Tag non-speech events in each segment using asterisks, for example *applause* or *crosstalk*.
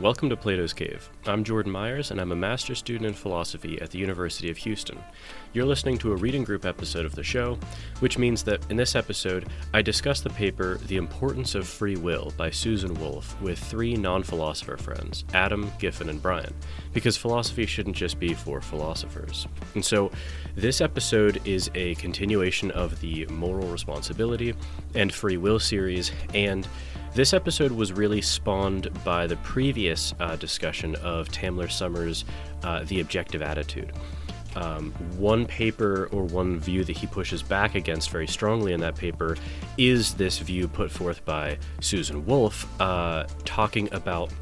Welcome to Plato's Cave. I'm Jordan Myers, and I'm a master's student in philosophy at the University of Houston. You're listening to a reading group episode of the show, which means that in this episode, I discuss the paper The Importance of Free Will by Susan Wolf with three non philosopher friends, Adam, Giffen, and Brian, because philosophy shouldn't just be for philosophers. And so, this episode is a continuation of the Moral Responsibility and Free Will series, and this episode was really spawned by the previous uh, discussion of Tamler Sommers' uh, The Objective Attitude. Um, one paper or one view that he pushes back against very strongly in that paper is this view put forth by Susan Wolf, uh, talking about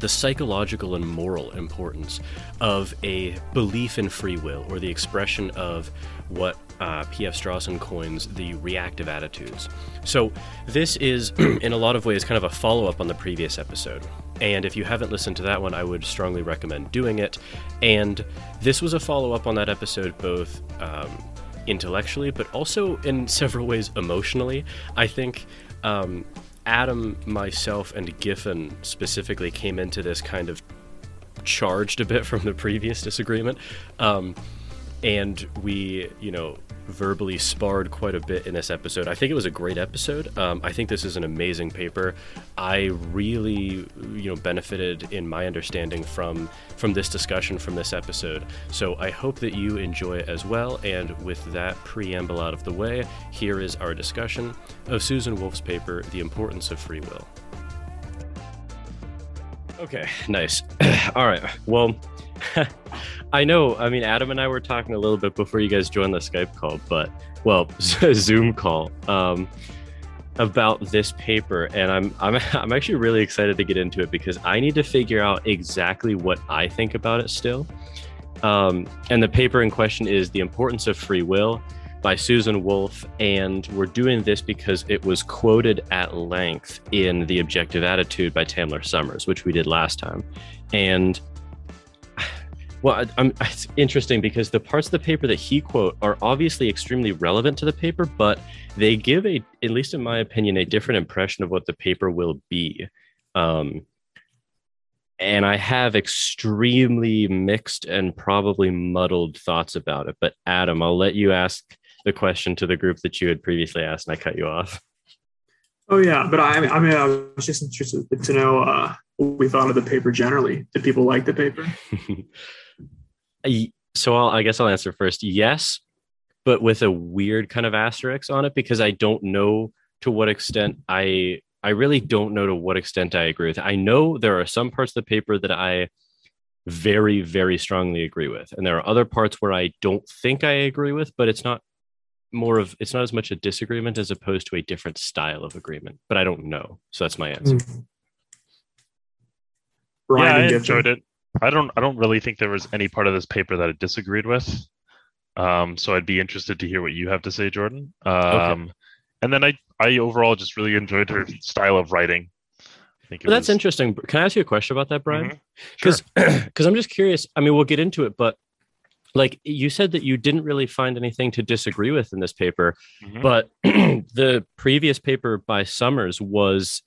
the psychological and moral importance of a belief in free will or the expression of what uh, P.F. Strawson coins the reactive attitudes. So, this is *clears throat* in a lot of ways kind of a follow up on the previous episode. And if you haven't listened to that one, I would strongly recommend doing it. And this was a follow up on that episode, both um, intellectually, but also in *laughs* several ways emotionally. I think. Um, Adam, myself, and Giffen specifically came into this kind of charged a bit *laughs* from the previous disagreement. Um, and we, you know, verbally sparred quite a bit in this episode. I think it was a great episode. Um, I think this is an amazing paper. I really, you know, benefited in my understanding from from this discussion from this episode. So I hope that you enjoy it as well. And with that preamble out of the way, here is our discussion of Susan Wolf's paper, "The Importance of Free Will." Okay, nice. *clears throat* All right. Well. *laughs* I know. I mean, Adam and I were talking a little bit before you guys joined the Skype call, but well, *laughs* Zoom call um, about this paper, and I'm I'm *laughs* I'm actually really excited to get into it because I need to figure out exactly what I think about it still. Um, and the paper in question is the importance of free will by Susan Wolf, and we're doing this because it was quoted at length in The Objective Attitude by Tamler Sommers, which we did last time, and well, I'm, *laughs* it's interesting because the parts of the paper that he quote are obviously extremely relevant to the paper, but they give a, at least in my opinion, a different impression of what the paper will be. Um, and I have extremely mixed and probably muddled thoughts about it. But Adam, I'll let you ask the question to the group that you had previously asked, and I cut you off. Oh yeah, but I, I mean, I was just interested to know uh, what we thought of the paper generally. Did people like the paper? *laughs* so I'll, I guess I'll answer first. Yes, but with a weird kind of asterisk on it because I don't know to what extent I I really don't know to what extent I agree with. I know there are some parts of the paper that I very very strongly agree with, and there are other parts where I don't think I agree with, but it's not more of it's not as much a disagreement as opposed to a different style of agreement. But I don't know, so that's my answer. Mm. Brian yeah, I enjoyed it. I don't I don't really think there was any part of this paper that I disagreed with. Um, so I'd be interested to hear what you have to say, Jordan. Um, okay. And then I I overall just really enjoyed her style of writing. Well, that's was... interesting. Can I ask you a question about that, Brian? Because mm-hmm. sure. *clears throat* because I'm just curious. I mean, we'll get into it, but like you said that you didn't really find anything to disagree with in this paper, mm-hmm. but *clears throat* the previous paper by Sommers was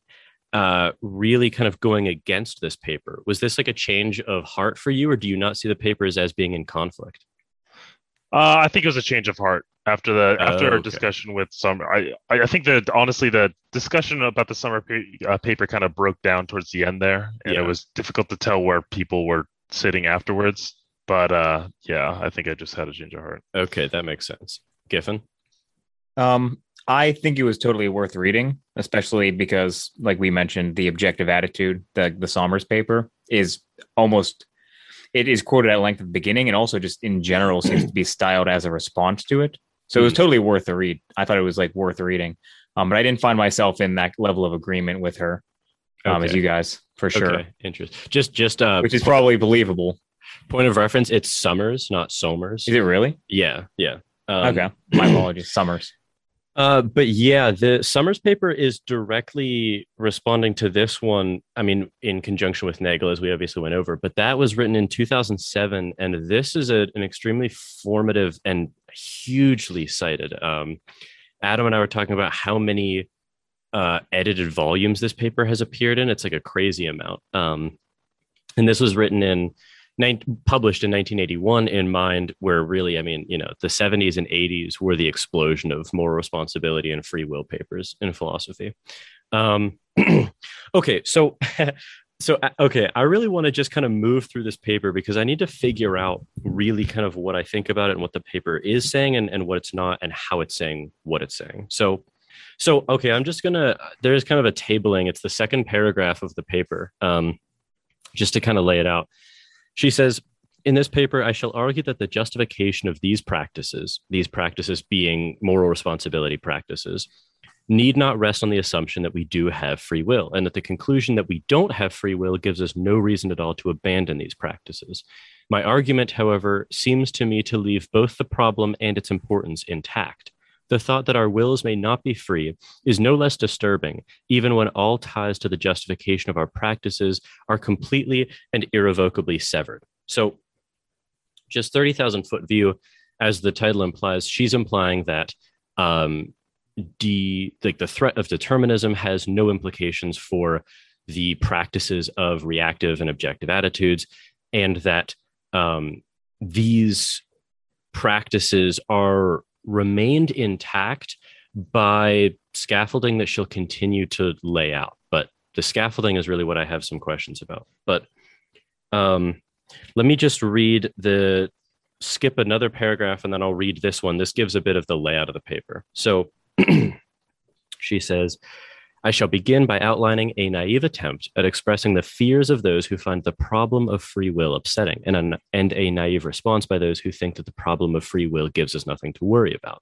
uh, really kind of going against this paper. Was this like a change of heart for you, or do you not see the papers as being in conflict? Uh, I think it was a change of heart after the after oh, our discussion with Summer. I I think that honestly the discussion about the Summer pa- uh, paper kind of broke down towards the end there, and yeah. it was difficult to tell where people were sitting afterwards. But uh, yeah, I think I just had a change of heart. Okay, that makes sense. Giffen. Um, I think it was totally worth reading, especially because, like we mentioned, the objective attitude, the the Sommers paper, is almost it is quoted at length at the beginning, and also just in general seems to be *clears throat* styled as a response to it. So it was hmm. totally worth the read. I thought it was like worth reading, um, but I didn't find myself in that level of agreement with her, um, okay. as you guys for sure. Okay. Interesting. Just just uh, which is probably believable. Point of reference: It's Summers, not Somers. Is it really? Yeah, yeah. Um, okay, my apologies. Sommers. Uh, but yeah, the Sommers paper is directly responding to this one. I mean, in conjunction with Nagel, as we obviously went over, but that was written in 2007. And this is a, an extremely formative and hugely cited. Um, Adam and I were talking about how many uh, edited volumes this paper has appeared in. It's like a crazy amount. Um, and this was written in published in 1981 in mind where really i mean you know the 70s and 80s were the explosion of moral responsibility and free will papers in philosophy. Um, *clears throat* okay so *laughs* so uh, okay i really want to just kind of move through this paper because i need to figure out really kind of what i think about it and what the paper is saying and, and what it's not and how it's saying what it's saying. So so okay i'm just gonna there's kind of a tabling. It's the second paragraph of the paper um, just to kind of lay it out she says, in this paper, I shall argue that the justification of these practices, these practices being moral responsibility practices, need not rest on the assumption that we do have free will, and that the conclusion that we don't have free will gives us no reason at all to abandon these practices. My argument, however, seems to me to leave both the problem and its importance intact. The thought that our wills may not be free is no less disturbing, even when all ties to the justification of our practices are completely and irrevocably severed. So, just 30,000 foot view, as the title implies, she's implying that um, like the threat of determinism has no implications for the practices of reactive and objective attitudes, and that um, these practices are remained intact by scaffolding that she'll continue to lay out. But the scaffolding is really what I have some questions about. But um, let me just read the skip another paragraph and then I'll read this one. This gives a bit of the layout of the paper. So *clears throat* she says, I shall begin by outlining a naive attempt at expressing the fears of those who find the problem of free will upsetting, and a, and a naive response by those who think that the problem of free will gives us nothing to worry about.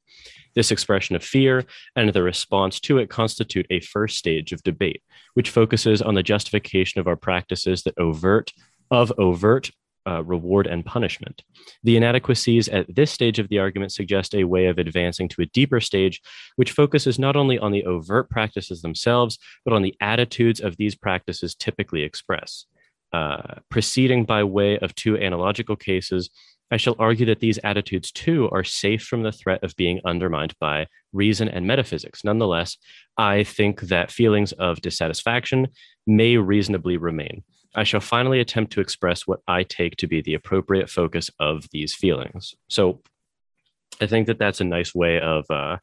This expression of fear and the response to it constitute a first stage of debate, which focuses on the justification of our practices that overt of overt uh, reward and punishment. The inadequacies at this stage of the argument suggest a way of advancing to a deeper stage, which focuses not only on the overt practices themselves, but on the attitudes of these practices typically express. Uh, proceeding by way of two analogical cases, I shall argue that these attitudes too are safe from the threat of being undermined by reason and metaphysics. Nonetheless, I think that feelings of dissatisfaction may reasonably remain. I shall finally attempt to express what I take to be the appropriate focus of these feelings. So I think that that's a nice way of uh,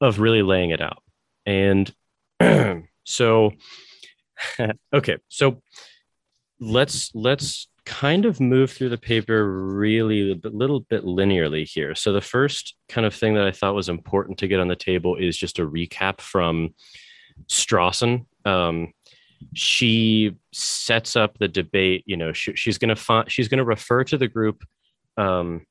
of really laying it out. And *clears throat* so *laughs* okay, so let's let's kind of move through the paper really a little bit linearly here. So the first kind of thing that I thought was important to get on the table is just a recap from Strawson. Um, she sets up the debate. You know, she, she's going to find she's going to refer to the group. Um,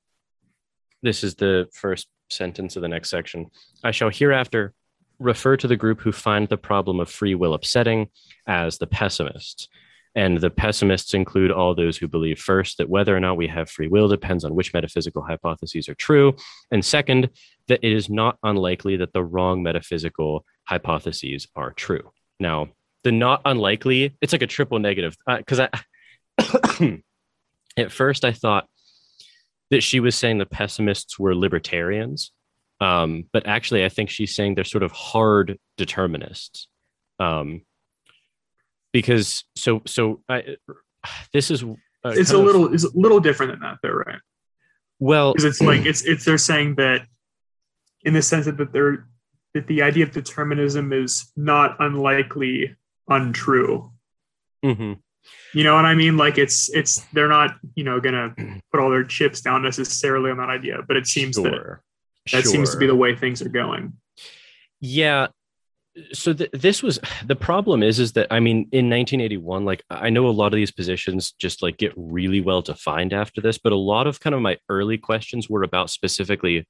this is the first sentence of the next section. I shall hereafter refer to the group who find the problem of free will upsetting as the pessimists. And the pessimists include all those who believe first that whether or not we have free will depends on which metaphysical hypotheses are true. And second, that it is not unlikely that the wrong metaphysical hypotheses are true. Now, the not unlikely, it's like a triple negative. Because uh, I, *coughs* at first, I thought that she was saying the pessimists were libertarians. Um, but actually, I think she's saying they're sort of hard determinists. Um, because so so I, this is it's a little of, it's a little different than that, though, right? Well, because it's like it's it's they're saying that in the sense that they're that the idea of determinism is not unlikely untrue. Mm-hmm. You know what I mean? Like it's it's they're not you know gonna put all their chips down necessarily on that idea, but it seems sure. that that sure. seems to be the way things are going. Yeah. So th- this was *sighs* the problem is is that I mean in 1981 like I know a lot of these positions just like get really well defined after this but a lot of kind of my early questions were about specifically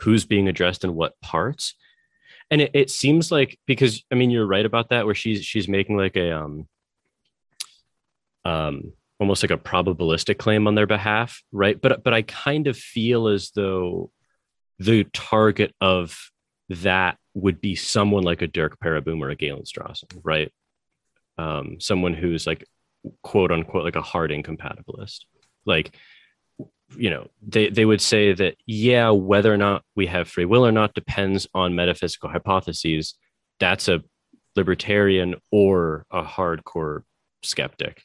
who's being addressed in what parts. And it, it seems like because i mean you're right about that where she's she's making like a um um almost like a probabilistic claim on their behalf right? But but i kind of feel as though the target of that would be someone like a derk pereboom or a galen strawson right? Um someone who's like quote unquote like a hard incompatibilist. Like you know they, they would say that yeah whether or not we have free will or not depends on metaphysical hypotheses. That's a libertarian or a hardcore skeptic.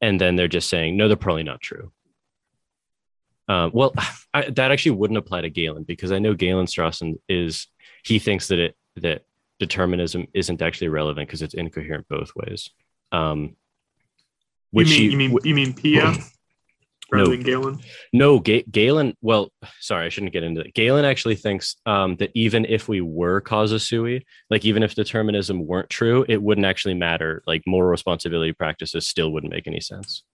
And then they're just saying no they're probably not true uh, well *sighs* I, that actually wouldn't apply to galen because i know galen strawson is he thinks that it that determinism isn't actually relevant because it's incoherent both ways um, which you mean you, you mean you mean pia rather no, than Galen? No, Ga- Galen. Well, sorry, I shouldn't get into it. Galen actually thinks um, that even if we were causa sui, like even if determinism weren't true, it wouldn't actually matter. Like moral responsibility practices still wouldn't make any sense.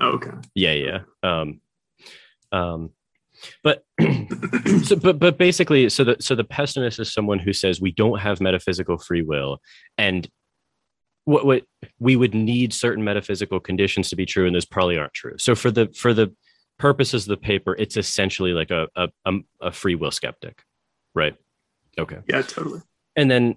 Oh, okay. Yeah, yeah. Um, um, but *clears throat* so, but but basically, so the so the pessimist is someone who says we don't have metaphysical free will, and what, what we would need certain metaphysical conditions to be true and those probably aren't true. So for the for the purposes of the paper it's essentially like a a, a free will skeptic right? Okay. Yeah totally. And then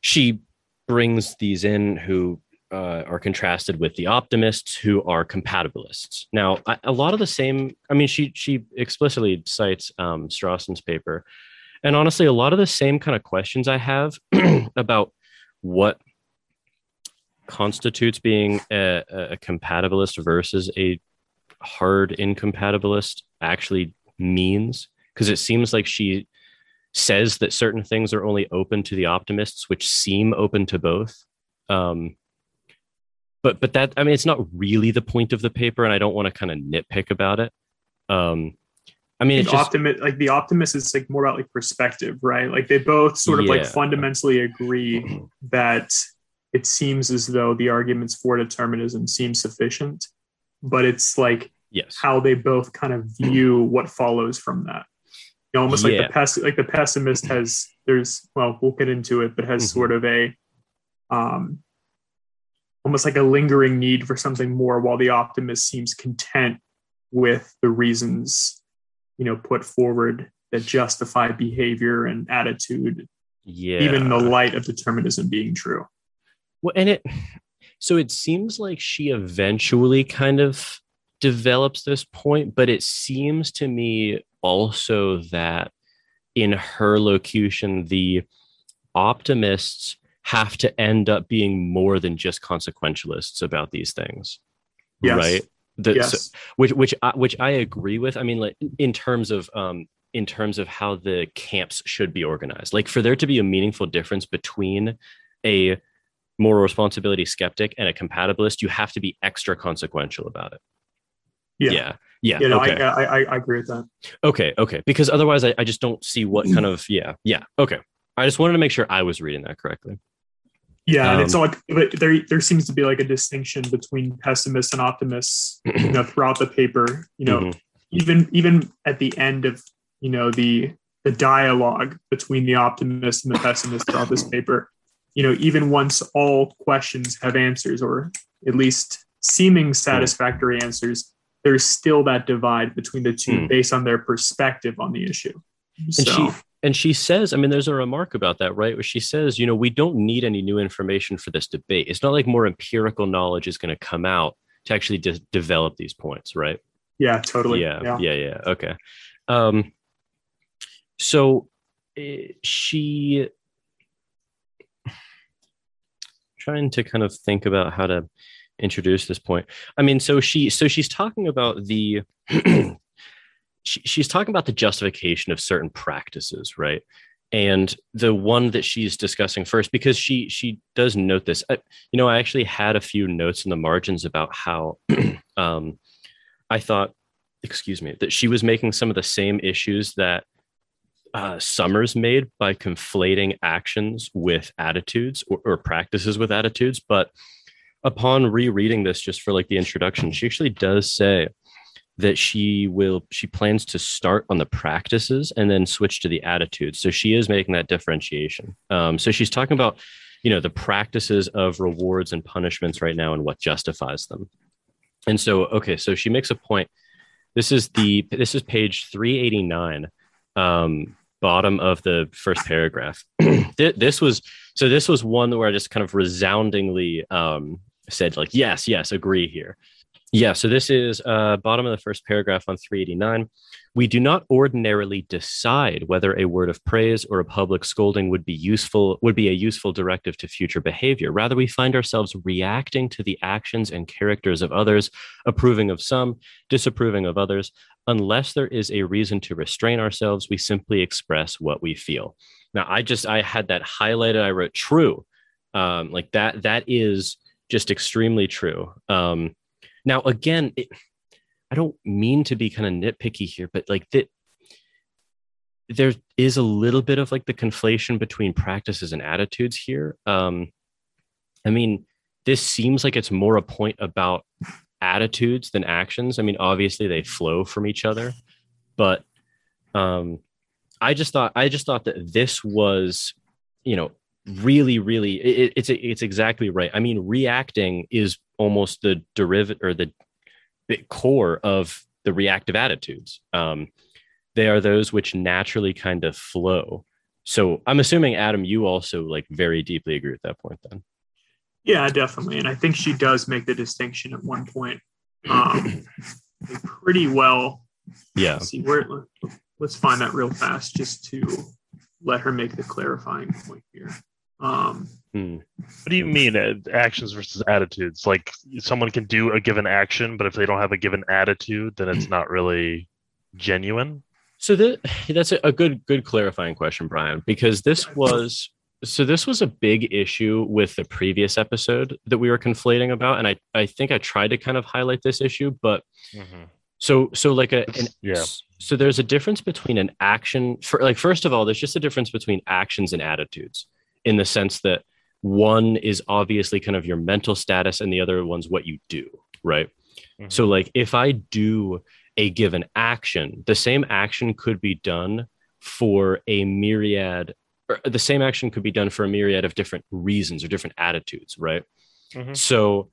she brings these in who uh, are contrasted with the optimists who are compatibilists. Now, a lot of the same. I mean, she she explicitly cites um, Strawson's paper, and honestly, a lot of the same kind of questions I have *clears throat* about what constitutes being a, a compatibilist versus a hard incompatibilist actually means because it seems like she says that certain things are only open to the optimists which seem open to both um, but but that i mean it's not really the point of the paper and i don't want to kind of nitpick about it um, i mean it's just, optimist like the optimist is like more about like perspective right like they both sort of yeah. like fundamentally agree *clears throat* that it seems as though the arguments for determinism seem sufficient, but it's like yes. how they both kind of view what follows from that. You know, almost yeah. like the pes- like the pessimist has there's well, we'll get into it, but has mm-hmm. sort of a um almost like a lingering need for something more while the optimist seems content with the reasons you know put forward that justify behavior and attitude yeah. even in the light of determinism being true. Well, and it so it seems like she eventually kind of develops this point, but it seems to me also that in her locution, the optimists have to end up being more than just consequentialists about these things. Yes. Right. The, yes. So, which which I, which I agree with. I mean, like in terms of um, in terms of how the camps should be organized. Like for there to be a meaningful difference between a moral responsibility skeptic and a compatibilist, you have to be extra consequential about it. Yeah. Yeah. Yeah. You know, okay. I, I, I agree with that. Okay. Okay. Because otherwise I, I just don't see what kind of, yeah. Yeah. Okay. I just wanted to make sure I was reading that correctly. Yeah, um, and it's um, like but there there seems to be like a distinction between pessimists and optimists, you know, *clears throat* throughout the paper. You know, mm-hmm. even even at the end of you know the the dialogue between the optimist and the pessimist throughout this paper, you know, even once all questions have answers or at least seeming satisfactory answers, there's still that divide between the two mm. based on their perspective on the issue. And so. she and she says, I mean, there's a remark about that, right? Where she says, you know, we don't need any new information for this debate. It's not like more empirical knowledge is going to come out to actually de- develop these points, right? Yeah, totally. Yeah, yeah, yeah. yeah. Okay. Um, so uh, she trying to kind of think about how to introduce this point. I mean, so she so she's talking about the *clears throat* she, she's talking about the justification of certain practices, right? And the one that she's discussing first, because she she does note this. I, you know, I actually had a few notes in the margins about how *clears throat* um, I thought, excuse me, that she was making some of the same issues that uh, Sommers made by conflating actions with attitudes or, or practices with attitudes. But upon rereading this, just for like the introduction, she actually does say that she will she plans to start on the practices and then switch to the attitudes. So she is making that differentiation. Um, so she's talking about you know the practices of rewards and punishments right now and what justifies them. And so okay, so she makes a point. This is the this is page 389 um, bottom of the first paragraph. *clears throat* this was so this was one where I just kind of resoundingly um, said like yes, yes, agree here. Yeah, so this is uh, bottom of the first paragraph on 389. We do not ordinarily decide whether a word of praise or a public scolding would be useful, would be a useful directive to future behavior. Rather, we find ourselves reacting to the actions and characters of others, approving of some, disapproving of others. Unless there is a reason to restrain ourselves, we simply express what we feel. Now, I just I had that highlighted. I wrote true, um, like that. That is just extremely true. Um, now, again, it, I don't mean to be kind of nitpicky here, but like that, there is a little bit of like the conflation between practices and attitudes here. Um, I mean, this seems like it's more a point about attitudes than actions. I mean, obviously they flow from each other, but um, I just thought I just thought that this was, you know, really, really, it, it's it's exactly right. I mean, reacting is almost the derivative or the core of the reactive attitudes. Um, they are those which naturally kind of flow. So I'm assuming Adam, you also like very deeply agree with that point then. Yeah, definitely. And I think she does make the distinction at one point um, pretty well. Yeah. Let's see where let's find that real fast just to let her make the clarifying point here. Um, hmm. What do you mean uh, actions versus attitudes? Like someone can do a given action, but if they don't have a given attitude, then it's *clears throat* not really genuine. So that, *laughs* that's a, a good good clarifying question, Brian, because this was so this was a big issue with the previous episode that we were conflating about, and I I think I tried to kind of highlight this issue, but mm-hmm. so so like a an, *laughs* yeah. So there's a difference between an action for like first of all, there's just a difference between actions and attitudes in the sense that one is obviously kind of your mental status and the other one's what you do, right? Mm-hmm. So, like, if I do a given action, the same action could be done for a myriad, or the same action could be done for a myriad of different reasons or different attitudes, right? Mm-hmm. So,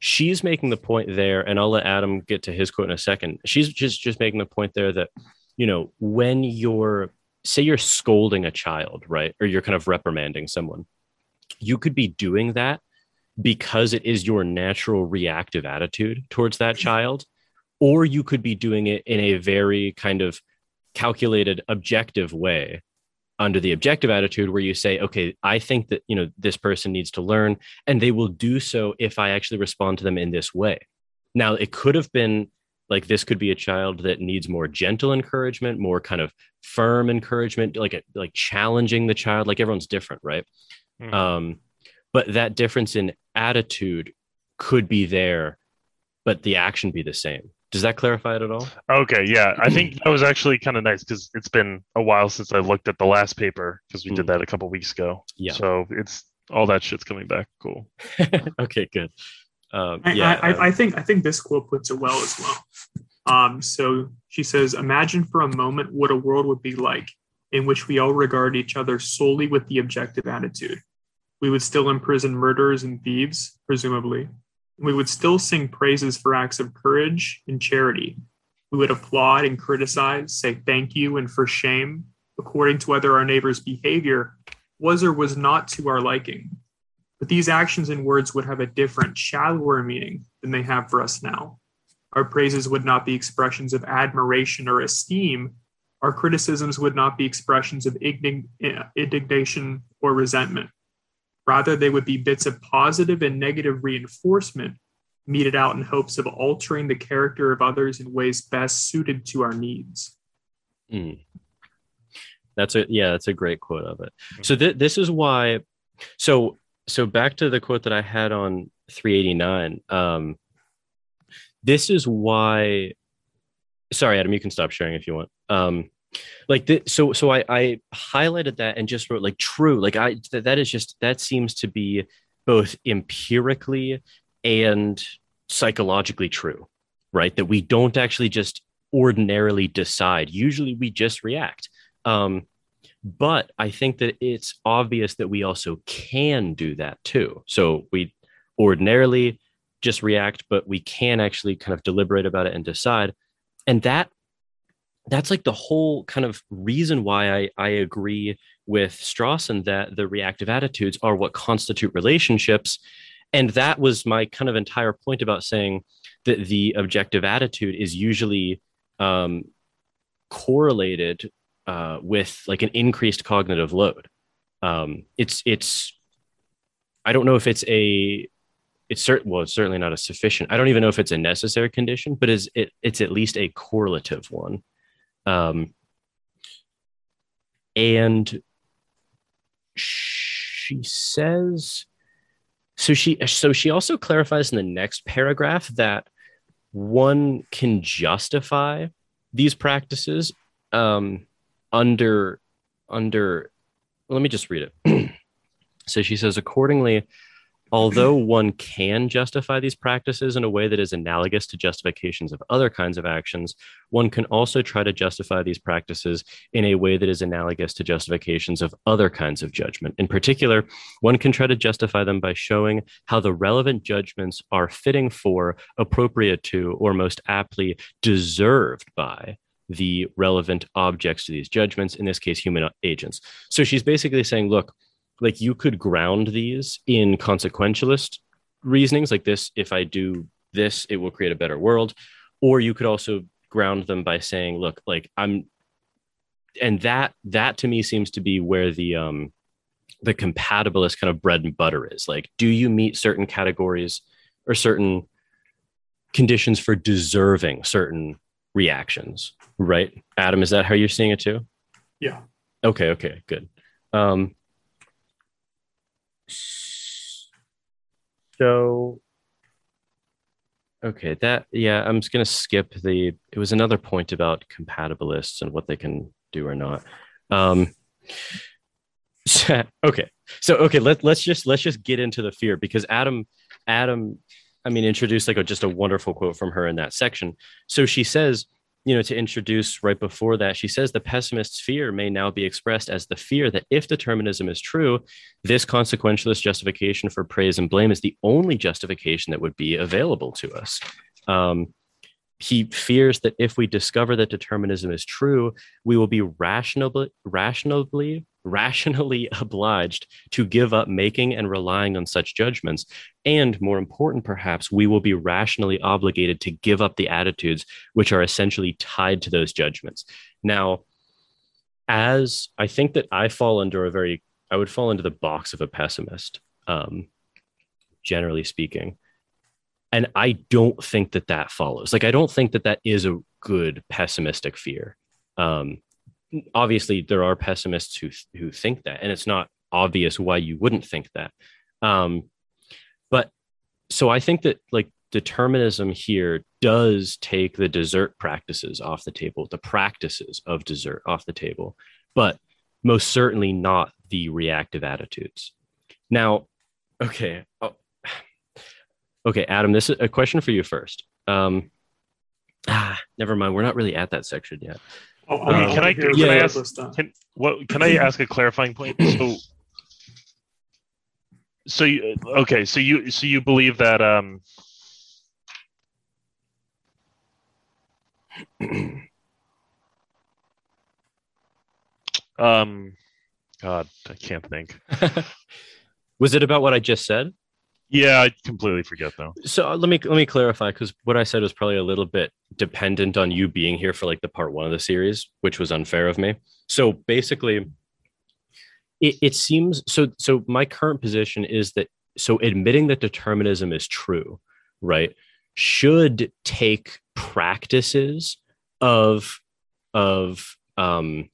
she's making the point there, and I'll let Adam get to his quote in a second. She's just just making the point there that you know when you're say you're scolding a child, right? Or you're kind of reprimanding someone. You could be doing that because it is your natural reactive attitude towards that mm-hmm. child, or you could be doing it in a very kind of calculated, objective way under the objective attitude where you say okay i think that you know this person needs to learn and they will do so if i actually respond to them in this way now it could have been like this could be a child that needs more gentle encouragement more kind of firm encouragement like a, like challenging the child like everyone's different right? Mm. um but that difference in attitude could be there but the action be the same. Does that clarify it at all? Okay yeah. I think *clears throat* that was actually kind of nice because it's been a while since i looked at the last paper because we mm. did that a couple weeks ago. Yeah. So it's all that shit's coming back. Cool. *laughs* Okay good um, yeah, I, I, um, I, think I think this quote puts it well as well. Um, so she says, "Imagine for a moment what a world would be like in which we all regard each other solely with the objective attitude. We would still imprison murderers and thieves, presumably. We would still sing praises for acts of courage and charity. We would applaud and criticize, say thank you and for shame, according to whether our neighbor's behavior was or was not to our liking." But these actions and words would have a different, shallower meaning than they have for us now. Our praises would not be expressions of admiration or esteem. Our criticisms would not be expressions of indignation or resentment. Rather, they would be bits of positive and negative reinforcement meted out in hopes of altering the character of others in ways best suited to our needs. Mm. That's a yeah, that's a great quote of it. So th- this is why. So so back to the quote that I had on 389. Um, this is why. Sorry, Adam, you can stop sharing if you want. Um, like th- so, so I, I highlighted that and just wrote like true. Like I th- that is just that seems to be both empirically and psychologically true, right? That we don't actually just ordinarily decide. Usually, we just react. Um, but I think that it's obvious that we also can do that too. So we ordinarily just react, but we can actually kind of deliberate about it and decide. And that that's like the whole kind of reason why I, I agree with Strawson that the reactive attitudes are what constitute relationships. And that was my kind of entire point about saying that the objective attitude is usually um, correlated uh, with like an increased cognitive load. Um, it's it's I don't know if it's a it's certain well it's certainly not a sufficient. I don't even know if it's a necessary condition, but is it it's at least a correlative one. Um, and she says so she so she also clarifies in the next paragraph that one can justify these practices um, under under let me just read it *clears throat* so she says accordingly Although *clears throat* one can justify these practices in a way that is analogous to justifications of other kinds of actions, one can also try to justify these practices in a way that is analogous to justifications of other kinds of judgment. In particular, one can try to justify them by showing how the relevant judgments are fitting for, appropriate to, or most aptly deserved by the relevant objects to these judgments, in this case, human agents. So she's basically saying, look, like you could ground these in consequentialist reasonings like this if i do this it will create a better world or you could also ground them by saying look like i'm and that that to me seems to be where the um the compatibilist kind of bread and butter is like do you meet certain categories or certain conditions for deserving certain reactions right? Adam is that how you're seeing it too? Yeah. Okay okay good. Um so okay that yeah i'm just going to skip the it was another point about compatibilists and what they can do or not. Um *laughs* okay so okay let, let's just let's just get into the fear because adam adam i mean introduced like a, just a wonderful quote from her in that section so she says you know, to introduce right before that, she says the pessimist's fear may now be expressed as the fear that if determinism is true, this consequentialist justification for praise and blame is the only justification that would be available to us. Um, he fears that if we discover that determinism is true, we will be rationally, rationally, rationally *laughs* obliged to give up making and relying on such judgments. And more important, perhaps, we will be rationally obligated to give up the attitudes which are essentially tied to those judgments. Now, as I think that I fall under a very, I would fall into the box of a pessimist, um, generally speaking and i don't think that that follows like i don't think that that is a good pessimistic fear um obviously there are pessimists who who think that and it's not obvious why you wouldn't think that um but so i think that like determinism here does take the desert practices off the table the practices of desert off the table but most certainly not the reactive attitudes now okay oh, Okay, Adam, this is a question for you first. Um, ah, never mind. We're not really at that section yet. Oh, um, can I can yeah, I ask can, what can I ask a clarifying point? *clears throat* So, so you okay? So you so you believe that um. *clears throat* um, God, I can't think. *laughs* *laughs* Was it about what I just said? Yeah, I completely forget though. So uh, let me let me clarify because what I said was probably a little bit dependent on you being here for like the part one of the series, which was unfair of me. So basically, it, it seems so. So my current position is that so admitting that determinism is true, right, should take practices of of um.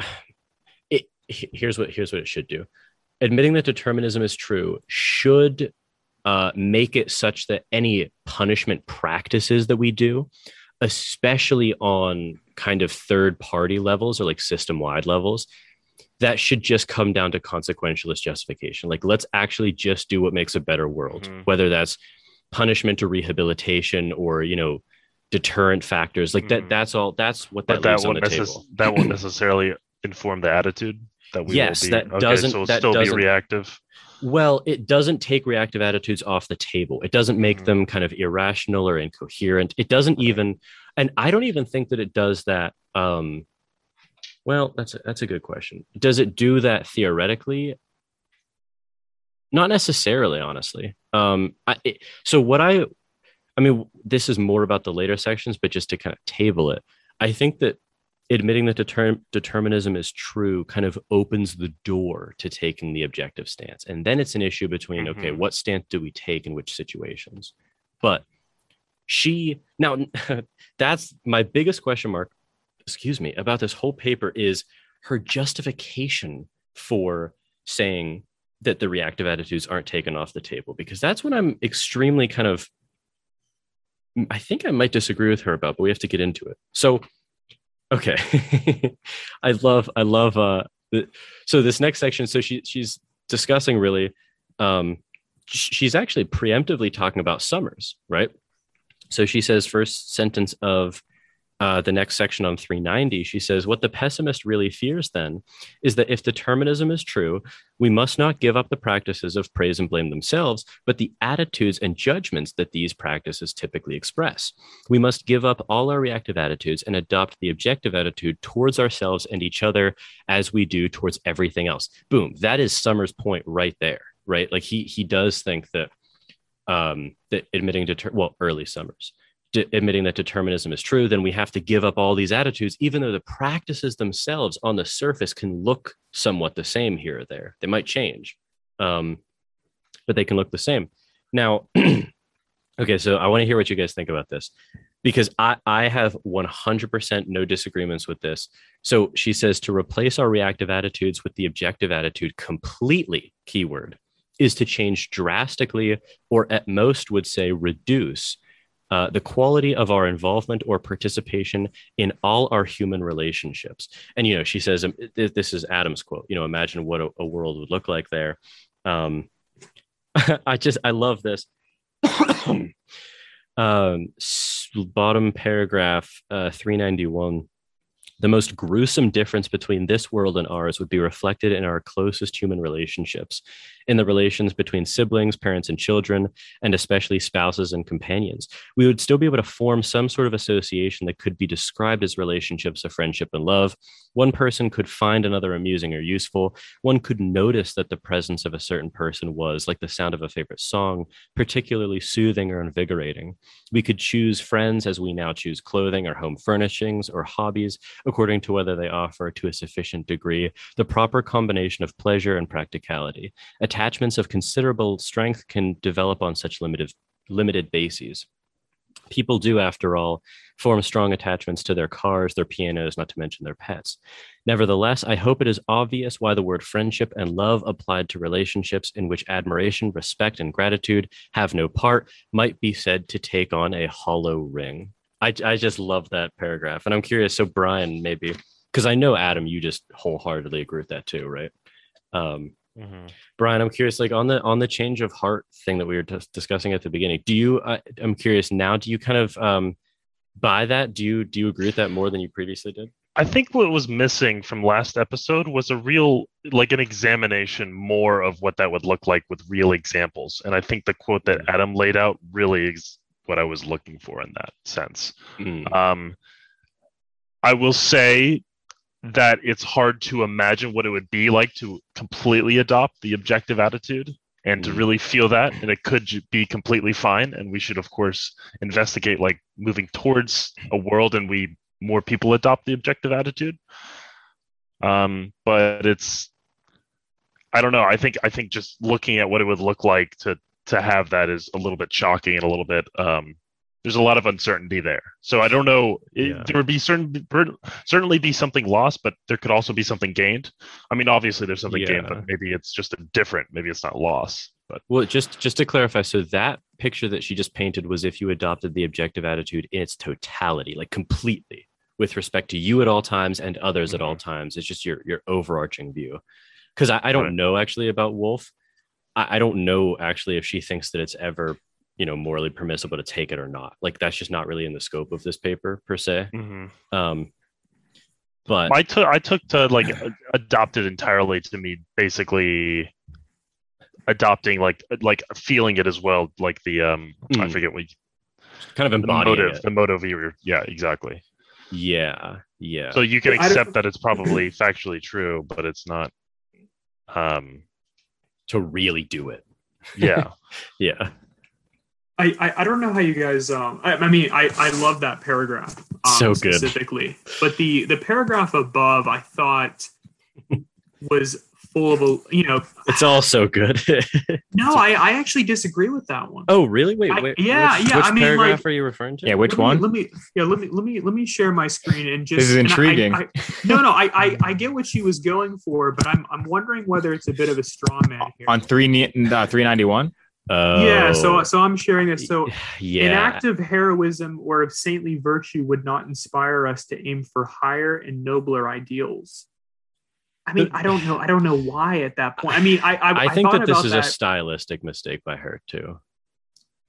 *sighs* It, here's what here's what it should do admitting that determinism is true should uh, make it such that any punishment practices that we do, especially on kind of third party levels or like system wide levels, that should just come down to consequentialist justification. Like, let's actually just do what makes a better world, mm-hmm. whether that's punishment or rehabilitation or, you know, deterrent factors. Like mm-hmm. that, that's all, that's what that, that won't necess- That *clears throat* won't necessarily inform the attitude that we yes, that okay, doesn't so that still doesn't, be reactive. Well, it doesn't take reactive attitudes off the table. It doesn't make mm-hmm. them kind of irrational or incoherent. It doesn't even, and I don't even think that it does that. Um, well, that's a, that's a good question. Does it do that theoretically? Not necessarily, honestly. Um, I, it, so what I I mean, this is more about the later sections, but just to kind of table it, I think that admitting that deter- determinism is true kind of opens the door to taking the objective stance. And then it's an issue between, mm-hmm. okay, what stance do we take in which situations? But she, now, *laughs* that's my biggest question mark, excuse me, about this whole paper is her justification for saying that the reactive attitudes aren't taken off the table, because that's what I'm extremely kind of, I think I might disagree with her about, but we have to get into it. So, Okay. *laughs* I love I love uh the, so this next section so she she's discussing really um she's actually preemptively talking about sommers, right? So she says first sentence of uh, the next section on 390, she says, What the pessimist really fears then is that if determinism is true, we must not give up the practices of praise and blame themselves, but the attitudes and judgments that these practices typically express. We must give up all our reactive attitudes and adopt the objective attitude towards ourselves and each other as we do towards everything else. Boom. That is Sommers' point right there, right? Like he he does think that um that admitting to well early Sommers de- admitting that determinism is true, then we have to give up all these attitudes, even though the practices themselves on the surface can look somewhat the same here or there. They might change, um, but they can look the same. Now, *clears throat* okay, so I want to hear what you guys think about this because I, I have 100% no disagreements with this. So she says to replace our reactive attitudes with the objective attitude completely, keyword, is to change drastically, or at most would say reduce uh, the quality of our involvement or participation in all our human relationships. And, you know, she says, um, this is Adam's quote, you know, imagine what a, a world would look like there. Um, *laughs* I just, I love this. *coughs* um, bottom paragraph uh, 391 the most gruesome difference between this world and ours would be reflected in our closest human relationships, in the relations between siblings, parents, and children, and especially spouses and companions. We would still be able to form some sort of association that could be described as relationships of friendship and love. One person could find another amusing or useful. One could notice that the presence of a certain person was, like the sound of a favorite song, particularly soothing or invigorating. We could choose friends as we now choose clothing or home furnishings or hobbies according to whether they offer to a sufficient degree the proper combination of pleasure and practicality. Attachments of considerable strength can develop on such limited, limited bases. People do, after all, form strong attachments to their cars, their pianos, not to mention their pets. Nevertheless, I hope it is obvious why the word friendship and love applied to relationships in which admiration, respect, and gratitude have no part might be said to take on a hollow ring. I, I just love that paragraph. And I'm curious. So, Brian, maybe, because I know Adam, you just wholeheartedly agree with that too, right? Um, mm-hmm. Brian, I'm curious, like on the on the change of heart thing that we were t- discussing at the beginning. Do you? I, I'm curious now. Do you kind of um, buy that? Do you do you agree with that more than you previously did? I think what was missing from last episode was a real, like an examination more of what that would look like with real examples. And I think the quote that mm. Adam laid out really ex- what I was looking for in that sense. Mm. Um, I will say that it's hard to imagine what it would be like to completely adopt the objective attitude and mm. to really feel that and it could be completely fine and we should of course investigate like moving towards a world and we more people adopt the objective attitude um, but it's i don't know i think i think just looking at what it would look like to to have that is a little bit shocking and a little bit um, there's a lot of uncertainty there. So I don't know. It, yeah. There would be certain certainly be something lost, but there could also be something gained. I mean, obviously there's something yeah. gained, but maybe it's just a different. Maybe it's not loss. But well, just just to clarify, so that picture that she just painted was if you adopted the objective attitude in its totality, like completely, with respect to you at all times and others mm-hmm. at all mm-hmm. times. It's just your your overarching view. Because I, I, don't right. know actually about Wolf, I, I don't know actually if she thinks that it's ever you know morally permissible to take it or not like that's just not really in the scope of this paper per se mm-hmm. um but i took i took to like adopt it entirely to me basically adopting like like feeling it as well like the um mm. i forget what kind of embodying the motive it. the motive yeah exactly yeah yeah so you can accept that it's probably factually true but it's not um to really do it. Yeah. *laughs* yeah. I, I, I don't know how you guys um I, I mean I I love that paragraph um, so good specifically but the the paragraph above I thought *laughs* was full of a you know it's all so good *laughs* no I I actually disagree with that one oh really wait I- wait yeah, which, yeah, which I mean, paragraph like- are you referring to Yeah, which let me- one? let me yeah let me let me let me share my screen and just This is and I- intriguing. I, I, no no I, I I get what she was going for but I'm I'm wondering whether it's a bit of a straw man here on three uh, three ninety one. oh yeah so so I'm sharing this so yeah An act of heroism or of saintly virtue would not inspire us to aim for higher and nobler ideals. I mean, I don't know. I don't know why at that point. I mean, I I, I think thought that this is that. a stylistic mistake by her too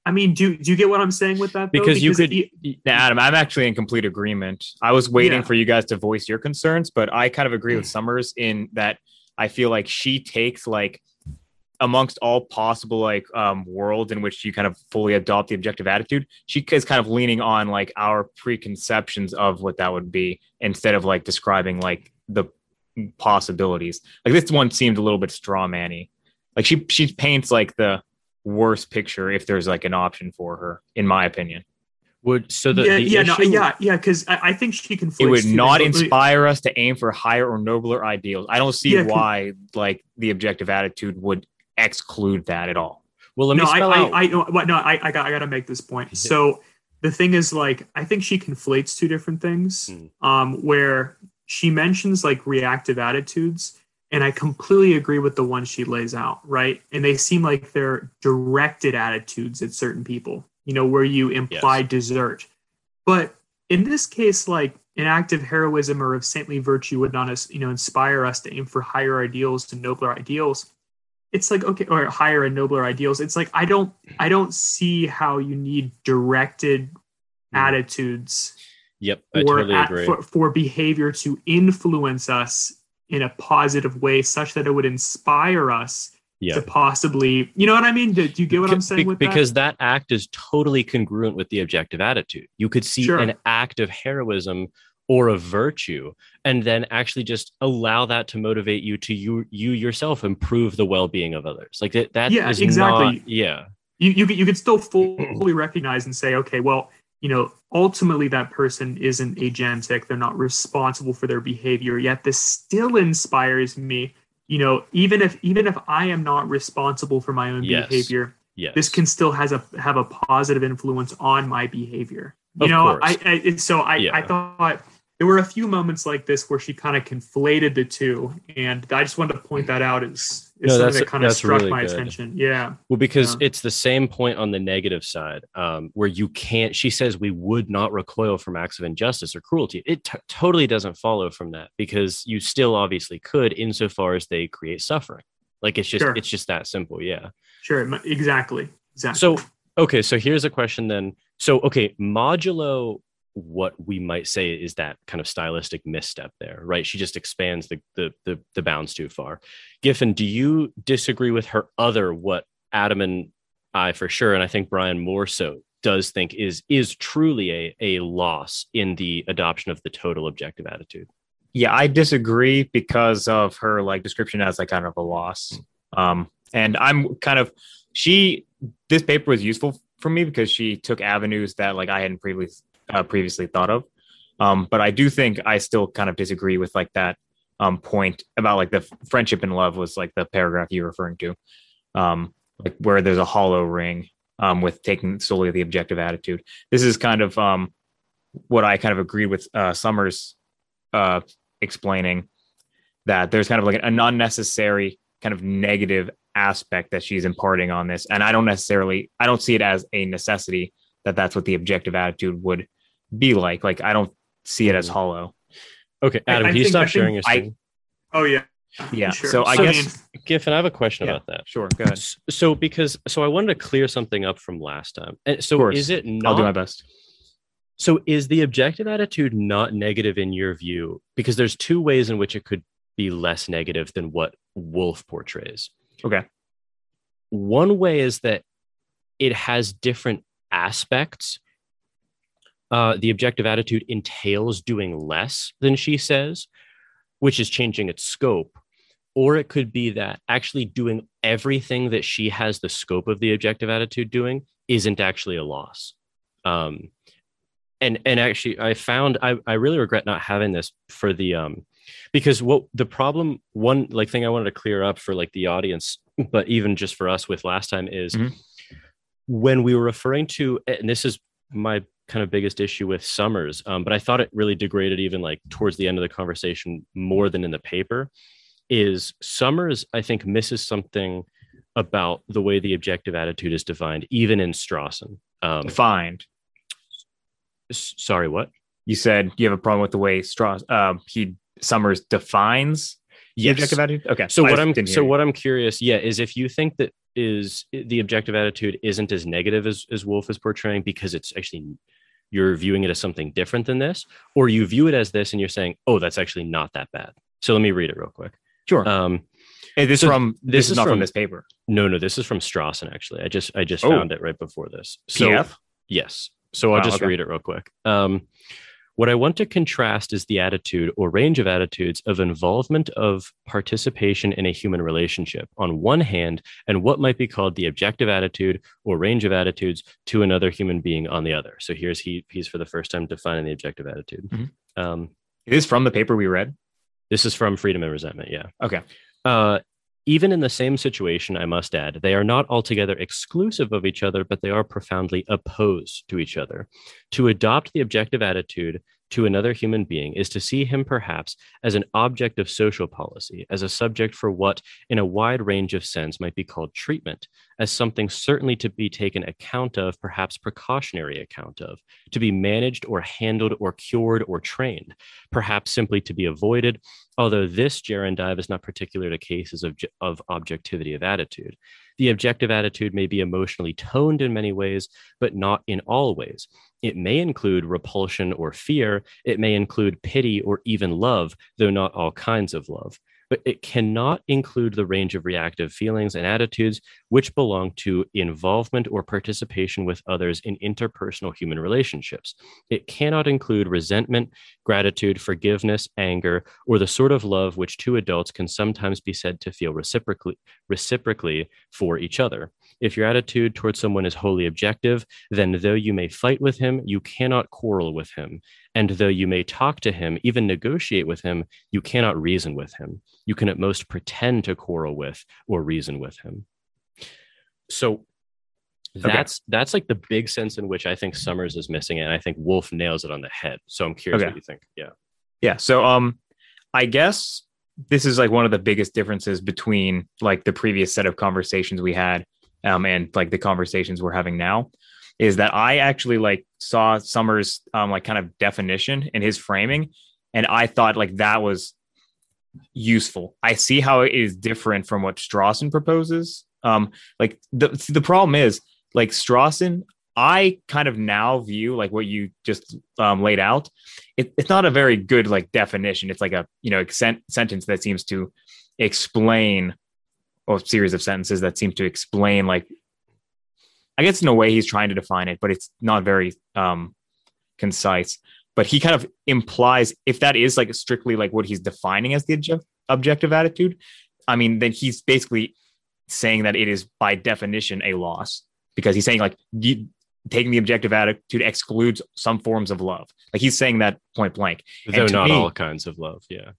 I mean, do do you get what I'm saying with that? though? because you could e- Now, Adam, I'm actually in complete agreement. I was waiting Yeah. for you guys to voice your concerns, but I kind of agree with Sommers in that I feel like she takes like amongst all possible like um worlds in which you kind of fully adopt the objective attitude, she is kind of leaning on like our preconceptions of what that would be instead of like describing like the possibilities. Like this one seemed a little bit straw manny. Like she she paints like the worst picture if there's like an option for her, in my opinion. would so the, yeah, the yeah, no, yeah, yeah, because I, I think she can. it would not inspire us to aim for higher or nobler ideals. I don't see Yeah, 'cause- why like the objective attitude would exclude that at all. well let me no, I, spell out I, I, no, what- no, I, I got, I got to make this point. So the thing is, like, I think she conflates two different things. Mm. Um, where she mentions like reactive attitudes, and I completely agree with the one she lays out, right? And they seem like they're directed attitudes at certain people, you know, where you imply desert. But in this case, like an act of heroism or of saintly virtue would not, you know, inspire us to aim for higher ideals and nobler ideals it's like okay or higher and nobler ideals it's like i don't i don't see how you need directed hmm. attitudes yep i or totally at- agree for, for behavior to influence us in a positive way such that it would inspire us yeah to possibly you know what i mean do, do you get what i'm saying be- because that? act is totally congruent with the objective attitude. You could see Sure. an act of heroism or a virtue, and then actually just allow that to motivate you to you you yourself improve the well being of others. Like that. That Yeah, exactly. not- yeah. you you, you could still fully recognize and say okay well you know ultimately that person isn't agentic they're not responsible for their behavior yet this still inspires me you know even if even if i am not responsible for my own Yes. behavior Yes. this can still has a have a positive influence on my behavior you Of know. I, I so i Yeah. i thought there were a few moments like this where she kind of conflated the two and i just wanted to point mm. that out as, as No, something that kind of struck really my good. attention yeah Well, because Yeah. it's the same point on the negative side, um, where you can't. She says we would not recoil from acts of injustice or cruelty. It t- totally doesn't follow from that because you still obviously could, insofar as they create suffering. Like it's just Sure. it's just that simple. Yeah. Sure, exactly, exactly. So okay, so here's a question then. So okay, modulo what we might say is that kind of stylistic misstep there, right? She just expands the the the, the bounds too far. Giffen, do you disagree with her other what Adam and I for sure, and I think Brian more so does think is is truly a a loss in the adoption of the total objective attitude. Yeah, I disagree because of her like description as like kind of a loss. Um, and I'm kind of she. This paper was useful for me because she took avenues that like I hadn't previously uh, previously thought of. Um, but I do think I still kind of disagree with like that um point about like the friendship and love was like the paragraph you're referring to, um, like where there's a hollow ring um with taking solely the objective attitude. This is kind of um what I kind of agreed with uh, Sommers uh, explaining that there's kind of like an unnecessary kind of negative aspect that she's imparting on this and i don't necessarily i don't see it as a necessity that that's what the objective attitude would be like like i don't see it as Mhm. hollow Okay, Adam, I can you think- stop sharing your I- oh yeah, yeah sure. so i So, guess Giffen, I have a question Yeah. about that. sure go ahead So because so I wanted to clear something up from last time. And so course. is it not i'll do my best So is the objective attitude not negative in your view? Because there's two ways in which it could be less negative than what Wolf portrays. okay One way is that it has different aspects. Uh, the objective attitude entails doing less than she says, which is changing its scope. Or it could be that actually doing everything that she has the scope of the objective attitude doing isn't actually a loss. Um, and and actually, I found I I really regret not having this for the um because what the problem one like thing I wanted to clear up for like the audience, but even just for us with last time is mm-hmm. when we were referring to and this is my kind of biggest issue with Sommers, um, but I thought it really degraded even like towards the end of the conversation more than in the paper. Is Sommers I think misses something about the way the objective attitude is defined, even in Strawson. Um, defined. S- sorry, what? You said you have a problem with the way Strauss uh, he Sommers defines yes. objective attitude. Okay. So I what I'm so what I'm curious, yeah, is if you think that is the objective attitude isn't as negative as, as Wolf is portraying because it's actually you're viewing it as something different than this, or you view it as this and you're saying, oh, that's actually not that bad. So let me read it real quick. Sure. Um, hey, this so from this, this is, not from, from, this paper. No, no, this is from Strawson. Actually, I just I just oh. found it right before this. So PF? yes. So I'll just okay. read it real quick. Um, what I want to contrast is the attitude or range of attitudes of involvement of participation in a human relationship on one hand, and what might be called the objective attitude or range of attitudes to another human being on the other. So here's he he's for the first time defining the objective attitude. Mm-hmm. Um, it is from the paper we read. This is from Freedom and Resentment. Yeah. Okay. Uh, even in the same situation, I must add, they are not altogether exclusive of each other, but they are profoundly opposed to each other. To adopt the objective attitude to another human being is to see him perhaps as an object of social policy, as a subject for what, in a wide range of sense, might be called treatment, as something certainly to be taken account of, perhaps precautionary account of, to be managed or handled or cured or trained, perhaps simply to be avoided, although this gerundive is not particular to cases of, of objectivity of attitude. The objective attitude may be emotionally toned in many ways, but not in all ways. It may include repulsion or fear. It may include pity or even love, though not all kinds of love but it cannot include the range of reactive feelings and attitudes which belong to involvement or participation with others in interpersonal human relationships. It cannot include resentment, gratitude, forgiveness, anger, or the sort of love which two adults can sometimes be said to feel reciprocally, reciprocally for each other. If your attitude towards someone is wholly objective, then though you may fight with him, you cannot quarrel with him. And though you may talk to him, even negotiate with him, you cannot reason with him. You can at most pretend to quarrel with or reason with him. So that's okay. that's like the big sense in which I think Sommers is missing it. And I think Wolf nails it on the head. So I'm curious okay. what you think. Yeah. Yeah. So um I guess this is like one of the biggest differences between like the previous set of conversations we had um and like the conversations we're having now is that I actually like saw Sommers um like kind of definition in his framing and I thought like that was useful. I see how it is different from what Strawson proposes. Um like the the problem is like Strawson I kind of now view like what you just um, laid out. It, it's not a very good like definition. It's like a you know sent- sentence that seems to explain or series of sentences that seem to explain like I guess in a way he's trying to define it, but it's not very um, concise. But he kind of implies if that is like strictly like what he's defining as the object, objective attitude, I mean, then he's basically saying that it is by definition a loss because he's saying like you, taking the objective attitude excludes some forms of love. Like he's saying that point blank. Though not me, all kinds of love. Yeah.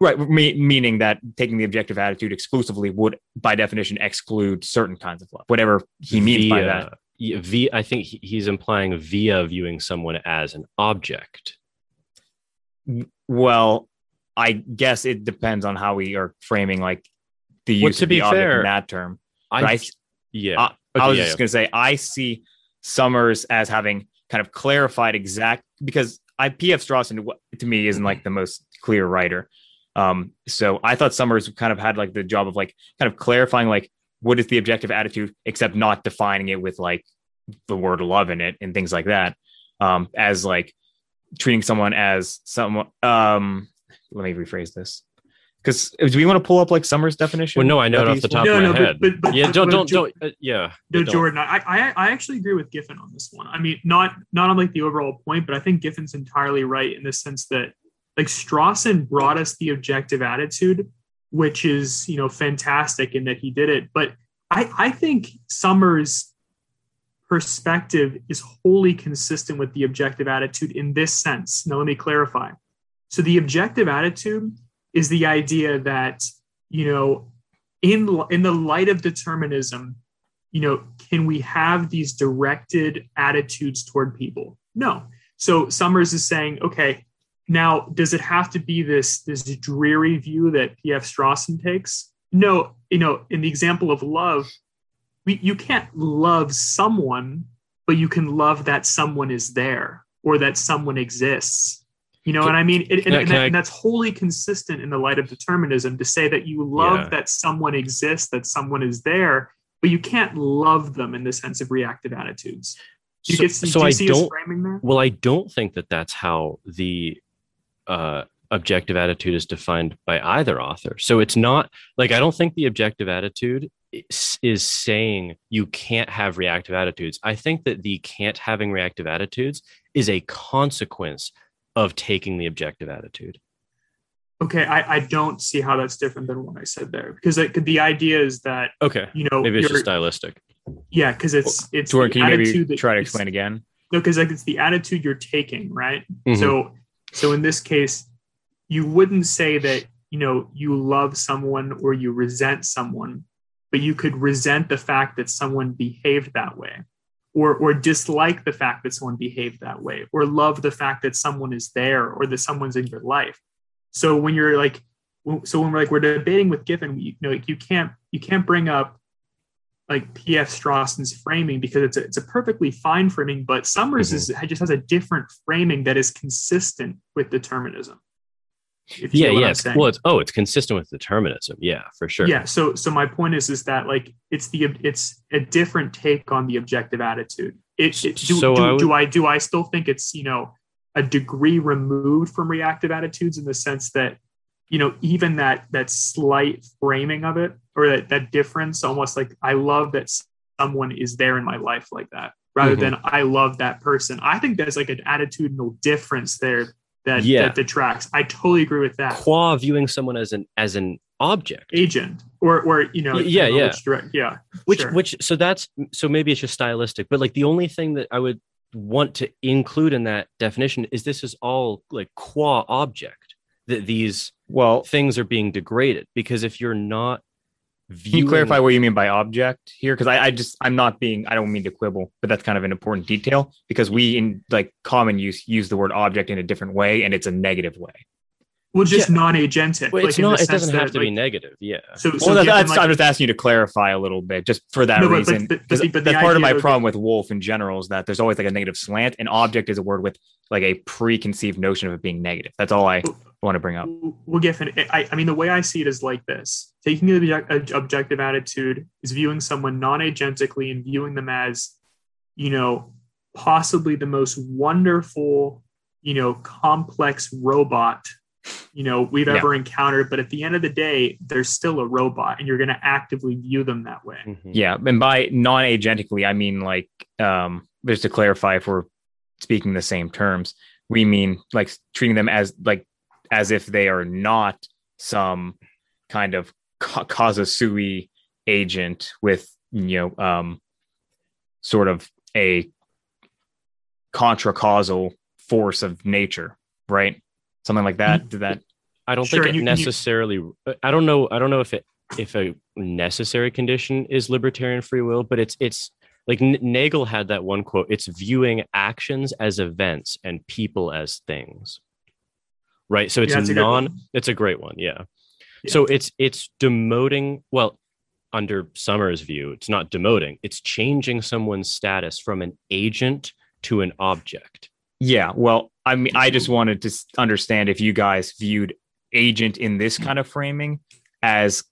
Right, me, meaning that taking the objective attitude exclusively would, by definition, exclude certain kinds of love, whatever he means via, by that. Via, I think he's implying via viewing someone as an object. Well, I guess it depends on how we are framing like the use well, to of be the fair, in that term. I, I yeah, I, okay, I was yeah, just yeah. gonna say I see Sommers as having kind of clarified exact because I PF Strawson to me isn't mm-hmm. like the most clear writer. Um, so I thought Sommers kind of had like the job of like kind of clarifying like what is the objective attitude, except not defining it with like the word love in it and things like that. Um, as like treating someone as someone. Um, let me rephrase this. Because do we want to pull up like Sommers' definition? Well, no, I know it off the top no, of my no, head. But, but, yeah, don't, don't, don't. Uh, yeah, no, Jordan. I, I, I actually agree with Giffen on this one. I mean, not, not on like the overall point, but I think Giffen's entirely right in the sense that like Strawson brought us the objective attitude, which is, you know, fantastic in that he did it. But I, I think Sommers perspective is wholly consistent with the objective attitude in this sense. Now, let me clarify. So, the objective attitude is the idea that, you know, in, in the light of determinism, you know, can we have these directed attitudes toward people? No. So Sommers is saying, okay, now does it have to be this this dreary view that P.F. Strawson takes? No, you know, in the example of love, we, you can't love someone, but you can love that someone is there or that someone exists. You know what I mean? It, and, and, that, I, and, that's wholly consistent in the light of determinism to say that you love yeah. that someone exists, that someone is there, but you can't love them in the sense of reactive attitudes. Do you so, get, so do I don't. Well, I don't think that that's how the uh, objective attitude is defined by either author. So it's not like I don't think the objective attitude is, is saying you can't have reactive attitudes. I think that the can't having reactive attitudes is a consequence of taking the objective attitude. Okay, I, I don't see how that's different than what I said there because like, the idea is that okay, you know, maybe it's just stylistic. Yeah, because it's well, it's Jordan, can you maybe try to explain again? No, because like it's the attitude you're taking, right? Mm-hmm. So so in this case, you wouldn't say that you know you love someone or you resent someone, but you could resent the fact that someone behaved that way. Or, or dislike the fact that someone behaved that way, or love the fact that someone is there or that someone's in your life so when you're like, so when we're like we're debating with Giffen, you know, like you can't you can't bring up like P.F. Strawson's framing because it's a, it's a perfectly fine framing, but Sommers mm-hmm. is just has a different framing that is consistent with determinism. yeah, yeah. Well, it's oh, it's consistent with determinism. Yeah, for sure. Yeah. So, so my point is, is that like it's the it's a different take on the objective attitude. It, it do, so do, I would, do I do I still think it's you know a degree removed from reactive attitudes in the sense that you know even that that slight framing of it or that, that difference almost like i love that someone is there in my life like that rather mm-hmm. than i love that person i think there's like an attitudinal difference there that, yeah. that detracts i totally agree with that qua viewing someone as an as an object agent or or you know yeah yeah direct, yeah which sure. which so that's so maybe it's just stylistic but like the only thing that i would want to include in that definition is this is all like qua object that these well things are being degraded because if you're not viewing... can you clarify what you mean by object here because I, I just i'm not being i don't mean to quibble but that's kind of an important detail because we in like common use use the word object in a different way and it's a negative way well, just yeah. non-agentic. Well, it's like not. It doesn't have to like, be negative. Yeah. So, so well, that's, like, I'm just asking you to clarify a little bit, just for that no, reason. But, but, but, but that's part of my problem with Wolf in general is that there's always like a negative slant. An object is a word with like a preconceived notion of it being negative. That's all I want to bring up. Well, Giffen, I, I mean, the way I see it is like this: taking the objective attitude is viewing someone non-agentically and viewing them as, you know, possibly the most wonderful, you know, complex robot you know we've yeah. ever encountered but at the end of the day there's still a robot and you're going to actively view them that way mm-hmm. yeah and by non-agentically i mean like um just to clarify if we're speaking the same terms we mean like treating them as like as if they are not some kind of causa sui agent with you know um sort of a contra causal force of nature right something like that. Did that? I don't sure, think it you, necessarily. You... I don't know. I don't know if it if a necessary condition is libertarian free will, but it's it's like N- Nagel had that one quote. It's viewing actions as events and people as things. Right. So it's yeah, non. It's a great one. Yeah. yeah. So it's it's demoting. Well, under Sommers' view, it's not demoting. It's changing someone's status from an agent to an object. Yeah. Well, I mean, I just mm-hmm. wanted to understand if you guys viewed agent in this mm. kind of framing as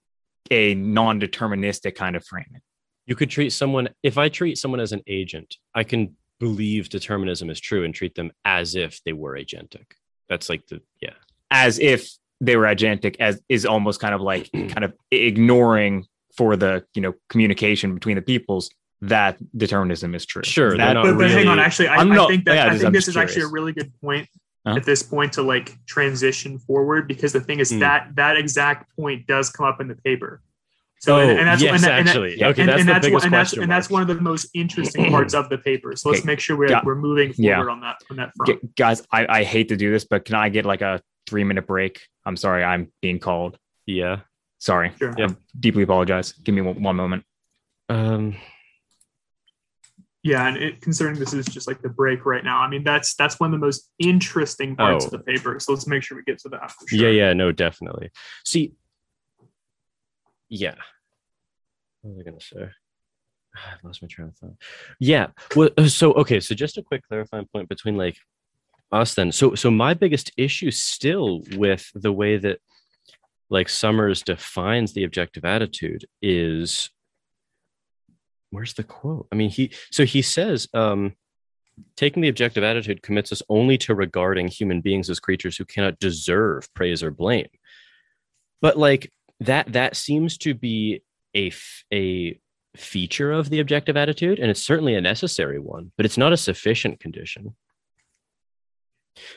a non-deterministic kind of framing. You could treat someone if I treat someone as an agent, I can believe determinism is true and treat them as if they were agentic. That's like the yeah. As if they were agentic as is almost kind of like *clears throat* kind of ignoring for the, you know, communication between the peoples that determinism is true. Sure, that, but, really, hang on. Actually, I, not, I think that yeah, I think this is curious. actually a really good point huh? at this point to like transition forward because the thing is mm. that that exact point does come up in the paper. So, oh, and, and that's, yes, and, and, actually. okay, that's the biggest and that's, and that's one of the most interesting parts of the paper. So let's make sure we're, we're moving forward yeah. on that on that front. guys, I, I hate to do this, but can I get like a three minute break? I'm sorry, I'm being called. Yeah. Sorry. Sure. Yeah. Deeply apologize. Give me one, one moment. Um. Yeah, and it, considering this is just like the break right now, I mean that's that's one of the most interesting parts oh. of the paper. So let's make sure we get to that. Sure. Yeah, yeah, no, definitely. See, yeah. What was I to say? *sighs* I've lost my train of thought. Yeah. Well, uh, so okay. So just a quick clarifying point between like us then. So so my biggest issue still with the way that like Sommers defines the objective attitude is where's the quote? I mean, he so he says, um, taking the objective attitude commits us only to regarding human beings as creatures who cannot deserve praise or blame. But like that that seems to be a a feature of the objective attitude and it's certainly a necessary one but it's not a sufficient condition.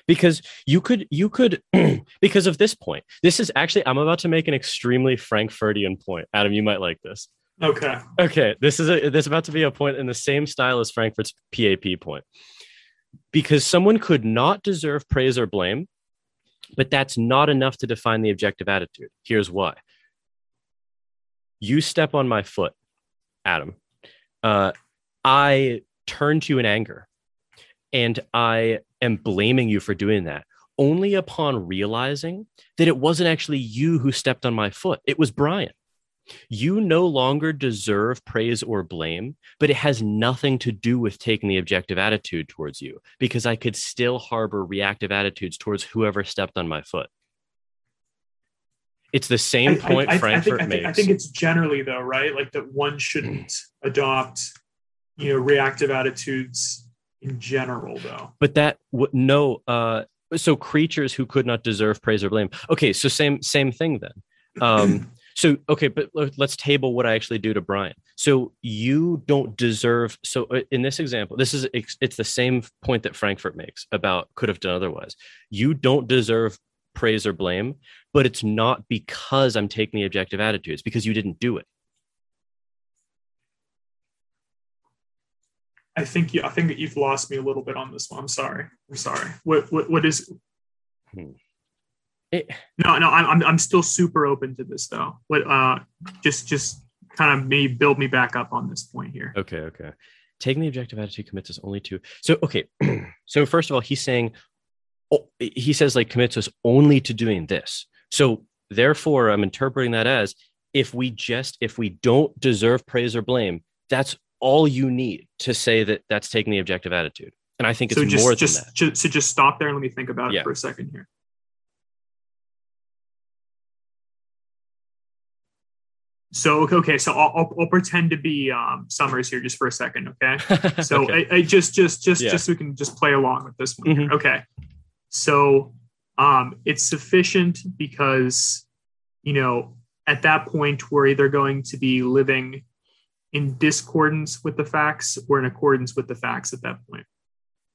Because you could you could *clears throat* because of this point this is actually i'm about to make an extremely frankfurtian point. Adam you might like this. Okay. Okay this is a this is about to be a point in the same style as frankfurt's pap point. Because someone could not deserve praise or blame but that's not enough to define the objective attitude. Here's why you step on my foot, Adam. Uh, I turn to you in anger and I am blaming you for doing that only upon realizing that it wasn't actually you who stepped on my foot, it was Brian. You no longer deserve praise or blame, but it has nothing to do with taking the objective attitude towards you because I could still harbor reactive attitudes towards whoever stepped on my foot. It's the same point I, I, Frankfurt I think, makes. I think it's generally though, right? Like that one shouldn't adopt, you know, reactive attitudes in general, though. But that no, uh, so creatures who could not deserve praise or blame. Okay, so same same thing then. Um, *clears throat* so okay, but let's table what I actually do to Brian. So you don't deserve. So uh, in this example, this is it's the same point that Frankfurt makes about could have done otherwise. You don't deserve praise or blame, but it's not because I'm taking the objective attitude. It's because you didn't do it. I think you, I think that you've lost me a little bit on this one. I'm sorry. I'm sorry. What what what is? Hmm. It, no, no, I'm I'm still super open to this though. What uh, just just kind of me build me back up on this point here. Okay, okay. Taking the objective attitude commits us only to so okay. *clears throat* so first of all, he's saying he says like commits us only to doing this. So therefore, I'm interpreting that as if we just if we don't deserve praise or blame, that's all you need to say that that's taking the objective attitude. And I think it's so just, more just, than that. Just, so just stop there and let me think about yeah. it for a second here. So okay, so I'll, I'll, I'll, pretend to be um, Sommers here just for a second, okay? *laughs* So okay. I, I, just just just yeah. just so we can just play along with this one. Mm-hmm. Okay, so um, it's sufficient because, you know, at that point, we're either going to be living in discordance with the facts or in accordance with the facts at that point.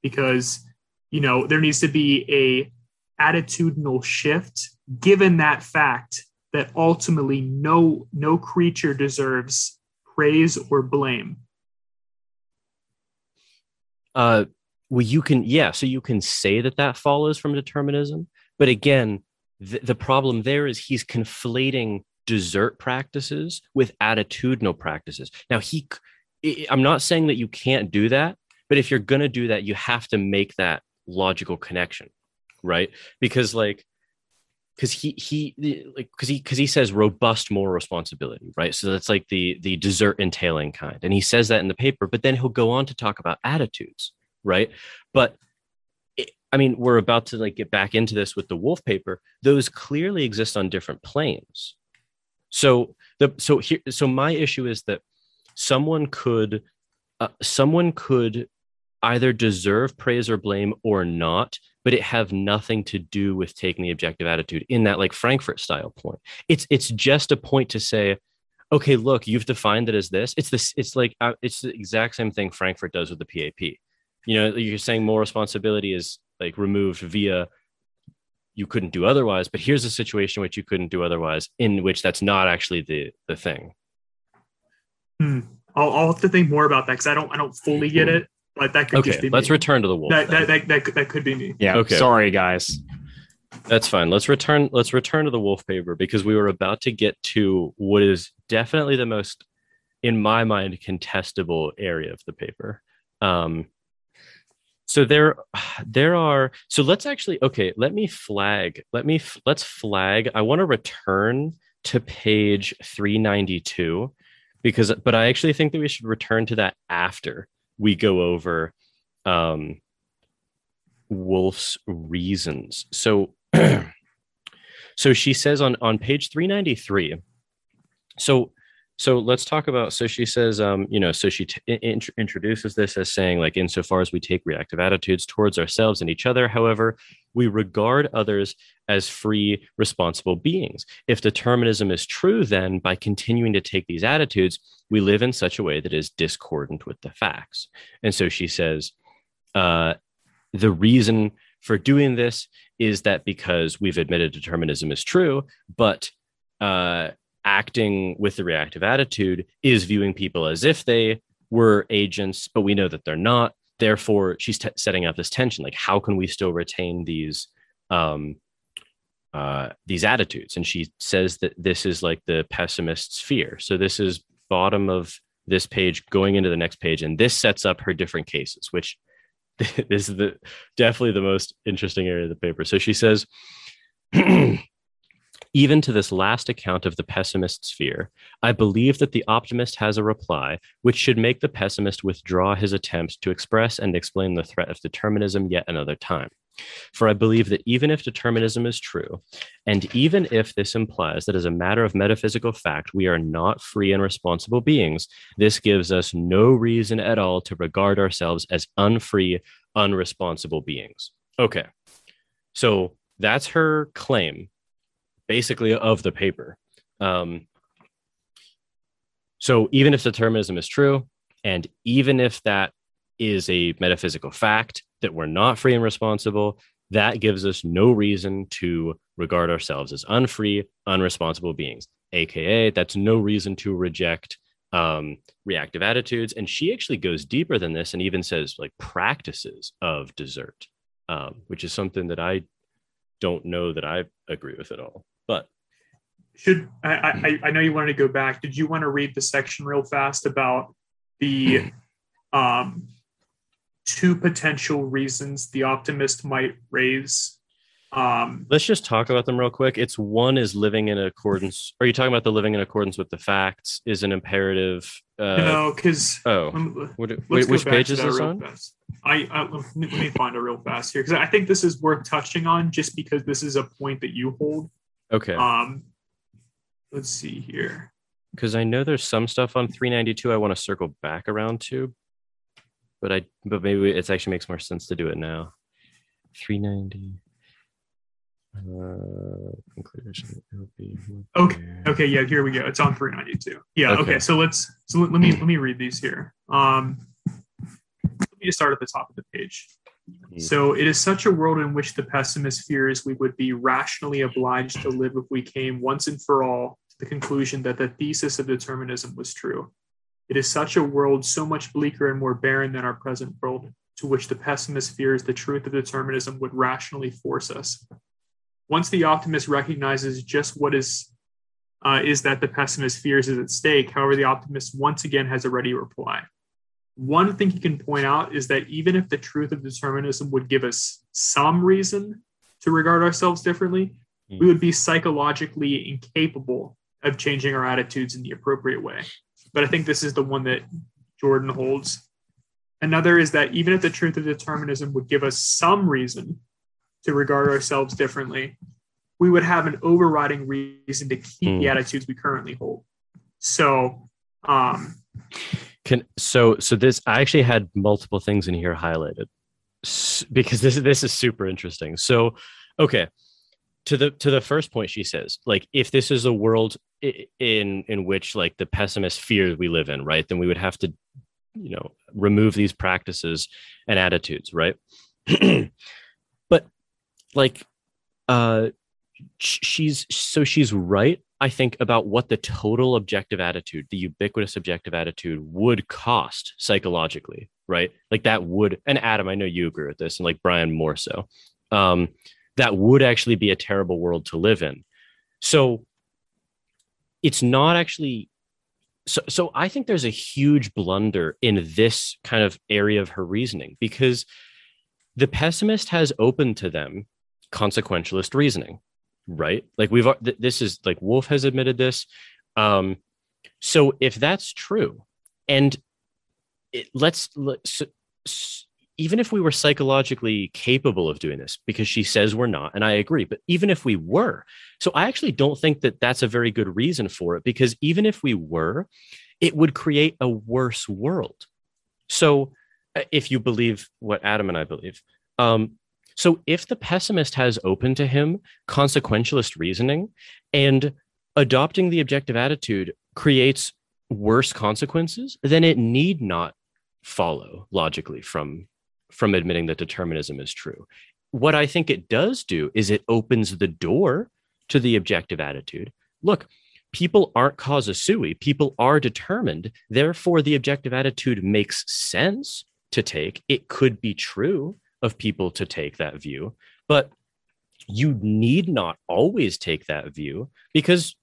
Because, you know, there needs to be a attitudinal shift given that fact that ultimately no no creature deserves praise or blame. Uh, well you can yeah so you can say that that follows from determinism but again th- the problem there is he's conflating desert practices with attitudinal practices. Now he i'm not saying that you can't do that but if you're going to do that you have to make that logical connection right? Because like because he he like because he because he says robust moral responsibility right? So that's like the the desert entailing kind. And he says that in the paper but then he'll go on to talk about attitudes right? But I mean, we're about to like get back into this with the wolf paper. Those clearly exist on different planes. So the so here so my issue is that someone could uh, someone could either deserve praise or blame or not but it have nothing to do with taking the objective attitude in that like frankfurt style point it's it's just a point to say okay look you've defined it as this it's this it's like uh, it's the exact same thing frankfurt does with the pap you know you're saying more responsibility is like removed via you couldn't do otherwise but here's a situation which you couldn't do otherwise in which that's not actually the the thing hmm. I'll, I'll have to think more about that because i don't i don't fully get it but that could okay just be let's me. return to the wolf that, that, that, that, that could be me Yeah. Okay. Sorry, guys. That's fine. Let's return let's return to the wolf paper because we were about to get to what is definitely the most in my mind contestable area of the paper. Um so there *sighs* there are so let's actually okay, let me flag. Let me let's flag. I want to return to page 392 because but I actually think that we should return to that after we go over um Wolf's reasons. So *clears throat* so she says on on page 393 so so let's talk about so she says um you know so she t- in- introduces this as saying like insofar as we take reactive attitudes towards ourselves and each other however we regard others as free responsible beings. If determinism is true then by continuing to take these attitudes we live in such a way that is discordant with the facts. And so she says uh the reason for doing this is that because we've admitted determinism is true, but uh, acting with the reactive attitude is viewing people as if they were agents, but we know that they're not. Therefore, she's t- setting up this tension. Like, how can we still retain these um, uh, these attitudes? And she says that this is like the pessimist's fear. So this is bottom of this page going into the next page, and this sets up her different cases, which *laughs* this is the definitely the most interesting area of the paper. So she says, *clears throat* even to this last account of the pessimist's fear, I believe that the optimist has a reply which should make the pessimist withdraw his attempt to express and explain the threat of determinism yet another time. For I believe that even if determinism is true, and even if this implies that as a matter of metaphysical fact we are not free and responsible beings, this gives us no reason at all to regard ourselves as unfree, unresponsible beings. Okay. So that's her claim, basically, of the paper. Um, so even if determinism is true, and even if that is a metaphysical fact that we're not free and responsible, that gives us no reason to regard ourselves as unfree, unresponsible beings. AKA, that's no reason to reject um, reactive attitudes. And she actually goes deeper than this and even says like practices of desert, um, which is something that I don't know that I agree with at all. But should I, I I know you wanted to go back. Did you want to read the section real fast about the um two potential reasons the optimist might raise. Um, Let's just talk about them real quick. It's one is living in accordance. Are you talking about the living in accordance with the facts is an imperative? Uh, no, because oh, what, wait, which page is this on? Fast. I, I let, me, let me find it real fast here because I think this is worth touching on just because this is a point that you hold. Okay. Um, let's see here. Because I know there's some stuff on 392 I want to circle back around to, but I but maybe it actually makes more sense to do it now. 390. Uh, conclusion. Okay. Okay. Yeah. Here we go. It's on 392. Yeah. Okay. okay so let's so let, let me let me read these here. Um, let me just start at the top of the page. So it is such a world in which the pessimist fears we would be rationally obliged to live if we came once and for all to the conclusion that the thesis of determinism was true. It is such a world so much bleaker and more barren than our present world, to which the pessimist fears the truth of determinism would rationally force us. Once the optimist recognizes just what is uh, is that the pessimist fears is at stake, however, the optimist once again has a ready reply. One thing he can point out is that even if the truth of determinism would give us some reason to regard ourselves differently, mm. we would be psychologically incapable of changing our attitudes in the appropriate way but I think this is the one that Jordan holds. Another is that even if the truth of determinism would give us some reason to regard ourselves differently, we would have an overriding reason to keep mm. the hmm. attitudes we currently hold. So, um, can so so this I actually had multiple things in here highlighted. Because this this is super interesting. So, okay, to the to the first point she says like if this is a world in in which like the pessimist fears we live in right then we would have to you know remove these practices and attitudes right? *clears throat* But like uh, she's so she's right I think about what the total objective attitude, the ubiquitous objective attitude would cost psychologically, right? Like that would, and Adam, I know you agree with this, and like Brian more so. Um, that would actually be a terrible world to live in. So it's not actually so so I think there's a huge blunder in this kind of area of her reasoning because the pessimist has open to them consequentialist reasoning right? Like we've this is like Wolf has admitted this. Um, so if that's true, and it, let's, let's even if we were psychologically capable of doing this, because she says we're not, and I agree, but even if we were, so I actually don't think that that's a very good reason for it, because even if we were, it would create a worse world. So uh, if you believe what Adam and I believe, um, so if the pessimist has open to him consequentialist reasoning and adopting the objective attitude creates worse consequences, then it need not follow logically from from admitting that determinism is true. What I think it does do is it opens the door to the objective attitude. Look, people aren't causa sui, people are determined. Therefore, the objective attitude makes sense to take. It could be true of people to take that view, but you need not always take that view because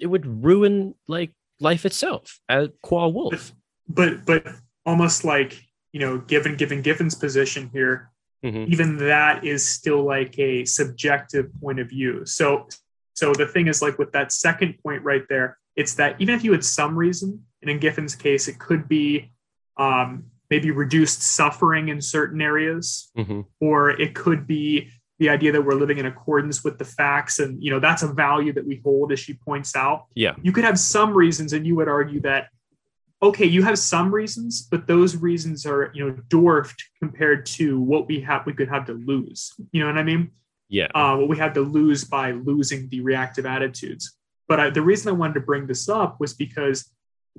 it would ruin like life itself as qua wolf. But but, but almost like you know, given given Giffen's position here, mm-hmm. even that is still like a subjective point of view. So so the thing is like with that second point right there, it's that even if you had some reason, and in Giffen's case, it could be um, maybe reduced suffering in certain areas mm-hmm. or it could be the idea that we're living in accordance with the facts and you know that's a value that we hold as she points out. Yeah. You could have some reasons and you would argue that okay you have some reasons but those reasons are you know dwarfed compared to what we have we could have to lose. You know what i mean? Yeah. Uh, what we had to lose by losing the reactive attitudes. But I, the reason i wanted to bring this up was because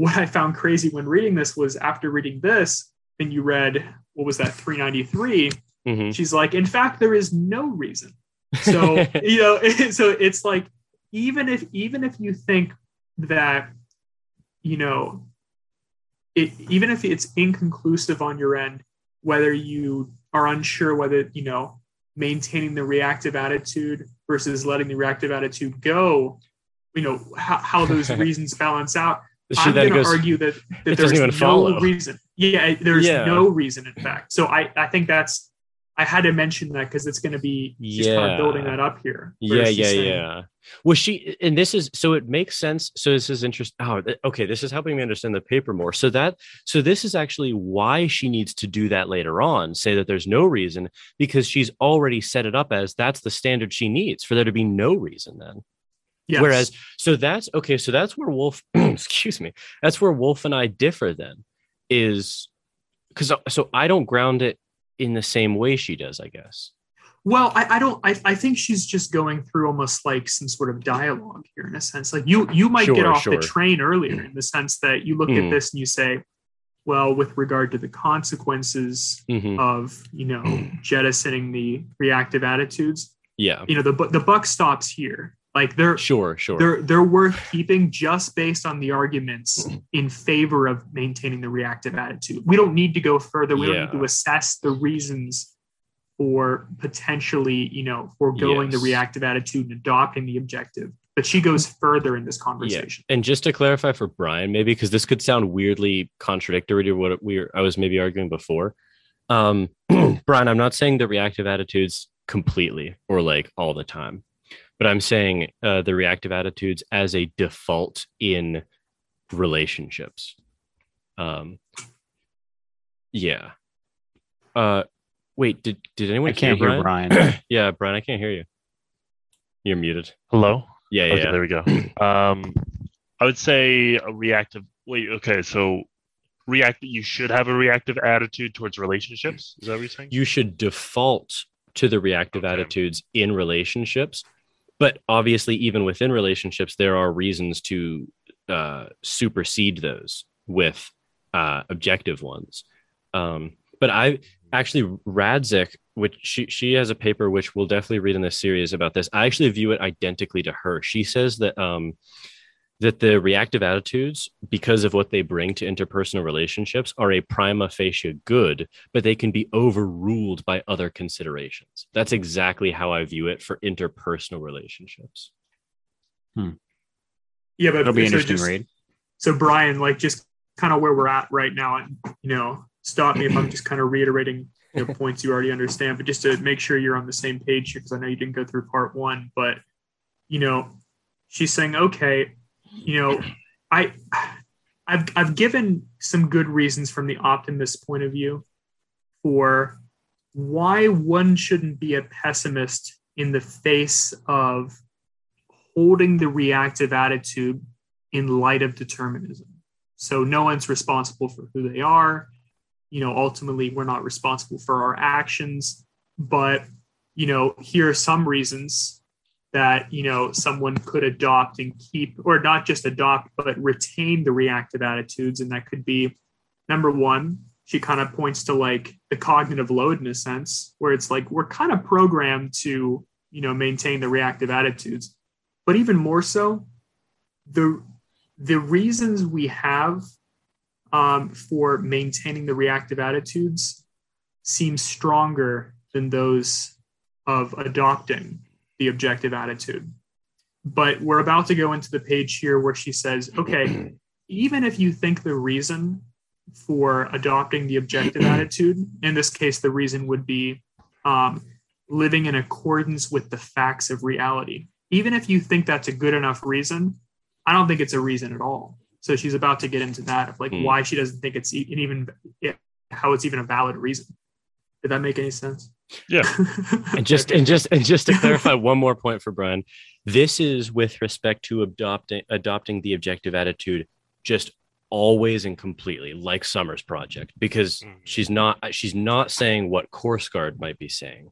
what i found crazy when reading this was after reading this and you read what was that 393 mm-hmm. she's like in fact there is no reason so *laughs* you know *laughs* so it's like even if even if you think that you know it even if it's inconclusive on your end whether you are unsure whether you know maintaining the reactive attitude versus letting the reactive attitude go you know how, how those *laughs* reasons balance out I'm going to argue that, that there's no follow. reason. Yeah, there's yeah. no reason, in fact. So I, I think that's, I had to mention that because it's going to be, she's yeah. kind of building that up here. Yeah, yeah, saying, yeah. Well, she, and this is, so it makes sense. So this is interesting. Oh, okay. This is helping me understand the paper more. So that, so this is actually why she needs to do that later on, say that there's no reason because she's already set it up as that's the standard she needs for there to be no reason then. Yes. Whereas, so that's okay. So that's where Wolf, *clears throat* excuse me, that's where Wolf and I differ. Then is because uh, so I don't ground it in the same way she does. I guess. Well, I, I don't. I, I think she's just going through almost like some sort of dialogue here, in a sense. Like you, you might sure, get off sure. the train earlier in the sense that you look mm. at this and you say, well, with regard to the consequences mm-hmm. of you know *clears throat* jettisoning the reactive attitudes, yeah, you know the the buck stops here. Like they're sure, sure. They're they're worth keeping just based on the arguments in favor of maintaining the reactive attitude. We don't need to go further. We yeah. don't need to assess the reasons for potentially, you know, foregoing yes. the reactive attitude and adopting the objective. But she goes further in this conversation. Yeah. And just to clarify for Brian, maybe because this could sound weirdly contradictory to what we were, I was maybe arguing before. Um, *clears throat* Brian, I'm not saying the reactive attitudes completely or like all the time but I'm saying uh, the reactive attitudes as a default in relationships. Um, yeah. Uh, wait, did did anyone? I can't hear, hear Brian. Brian. *clears throat* yeah, Brian, I can't hear you. You're muted. Hello. Yeah, yeah. Okay, yeah. there we go. *clears throat* Um, I would say a reactive. Wait, okay, so react. You should have a reactive attitude towards relationships. Is that what you're saying? You should default to the reactive okay. attitudes in relationships but obviously even within relationships there are reasons to uh, supersede those with uh, objective ones um, but i actually radzik which she she has a paper which we'll definitely read in this series about this. I actually view it identically to her. She says that um that the reactive attitudes, because of what they bring to interpersonal relationships, are a prima facie good, but they can be overruled by other considerations. That's exactly how I view it for interpersonal relationships. Hmm. Yeah, but It'll be so interesting just- read. So Brian, like just kind of where we're at right now, and you know, stop me if I'm just kind of reiterating you know, points you already understand, but just to make sure you're on the same page here, because I know you didn't go through part one, but you know, she's saying, okay, you know, I I've I've given some good reasons from the optimist point of view for why one shouldn't be a pessimist in the face of holding the reactive attitude in light of determinism. So no one's responsible for who they are. You know, ultimately, we're not responsible for our actions. But, you know, here are some reasons that, you know, someone could adopt and keep, or not just adopt, but retain the reactive attitudes. And that could be number one, she kind of points to like the cognitive load in a sense, where it's like we're kind of programmed to, you know, maintain the reactive attitudes. But even more so, the the reasons we have um, for maintaining the reactive attitudes seem stronger than those of adopting the objective attitude. But we're about to go into the page here where she says, okay, *clears throat* even if you think the reason for adopting the objective *clears throat* attitude, in this case, the reason would be um, living in accordance with the facts of reality. Even if you think that's a good enough reason, I don't think it's a reason at all. So she's about to get into that of like Hmm. why she doesn't think it's an even how it's even a valid reason. Did that make any sense? Yeah. *laughs* and just and just and just to clarify *laughs* one more point for Brian, this is with respect to adopting adopting the objective attitude just always and completely like Sommers' project because Mhm. she's not she's not saying what Korsgaard might be saying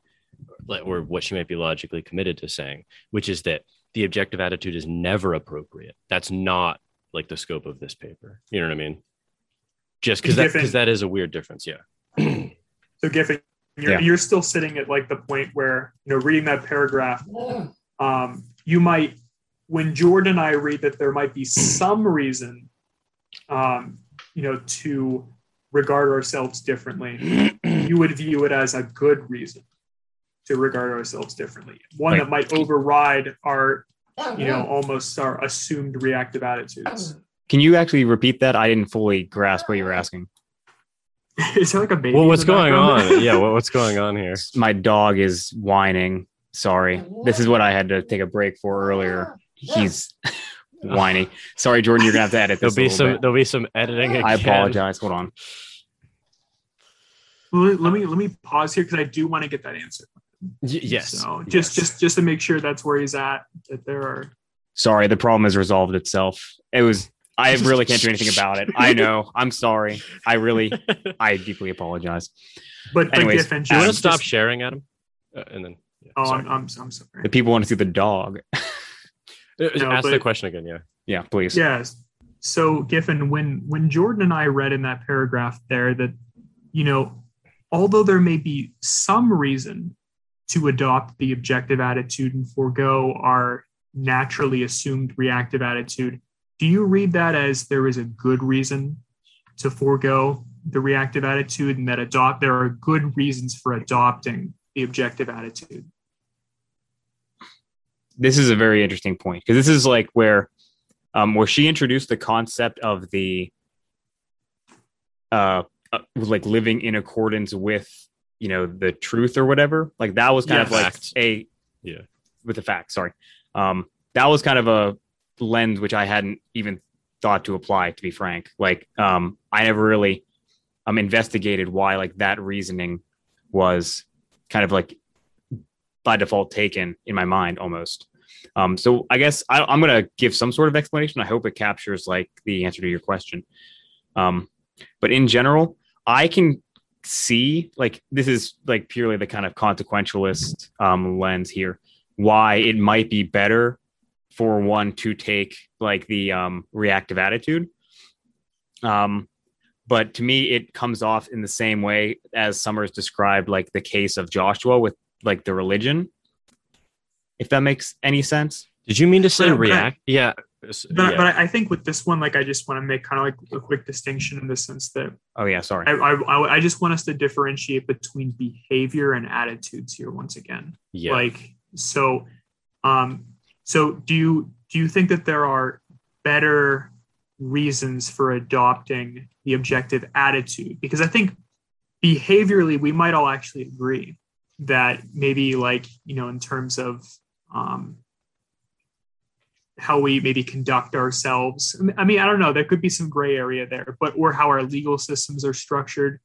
or what she might be logically committed to saying, which is that the objective attitude is never appropriate. That's not like the scope of this paper. You know what I mean? Just because that because that is a weird difference. Yeah. *clears throat* So Giffen, you're, Yeah. you're still sitting at like the point where, you know, reading that paragraph, um, you might, when Jordan and I read that there might be some reason, um, you know, to regard ourselves differently, *clears throat* you would view it as a good reason to regard ourselves differently. One that might override our, you know, *laughs* almost our assumed reactive attitudes. Can you actually repeat that? I didn't fully grasp what you were asking. *laughs* Is there like a baby? Well, what's going background? on? Yeah, what, *laughs* what's going on here? *laughs* My dog is whining. Sorry. This is what I had to take a break for earlier. He's whining. Sorry, Jordan, you're gonna have to edit this. There'll be a some bit. there'll be some editing. I apologize. Hold on. Let let me let me pause here because I do want to get that answer. Y- yes. So just yes. just just to make sure that's where he's at. That there are. Sorry, the problem has resolved itself. It was I really can't do anything *laughs* about it. I know. I'm sorry. I really *laughs* I deeply apologize. But but Anyways, Giffen, Do you want to stop just- sharing, Adam? Uh, and then yeah, Oh, sorry. I'm, I'm I'm sorry. The people want to see the dog. *laughs* Uh, no, ask the question again. Yeah. Yeah, please. Yes. So Giffen, when when Jordan and I read in that paragraph there that, you know, although there may be some reason to adopt the objective attitude and forego our naturally assumed reactive attitude, do you read that as there is a good reason to forego the reactive attitude and that adopt there are good reasons for adopting the objective attitude? this is a very interesting point because this is like where um where she introduced the concept of the uh, uh like living in accordance with you know the truth or whatever like that was kind Yeah, of like facts. a Yeah. with the fact sorry um that was kind of a lens which i hadn't even thought to apply to be frank like um i never really um investigated why like that reasoning was kind of like by default taken in my mind almost. Um, so I guess I, I'm going to give some sort of explanation. I hope it captures like the answer to your question. Um, but in general, I can see like this is like purely the kind of consequentialist um, lens here. Why it might be better for one to take like the um, reactive attitude. Um, but to me, it comes off in the same way as Sommers described, like the case of Joshua with like the religion. If that makes any sense. Did you mean to say but, react? But, yeah. But, yeah. but I think with this one, like I just want to make kind of like a quick distinction in the sense that. Oh yeah, sorry. I, I I just want us to differentiate between behavior and attitudes here once again. Yeah. Like so, um, so do you do you think that there are better reasons for adopting the objective attitude? Because I think behaviorally we might all actually agree that maybe like you know in terms of um, how we maybe conduct ourselves. I mean, I don't know. There could be some gray area there, but or how our legal systems are structured,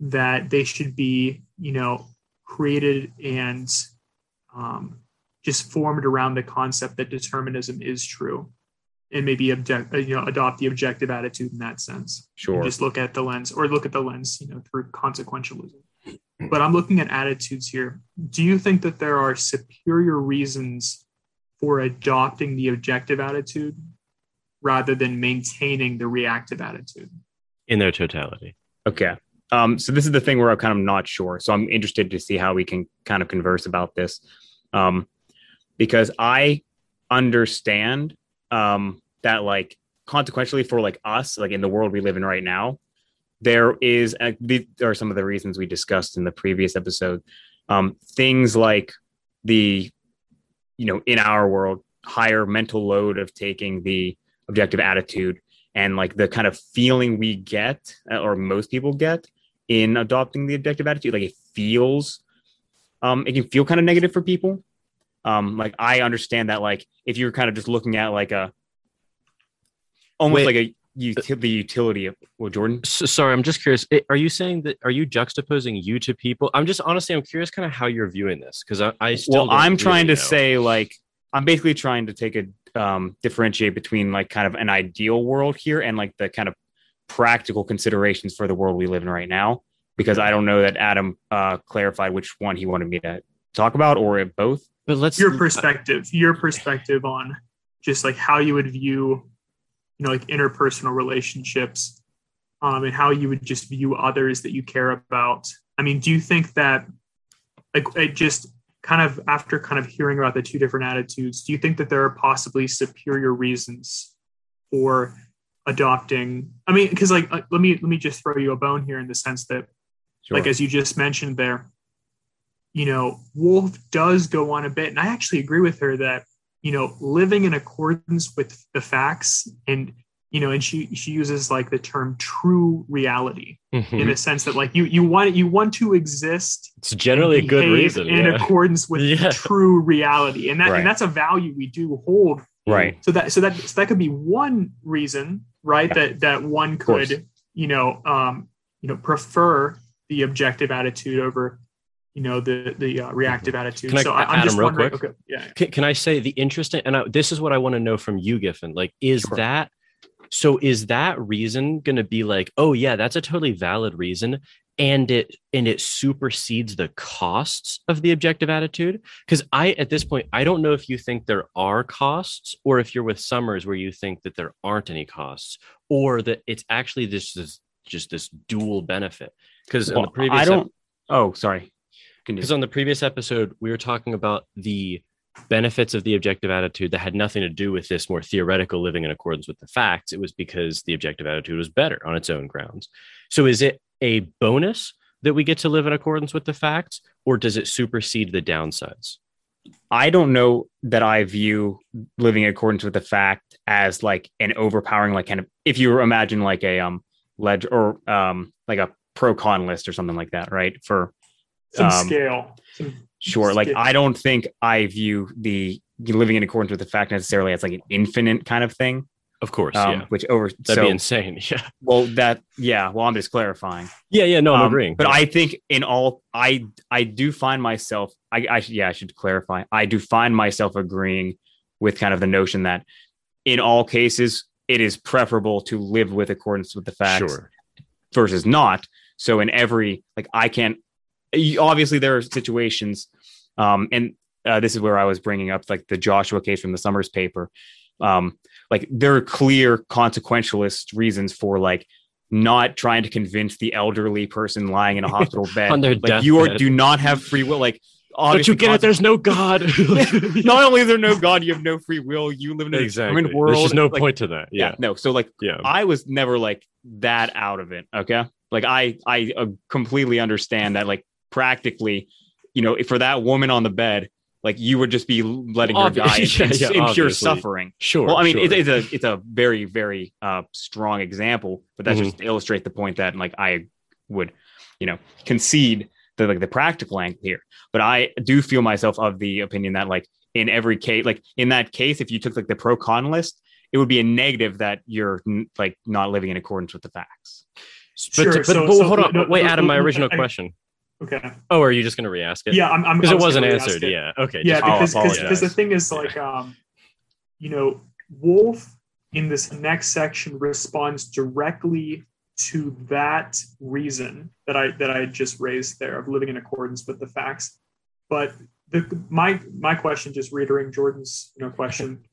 that they should be, you know, created and um, just formed around the concept that determinism is true, and maybe object, uh, you know, adopt the objective attitude in that sense. Sure. just look at the lens, or look at the lens, you know, through consequentialism. But I'm looking at attitudes here. Do you think that there are superior reasons? for adopting the objective attitude rather than maintaining the reactive attitude in their totality. Okay. Um, so this is the thing where I'm kind of not sure. So I'm interested to see how we can kind of converse about this. Um, because I understand um, that like consequentially for like us, like in the world we live in right now, there is uh, these are some of the reasons we discussed in the previous episode. Um, things like the you know, in our world, higher mental load of taking the objective attitude and like the kind of feeling we get uh, or most people get in adopting the objective attitude like it feels um it can feel kind of negative for people um like i understand that like if you're kind of just looking at like a almost Wait, like a the utility of well jordan? So, sorry i'm just curious are you saying that are you juxtaposing you to people? I'm just honestly i'm curious kind of how you're viewing this because I, I still well i'm trying to know. say like i'm basically trying to take a um, differentiate between like kind of an ideal world here and like the kind of practical considerations for the world we live in right now because i don't know that adam uh, clarified which one he wanted me to talk about or if both but let's your perspective your perspective on just like how you would view you know like interpersonal relationships um, and how you would just view others that you care about i mean do you think that like it just kind of after kind of hearing about the two different attitudes do you think that there are possibly superior reasons for adopting i mean because like uh, let me let me just throw you a bone here in the sense that sure. like as you just mentioned there you know Wolf does go on a bit and i actually agree with her that you know, living in accordance with the facts and you know, and she she uses like the term true reality mm-hmm. in a sense that like you you want you want to exist. It's generally a good reason in yeah. accordance with *laughs* yeah. true reality, and that right. and that's a value we do hold. Right. So that so that so that could be one reason, right? Yeah. That that one could you know um you know prefer the objective attitude over you know the the uh, reactive attitude. Can I, so I, am just real quick. Okay, yeah. Can, can, I say the interesting and I, this is what I want to know from you, Giffen? Like, is sure. that so? Is that reason going to be like, oh yeah, that's a totally valid reason, and it and it supersedes the costs of the objective attitude? Because I at this point I don't know if you think there are costs, or if you're with Sommers where you think that there aren't any costs, or that it's actually this is just this dual benefit. Because well, the previous I don't. Ep- oh, sorry because on the previous episode, we were talking about the benefits of the objective attitude that had nothing to do with this more theoretical living in accordance with the facts. It was because the objective attitude was better on its own grounds. So is it a bonus that we get to live in accordance with the facts, or does it supersede the downsides? I don't know that I view living in accordance with the fact as like an overpowering, like kind of if you imagine like a um ledger or um like a pro con list or something like that, right? For some um, scale. Some sure. Scale. Like I don't think I view the living in accordance with the fact necessarily as like an infinite kind of thing. Of course, um, yeah. Which over that'd so, be insane. *laughs* Yeah. Well, that yeah. Well, I'm just clarifying. Yeah, yeah. No, I'm um, agreeing. But yeah. I think in all, I I do find myself. I, I yeah. I should clarify. I do find myself agreeing with kind of the notion that in all cases it is preferable to live with accordance with the facts sure. versus not. So in every like I can't obviously there are situations, um, and uh, this is where I was bringing up like the Joshua case from the Sommers paper. Um, like there are clear consequentialist reasons for like not trying to convince the elderly person lying in a hospital *laughs* bed On their like you are, do not have free will like But you get it. There's no God. *laughs* not only is there no god you have no free will you live in a exactly. determined world There's no like, point to that. yeah Yeah. no so like Yeah. I was never like that out of it. Okay. Like I, I uh, completely understand that like practically, you know, for that woman on the bed, like you would just be letting her *laughs* die in, yeah, yeah, in pure suffering. Sure. Well, I mean, sure. it, it's a, it's a very, very uh, strong example, but that's Mm-hmm. just to illustrate the point that like I would, you know, concede the like the practical angle here. But I do feel myself of the opinion that like in every case, like in that case, if you took like the pro con list, it would be a negative that you're like not living in accordance with the facts. but, Sure, but, so- but so- hold on. no, Wait, no, Adam, my original I- question. Okay. Oh, are you just going to re-ask it? Yeah, I'm. I'm Because it was wasn't answered. it. Yeah. Okay. Yeah, just- because because the thing is like um, you know, Wolf in this next section responds directly to that reason that I that I just raised there of living in accordance with the facts. But the my my question, just reiterating Jordan's you know question,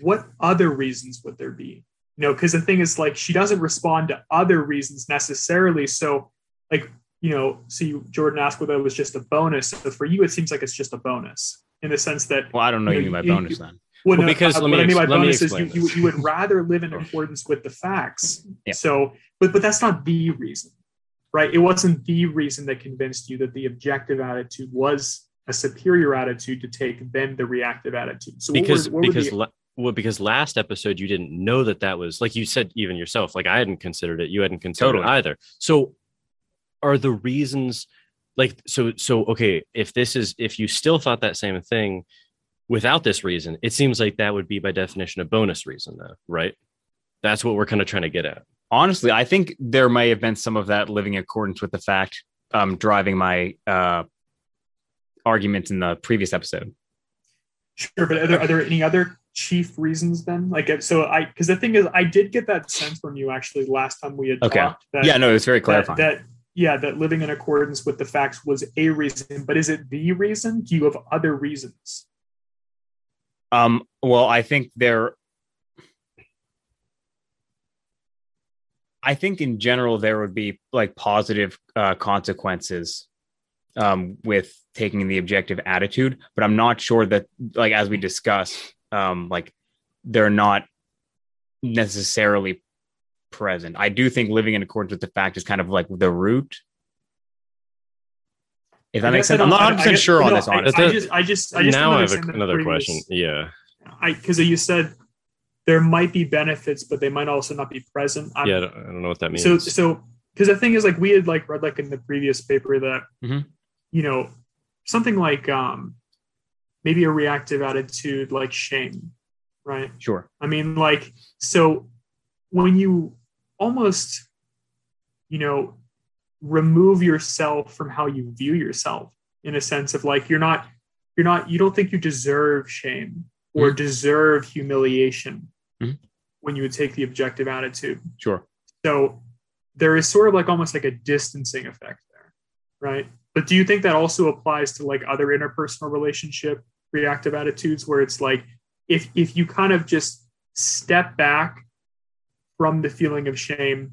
what other reasons would there be? You know, because the thing is like she doesn't respond to other reasons necessarily. So like you know, see Jordan asked whether it was just a bonus. So for you, it seems like it's just a bonus in the sense that Well, I don't know You you mean by you- bonus then. well, Well, no, because uh, let what me I mean by ex- let bonus is you, you, you would *laughs* rather live in accordance with the facts. Yeah. So, but but that's not the reason, right? It wasn't the reason that convinced you that the objective attitude was a superior attitude to take than the reactive attitude. So what because were, what were because the, la- well, because last episode you didn't know that that was like you said even yourself like I hadn't considered it you hadn't considered Totally. it either so are the reasons like so so okay if this is if you still thought that same thing without this reason it seems like that would be by definition a bonus reason though right that's what we're kind of trying to get at honestly, I think there may have been some of that living in accordance with the fact um, driving my uh, arguments in the previous episode. sure, but are there, are there any other chief reasons then? Like, if- so I because the thing is, I did get that sense from you actually last time we had Okay. talked. That, yeah, no, it's very that, clarifying. that yeah that living in accordance with the facts was a reason but is it the reason do you have other reasons um, well, I think there. I think in general there would be like positive uh, consequences um, with taking the objective attitude, but I'm not sure that like as we discussed, um, like they're not necessarily present. I do think living in accordance with the fact is kind of like the root. If that I makes sense, I'm don't- 100 I percent guess- sure on this. I- Honestly, I, just i just i just now I have a, another previous- question yeah i because you said there might be benefits but they might also not be present I'm, yeah I don't, I don't know what that means so so because the thing is like we had like read like in the previous paper that Mhm. you know something like um maybe a reactive attitude like shame right sure. I mean, like, so when you almost, you know, remove yourself from how you view yourself in a sense of like, you're not, you're not, you don't think you deserve shame or deserve humiliation Mhm. when you would take the objective attitude. Sure. So there is sort of like almost like a distancing effect there, right? But do you think that also applies to like other interpersonal relationship reactive attitudes where it's like if if you kind of just step back from the feeling of shame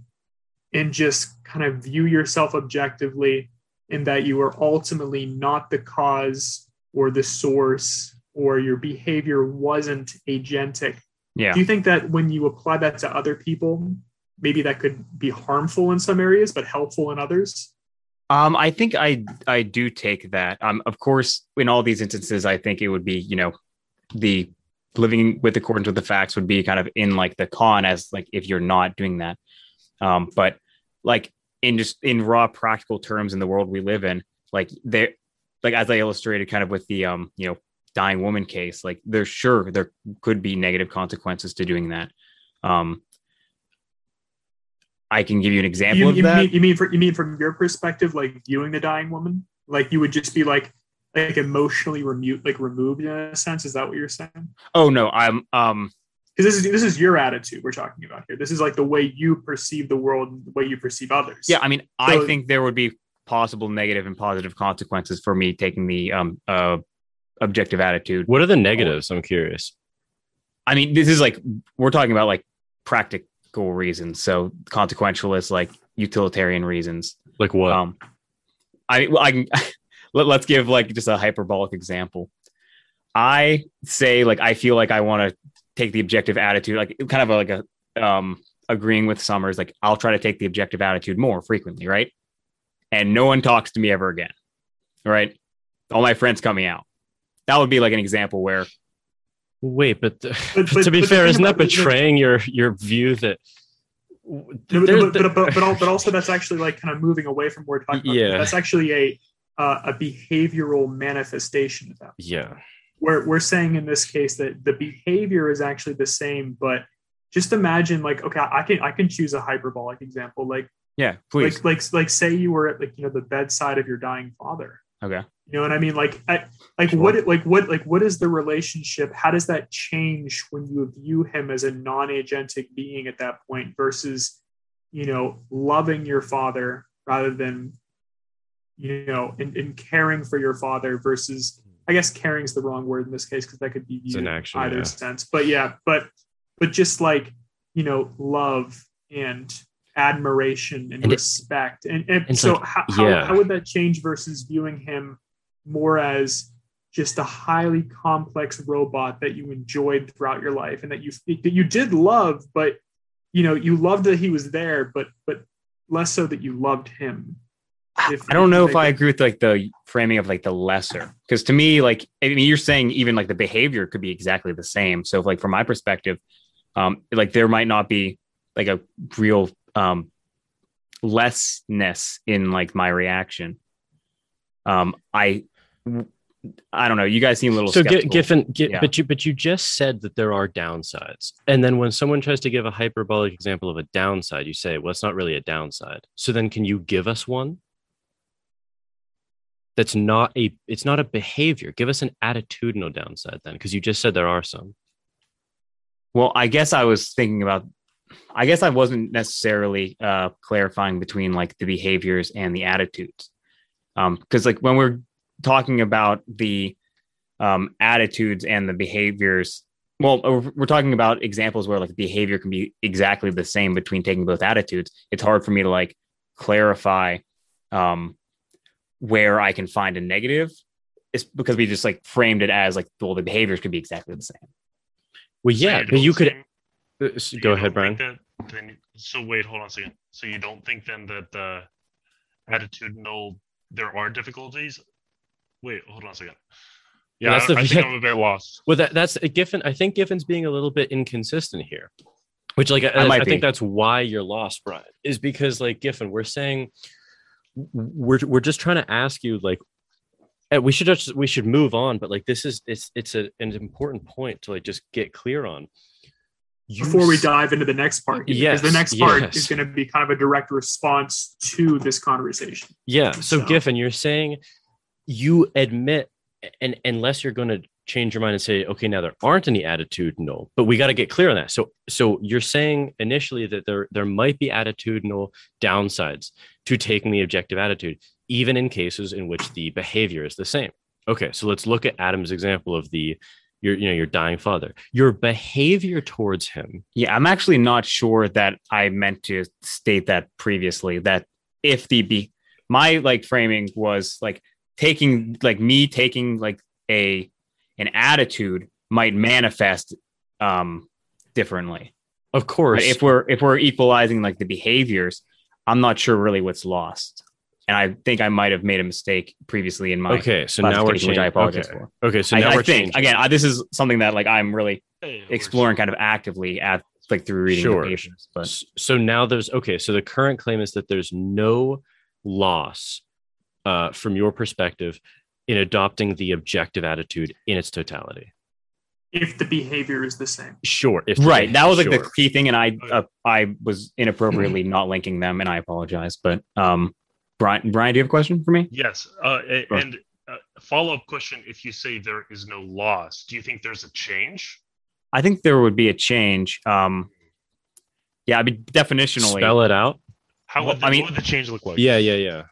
and just kind of view yourself objectively in that you are ultimately not the cause or the source or your behavior wasn't agentic Yeah. do you think that when you apply that to other people maybe that could be harmful in some areas but helpful in others Um, I think I I do take that. Um, of course, in all these instances, I think it would be you know the living with accordance with the facts would be kind of in like the con as like if you're not doing that. Um, but like in just in raw practical terms in the world we live in, like there, like as I illustrated, kind of with the um you know dying woman case, like there's sure there could be negative consequences to doing that. Um, I can give you an example you, of you that. mean, you mean for, you mean from your perspective like viewing the dying woman like you would just be like like emotionally removed like removed in a sense is that what you're saying oh no, I'm um because this is this is your attitude we're talking about here this is like the way you perceive the world and the way you perceive others Yeah, I mean, I think there would be possible negative and positive consequences for me taking the um uh objective attitude. what are the negatives i'm curious I mean, this is like we're talking about like practical reasons. So consequentialist, like utilitarian reasons. Like what? Um, I well, I can *laughs* let, let's give like just a hyperbolic example. I say like I feel like I want to take the objective attitude, like kind of a, like a um agreeing with Sommers, like I'll try to take the objective attitude more frequently, right? And no one talks to me ever again, right? All my friends coming out. That would be like an example where. Wait, but, the, *laughs* but, but to be but fair, isn't that betraying your your view that? but, but, but, but, also that's actually like kind of moving away from where we're talking about. Yeah, that's actually a uh, a behavioral manifestation of that. Yeah, we're we're saying in this case that the behavior is actually the same, but just imagine like okay, I can I can choose a hyperbolic example like yeah, please like like like say you were at like you know the bedside of your dying father. Okay. You know what I mean? Like, I, like sure. what, like what, like what is the relationship? How does that change when you view him as a non-agentic being at that point versus, you know, loving your father rather than, you know, in, and caring for your father versus, I guess caring is the wrong word in this case because that could be viewed action, either yeah. sense. But yeah, but but just like you know, love and admiration and, and respect. It, and, and, and so, like, how, yeah. how, how would that change versus viewing him more as just a highly complex robot that you enjoyed throughout your life and that you that you did love, but you know you loved that he was there, but but less so that you loved him. If, I don't know if I agree with like the framing of like the lesser because to me like I mean you're saying even like the behavior could be exactly the same. So like from my perspective, um like there might not be like a real um lessness in like my reaction. Um I I don't know. You guys seem a little so Giffen, yeah. but you but you just said that there are downsides, and then when someone tries to give a hyperbolic example of a downside, you say, "Well, it's not really a downside." So then, can you give us one? That's not a. It's not a behavior. Give us an attitudinal downside then, because you just said there are some. Well, I guess I was thinking about. I guess I wasn't necessarily uh, clarifying between like the behaviors and the attitudes, because um, like when we're talking about the um, attitudes and the behaviors well we're talking about examples where like behavior can be exactly the same between taking both attitudes it's hard for me to like clarify um, where i can find a negative it's because we just like framed it as like well the behaviors could be exactly the same well yeah but you could uh, go ahead brian that, then, so wait hold on a second so you don't think then that the attitudinal there are difficulties Wait, hold on a second. Yeah, that's the, I think I'm a bit lost. Well, that, that's Giffen. I think Giffen's being a little bit inconsistent here, which like I, I, I think that's why you're lost, Brian. Is because like Giffen, we're saying we're we're just trying to ask you like we should just we should move on, but like this is it's it's a, an important point to like just get clear on. You Before we dive into the next part, yes, because the next part yes. is going to be kind of a direct response to this conversation. Yeah. So, so Giffen, you're saying you admit and unless you're going to change your mind and say okay now there aren't any attitudinal but we got to get clear on that. So so you're saying initially that there there might be attitudinal downsides to taking the objective attitude even in cases in which the behavior is the same. Okay so let's look at adam's example of the your you know your dying father. Your behavior towards him yeah i'm actually not sure that i meant to state that previously that if the be my like framing was like taking like me taking like a an attitude might manifest um differently of course if we're if we're equalizing like the behaviors i'm not sure really what's lost and i think i might have made a mistake previously in my okay so now we're changing which i apologize okay. for okay so now I, we're I think changing. again I, this is something that like i'm really exploring kind of actively at like through reading sure. the papers but so now there's okay so the current claim is that there's no loss uh, from your perspective in adopting the objective attitude in its totality. If the behavior is the same. Sure right that was like sure. the key thing and i uh, i was inappropriately not linking them and i apologize but um brian brian do you have a question for me? Yes uh, and uh, follow-up question if you say there is no loss do you think there's a change? I think there would be a change um yeah i mean definitionally. Spell it out. How would the, I mean, what would the change look like? Yeah yeah yeah.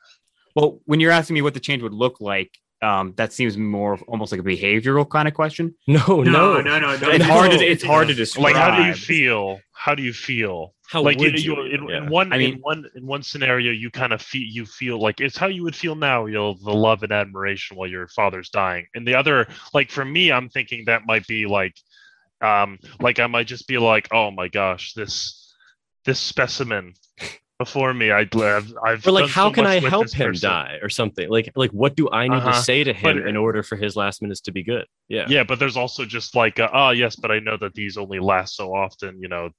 Well, when you're asking me what the change would look like, um, that seems more almost like a behavioral kind of question. No, no, no, no. no, no. It's hard to it's hard to describe. Like, how do you feel? How do you feel? How like would you, you? you- in, Yeah. in one I mean- in one in one scenario you kind of feel you feel like it's how you would feel now you know the love and admiration while your father's dying and the other like for me i'm thinking that might be like um like i might just be like oh my gosh this this specimen before me I, I've, I've Or like, how so can I help him person. die or something? Like, like what do I need to Uh-huh. say to him But- in order for his last minutes to be good? Yeah. yeah but there's also just like uh, oh yes but i know that these only last so often you know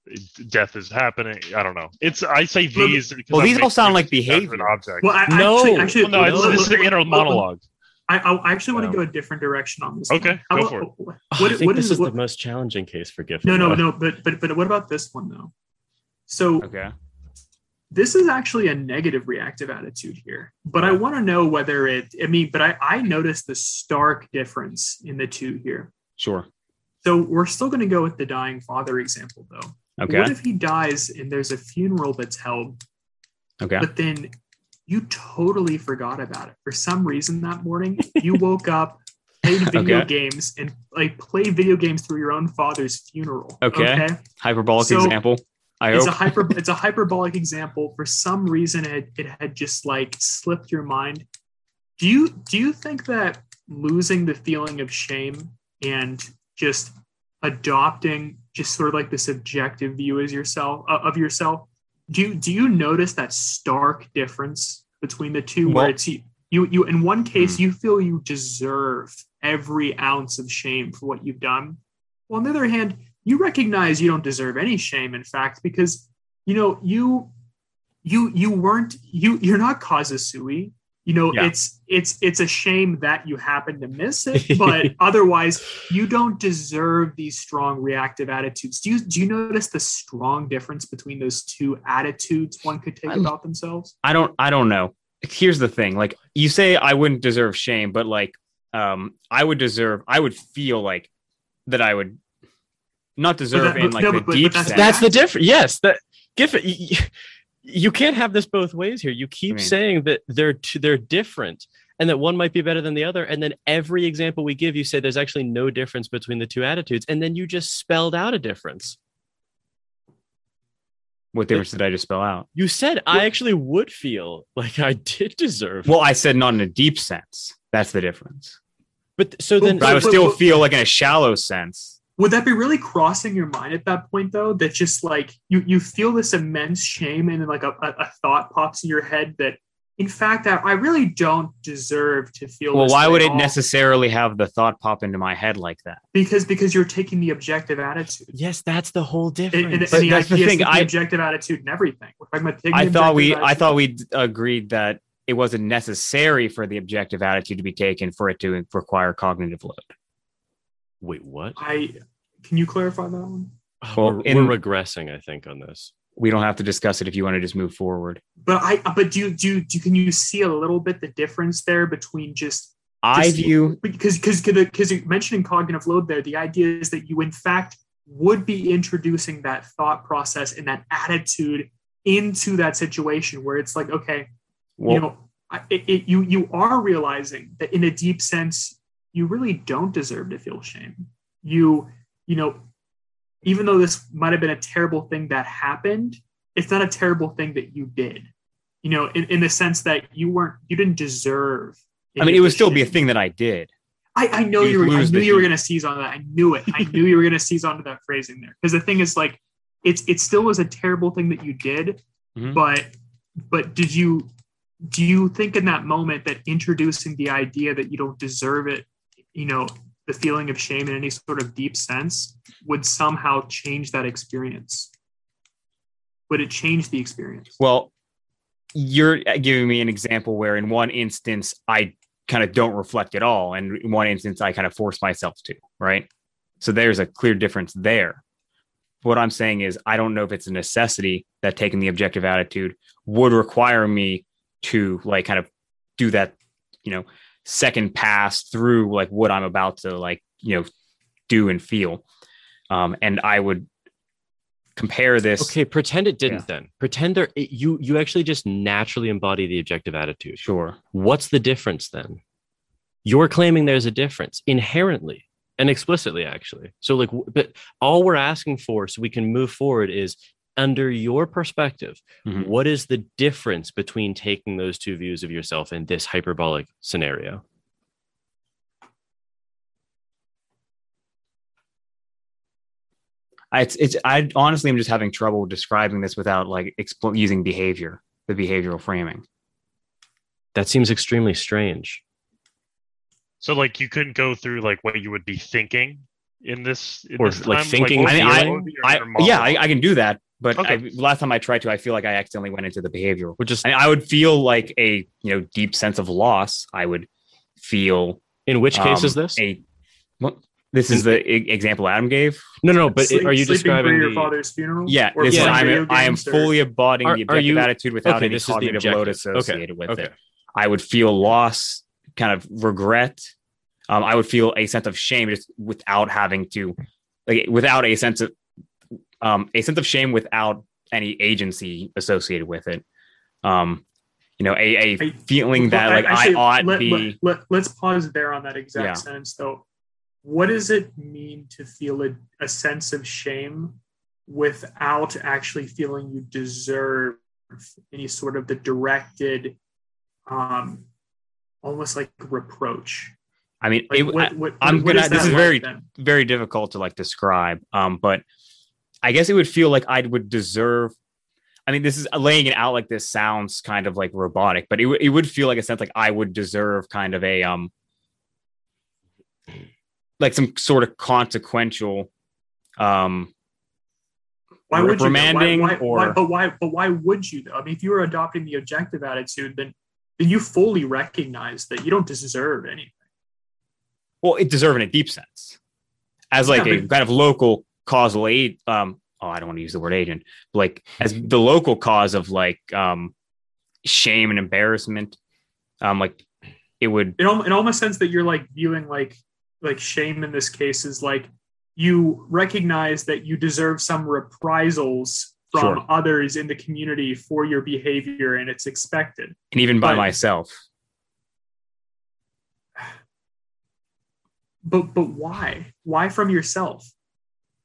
death is happening i don't know it's i say Well, these because well, I'm these all making sound like behavior. different objects Well, I, No. actually, actually, well, no it's, let- it's let- the inner let- monologue I, I actually want Um, to go a different direction on this. Okay, one. How go about- for it. What, Oh, I think what this is, is what, the most challenging case for Giffen. no, no, no. But but but what about this one though? So Okay. This is actually a negative reactive attitude here but i want to know whether it i mean but i i noticed the stark difference in the two here Sure. so we're still going to go with the dying father example though Okay. what if he dies and there's a funeral that's held Okay. but then you totally forgot about it for some reason that morning you *laughs* woke up played video Okay. games and like play video games through your own father's funeral Okay. Hyperbolic So, example. I it's hope. a hyper it's a hyperbolic example for some reason it, it had just like slipped your mind do you do you think that losing the feeling of shame and just adopting just sort of like this objective view as yourself uh, of yourself do you do you notice that stark difference between the two where it's you you, in one case Hmm. you feel you deserve every ounce of shame for what you've done well on the other hand you recognize you don't deserve any shame in fact because you know you you you weren't you you're not causa sui you know Yeah. it's it's it's a shame that you happen to miss it *laughs* but otherwise you don't deserve these strong reactive attitudes do you do you notice the strong difference between those two attitudes one could take I'm- about themselves I don't I don't know. Here's the thing. Like you say I wouldn't deserve shame, but like um I would deserve I would feel like that I would not deserve that- in like no, the but- but deep that's- sense. That's the difference. Yes, that give You, you can't have this both ways here. You keep I mean- saying that they're t- they're different, and that one might be better than the other, and then every example we give, you say there's actually no difference between the two attitudes, and then you just spelled out a difference. what difference did I just spell out? You said I actually would feel like I did deserve. Well, I said not in a deep sense. That's the difference. but so then But I would still feel like in a shallow sense. Would that be really crossing your mind at that point though that just like you you feel this immense shame and then like a, a, a thought pops in your head that in fact I, I really don't deserve to feel Well, this why would it all. necessarily have the thought pop into my head like that? because because you're taking the objective attitude yes, that's the whole difference. and, and But the that's the idea thing, the I- objective attitude and everything We're talking about taking I thought we objective I thought attitude. we agreed that it wasn't necessary for the objective attitude to be taken for it to require cognitive load. Wait, what? I can you clarify that one? Uh, well, we're, in- we're regressing, I think, on this. We don't have to discuss it if you want to just move forward. but I but do you do you- do can you see a little bit the difference there between just I Just- view because because because you mentioning cognitive load there the idea is that you in fact would be introducing that thought process and that attitude into that situation where it's like okay well, you know it, it, you you are realizing that in a deep sense you really don't deserve to feel shame you you know even though this might have been a terrible thing that happened it's not a terrible thing that you did you know in, in the sense that you weren't you didn't deserve I mean, it would still be a thing that I did. I, I know You you were. I knew you were going to seize on that. I knew it. I knew you were going to seize onto that phrasing there. Because the thing is, like, it's it still was a terrible thing that you did, Mhm. but but did you do you think in that moment that introducing the idea that you don't deserve it, you know, the feeling of shame in any sort of deep sense would somehow change that experience? Would it change the experience? Well, you're giving me an example where in one instance I kind of don't reflect at all, and in one instance I kind of force myself to, right? So there's a clear difference there. What I'm saying is I don't know if it's a necessity that taking the objective attitude would require me to like kind of do that, you know, second pass through like what I'm about to like, you know, do and feel. Um, and I would compare this. Okay, pretend it didn't Yeah. then. Pretend there it, you you actually just naturally embody the objective attitude. Sure. What's the difference then? you're claiming there's a difference inherently and explicitly actually so like but all we're asking for so we can move forward is under your perspective mm-hmm. what is the difference between taking those two views of yourself in this hyperbolic scenario I, it's, it's I honestly am just having trouble describing this without like expl- using behavior, the behavioral framing. That seems extremely strange. So like you couldn't go through like what you would be thinking in this, in or this like time? thinking. Like, I, mean, I, I yeah, I, I, can do that. But okay. I, last time I tried to, I feel like I accidentally went into the behavioral. Which is, I, I would feel like a you know deep sense of loss. I would feel. In which case um, is this? A, what, this is the example Adam gave. No, no, but Sleep, are you describing your the... father's funeral? Yeah, this yeah. I'm, I am fully embodying are, the objective you... attitude without okay, any cognitive load associated okay. with okay. it. I would feel loss, kind of regret. Um, I would feel a sense of shame just without having to, like, without a sense of, um, a sense of shame without any agency associated with it. Um, you know, a, a feeling that like I, I ought let, be. Let, let, us pause there on that exact yeah. sentence though what does it mean to feel a, a sense of shame without actually feeling you deserve any sort of the directed um almost like reproach i mean like it, what, what, i'm what gonna this is very very difficult to like describe um but i guess it would feel like i would deserve i mean this is laying it out like this sounds kind of like robotic but it, it would feel like a sense like i would deserve kind of a um like some sort of consequential um why would reprimanding you why, why, or why, but why but why would you though? I mean if you were adopting the objective attitude then then you fully recognize that you don't deserve anything. Well, it deserves in a deep sense. As like yeah, a but, kind of local causal aid um oh I don't want to use the word agent, but like as the local cause of like um shame and embarrassment. Um like it would it, it almost sense that you're like viewing like like shame in this case is like you recognize that you deserve some reprisals from sure. others in the community for your behavior and it's expected and even by but, myself but but why why from yourself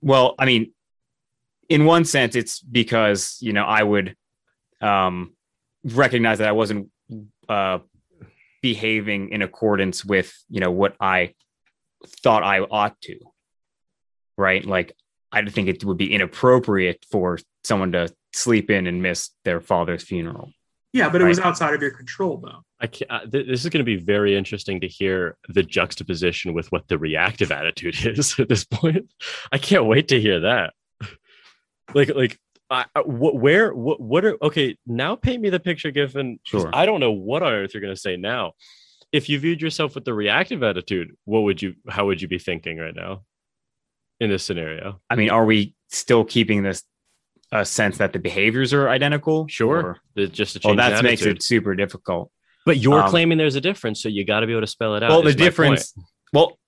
well i mean in one sense it's because you know i would um recognize that i wasn't uh behaving in accordance with you know what i thought I ought to. Right? Like I think it would be inappropriate for someone to sleep in and miss their father's funeral. Yeah, but it right? was outside of your control, though. I can't, uh, th- this is going to be very interesting to hear the juxtaposition with what the reactive attitude *laughs* is at this point. I can't wait to hear that. *laughs* like, like, I, I, wh- where, what, what are okay? Now, paint me the picture, Giffen. Sure. I don't know what on earth you're going to say now if you viewed yourself with the reactive attitude, what would you how would you be thinking right now in this scenario? I mean, are we still keeping this a sense that the behaviors are identical? Sure. Or, just a change. Well, that makes it super difficult. But you're um, claiming there's a difference, so you got to be able to spell it out. Well, the difference. Well,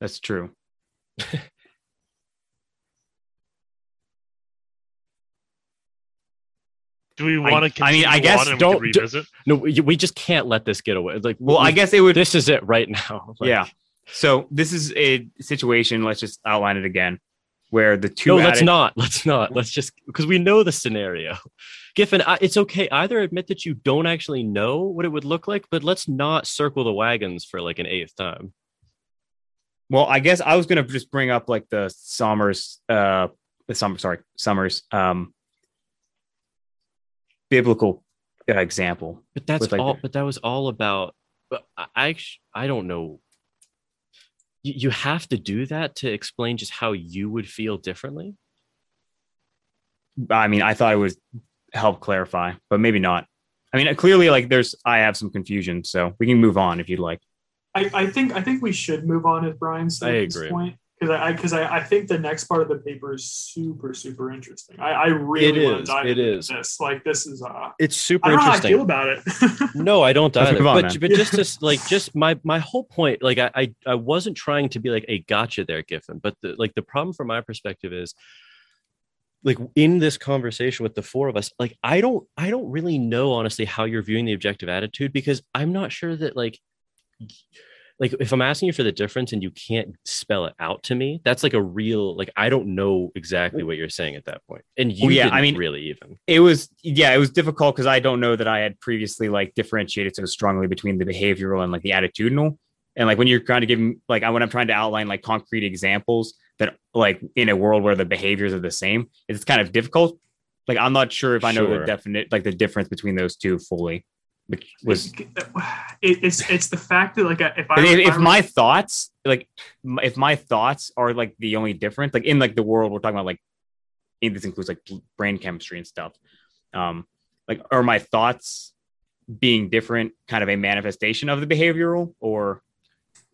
that's true. *laughs* Do we want to? I mean, I guess don't revisit. no, we just can't let this get away. Like, well, we, I guess it would. This is it right now. *laughs* Like, yeah. So this is a situation. Let's just outline it again, where the two. No, let's not. Let's not. Let's just because we know the scenario. Giffen, it's okay. Either admit that you don't actually know what it would look like, but let's not circle the wagons for like an eighth time. Well, I guess I was gonna just bring up like the Sommers, uh, the summer, sorry, Sommers, um, biblical uh, example. But that's like all. The, but that was all about. But I I don't know. You, you have to do that to explain just how you would feel differently. I mean, I thought it would help clarify, but maybe not. I mean, clearly, like there's, I have some confusion, so we can move on if you'd like. I, I think I think we should move on, as Brian said. I agree. Point because I because I, I, think the next part of the paper is super super interesting. I, I really it is it is this like this is uh it's super I interesting. I feel about it. *laughs* no, I don't either. On, but but just to like just my my whole point like I, I I wasn't trying to be like a gotcha there, Giffen. But the, like the problem from my perspective is like in this conversation with the four of us like i don't i don't really know honestly how you're viewing the objective attitude because i'm not sure that like like if i'm asking you for the difference and you can't spell it out to me that's like a real like i don't know exactly what you're saying at that point. And you well, yeah i mean really even. it was yeah it was difficult because i don't know that i had previously like differentiated so strongly between the behavioral and like the attitudinal. And like when you're trying to give like when i'm trying to outline like concrete examples that like in a world where the behaviors are the same it's kind of difficult. Like i'm not sure if i know sure. the definite like the difference between those two fully which was it's it's the fact that like if I if, if, if my thoughts like if my thoughts are like the only difference like in like the world we're talking about like this includes like brain chemistry and stuff um like are my thoughts being different kind of a manifestation of the behavioral or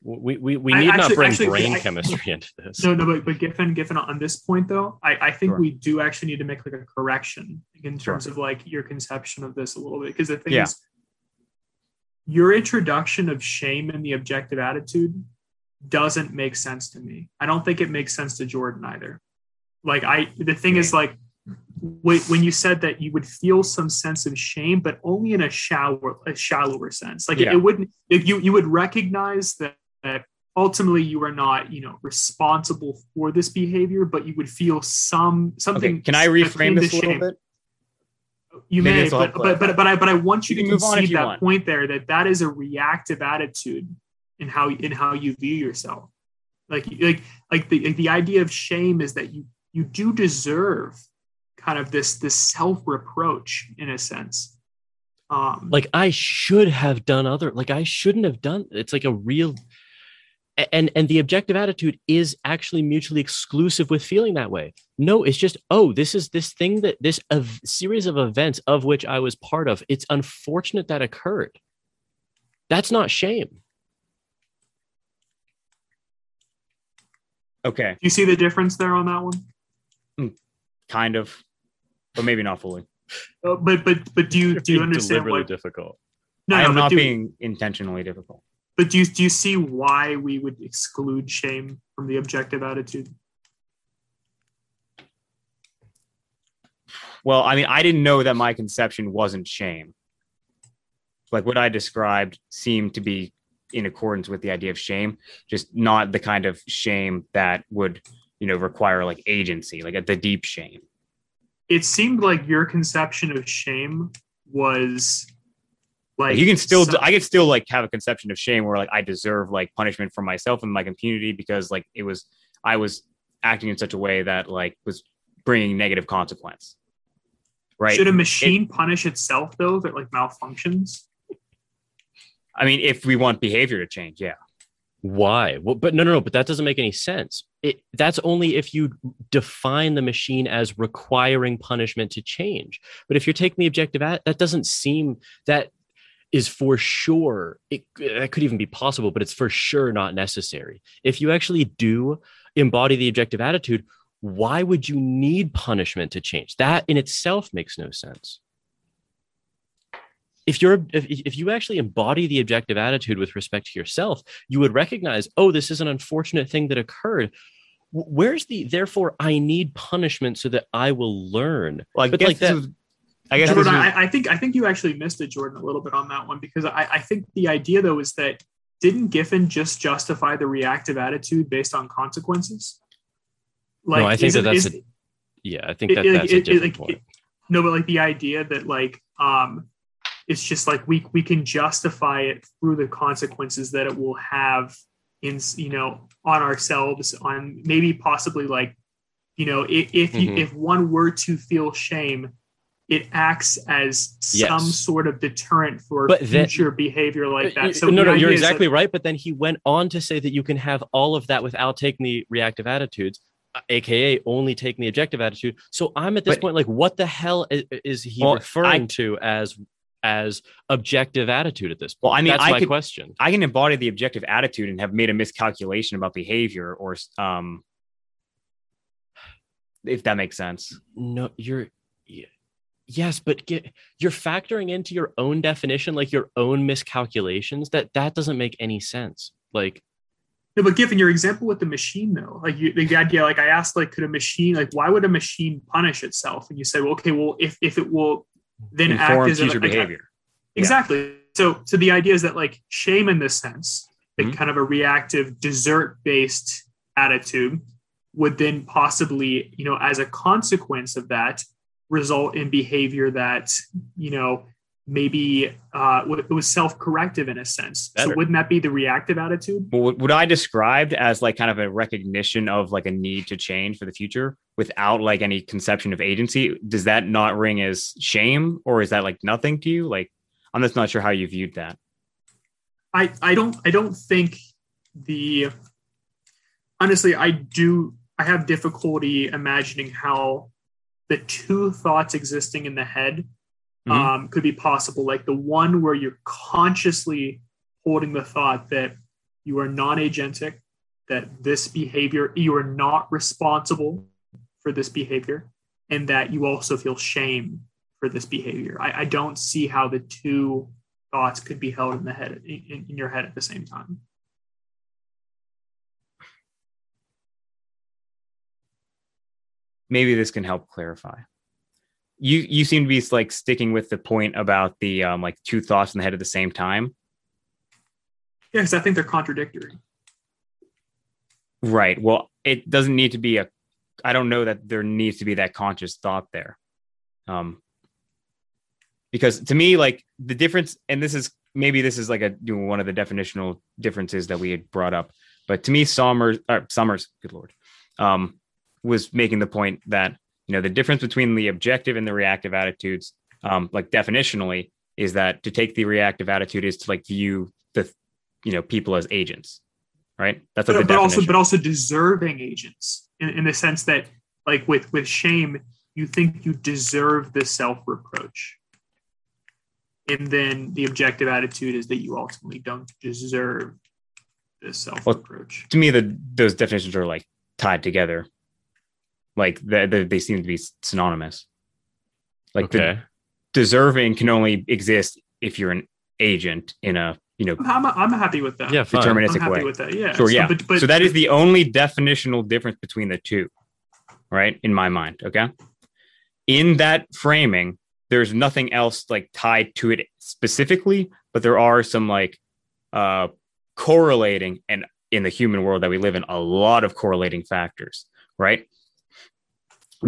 we we, we need actually, not bring actually, brain I, chemistry into this. No, no, but, but Giffen, Giffen, on this point though, I, I think sure. we do actually need to make like a correction in terms sure. of like your conception of this a little bit. Because the thing yeah. is, your introduction of shame in the objective attitude doesn't make sense to me. I don't think it makes sense to Jordan either. Like I, the thing is like when you said that you would feel some sense of shame, but only in a shallower, a shallower sense. Like yeah. it, it, wouldn't, you you would recognize that, that ultimately you are not, you know, responsible for this behavior, but you would feel some something. Okay. Can I reframe this a little bit? You Maybe may, but, but but but I but I want you, you to concede that want. point there that that is a reactive attitude in how in how you view yourself. Like like like the like the idea of shame is that you you do deserve kind of this this self reproach in a sense. Um, like I should have done other like I shouldn't have done. It's like a real and and the objective attitude is actually mutually exclusive with feeling that way. No it's just oh this is this thing that this ev- series of events of which i was part of it's unfortunate that occurred. That's not shame. Okay. Do you see the difference there on that one? Hmm, kind of but maybe not fully. Uh, but but but do you do you understand what difficult. No, I am no, not being intentionally difficult but do you, do you see why we would exclude shame from the objective attitude? Well, I mean, I didn't know that my conception wasn't shame. Like what I described seemed to be in accordance with the idea of shame, just not the kind of shame that would, you know, require like agency, like the deep shame. It seemed like your conception of shame was like you can still so, i could still like have a conception of shame where like i deserve like punishment for myself and my community because like it was i was acting in such a way that like was bringing negative consequence. Right? Should a machine it, punish itself though that like malfunctions? I mean if we want behavior to change yeah. Why? Well, but no no no but that doesn't make any sense. It that's only if you define the machine as requiring punishment to change. But if you're taking the objective at that doesn't seem that is for sure it that could even be possible but it's for sure not necessary. If you actually do embody the objective attitude why would you need punishment to change? That in itself makes no sense. If you're if, if you actually embody the objective attitude with respect to yourself you would recognize oh this is an unfortunate thing that occurred. Where's the therefore i need punishment so that i will learn? Well, I but like that I guess Jordan, I, I, think I think you actually missed it, Jordan, a little bit on that one because I, I think the idea though is that didn't Giffen just justify the reactive attitude based on consequences? Like, no, I think that that's is, a, yeah, I think that it, that's it, a different like, point. no, but like the idea that like um, it's just like we we can justify it through the consequences that it will have in you know on ourselves on maybe possibly like you know if if, mm-hmm. if one were to feel shame it acts as yes. some sort of deterrent for but future then, behavior like that. So no, no, you're exactly that, right. But then he went on to say that you can have all of that without taking the reactive attitudes, aka only taking the objective attitude. So I'm at this but, point like, what the hell is, is he well, referring I, to as as objective attitude at this point? Well, I mean, that's I my could, question. I can embody the objective attitude and have made a miscalculation about behavior, or um, if that makes sense. No, you're yes but get, you're factoring into your own definition like your own miscalculations that that doesn't make any sense like No, but given your example with the machine, though, like you, the idea, like I asked, like, could a machine, like, why would a machine punish itself? And you said, well, okay, well, if if it will then Inform act as future a, like, behavior. exactly. So, so the idea is that like shame, in this sense, like Mhm. kind of a reactive, desert-based attitude, would then possibly, you know, as a consequence of that, result in behavior that, you know, maybe uh, it was self-corrective in a sense. Better. So, wouldn't that be the reactive attitude? Well, what, what I described as like kind of a recognition of like a need to change for the future without like any conception of agency, does that not ring as shame or is that like nothing to you? Like, I'm just not sure how you viewed that. I, I don't I don't think the honestly I do I have difficulty imagining how the two thoughts existing in the head Mhm. um, could be possible. Like the one where you're consciously holding the thought that you are non-agentic, that this behavior you are not responsible for this behavior, and that you also feel shame for this behavior. I, I don't see how the two thoughts could be held in the head in, in your head at the same time. Maybe this can help clarify. You you seem to be like sticking with the point about the um like two thoughts in the head at the same time. Yeah, because I think they're contradictory. Right. Well, it doesn't need to be a. I don't know that there needs to be that conscious thought there, um, because to me, like the difference, and this is maybe this is like a you know, one of the definitional differences that we had brought up, but to me, Sommers, or Sommers, good lord, um, was making the point that you know the difference between the objective and the reactive attitudes, um, like definitionally, is that to take the reactive attitude is to like view the you know people as agents right? That's like but, the but also but also deserving agents in, in the sense that like with with shame you think you deserve the self reproach and then the objective attitude is that you ultimately don't deserve this self reproach to me the those definitions are like tied together like they, they, they seem to be synonymous. Like the deserving can only exist if you're an agent in a you know I'm, I'm happy with that. Yeah, fine. I'm deterministic happy way. with that yeah. Sure So, yeah. But, but, so that is the only definitional difference between the two right in my mind okay? In that framing there's nothing else like tied to it specifically but there are some like uh correlating and in the human world that we live in a lot of correlating factors right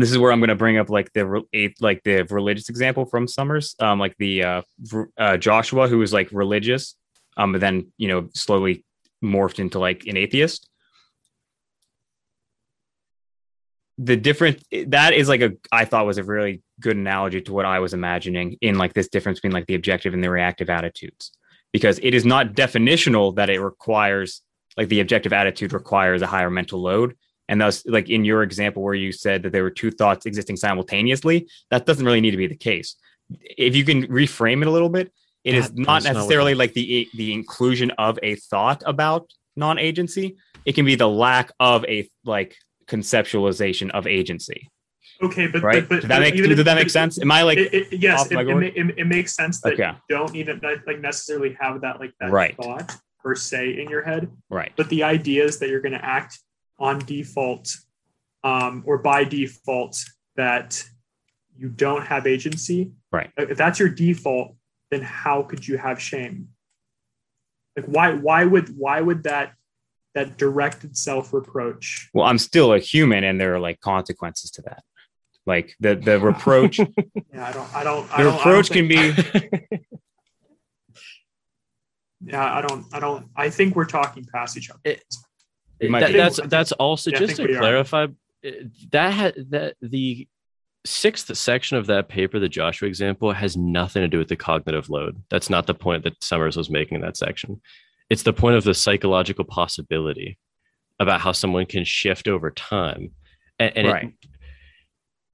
this is where i'm going to bring up like the like the religious example from sommers um like the uh, uh joshua who was like religious um but then you know slowly morphed into like an atheist. The difference that is like a i thought was a really good analogy to what i was imagining in like this difference between like the objective and the reactive attitudes. Because it is not definitional that it requires like the objective attitude requires a higher mental load and thus like in your example where you said that there were two thoughts existing simultaneously that doesn't really need to be the case. If you can reframe it a little bit it is not that's not necessarily that- like the the inclusion of a thought about non-agency. It can be the lack of a like conceptualization of agency. Okay but right? but, did that make even did if- that make sense? Am i like it, it, yes off it, my it, it, it makes sense that Okay. you don't need to like necessarily have that like that Right. thought per se in your head. Right. But the idea is that you're going to act on default um, or by default that you don't have agency. Right. if that's your default then how could you have shame? Like why why would why would that that directed self-reproach well i'm still a human and there are like consequences to that. Like the the *laughs* reproach yeah i don't i don't I don't, I reproach don't can think- be *laughs* yeah i don't i don't i think we're talking past each other. It might That- be. that's that's also Yeah, just to we are. clarify uh, that had that the sixth section of that paper the joshua example has nothing to do with the cognitive load. That's not the point that sommers was making in that section. It's the point of the psychological possibility about how someone can shift over time. And, and it- right.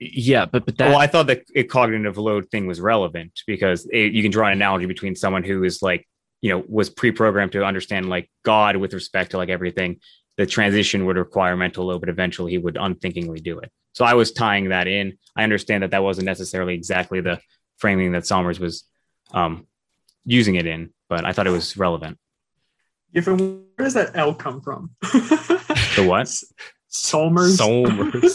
Yeah but but that well i thought the a cognitive load thing was relevant because it, you can draw an analogy between someone who is like you know was pre-programmed to understand like god with respect to like everything the transition would require mental load but eventually he would unthinkingly do it so i was tying that in i understand that that wasn't necessarily exactly the framing that Sommers was um, using it in but i thought it was relevant If where does that L come from? the what? Solmers. Solmers.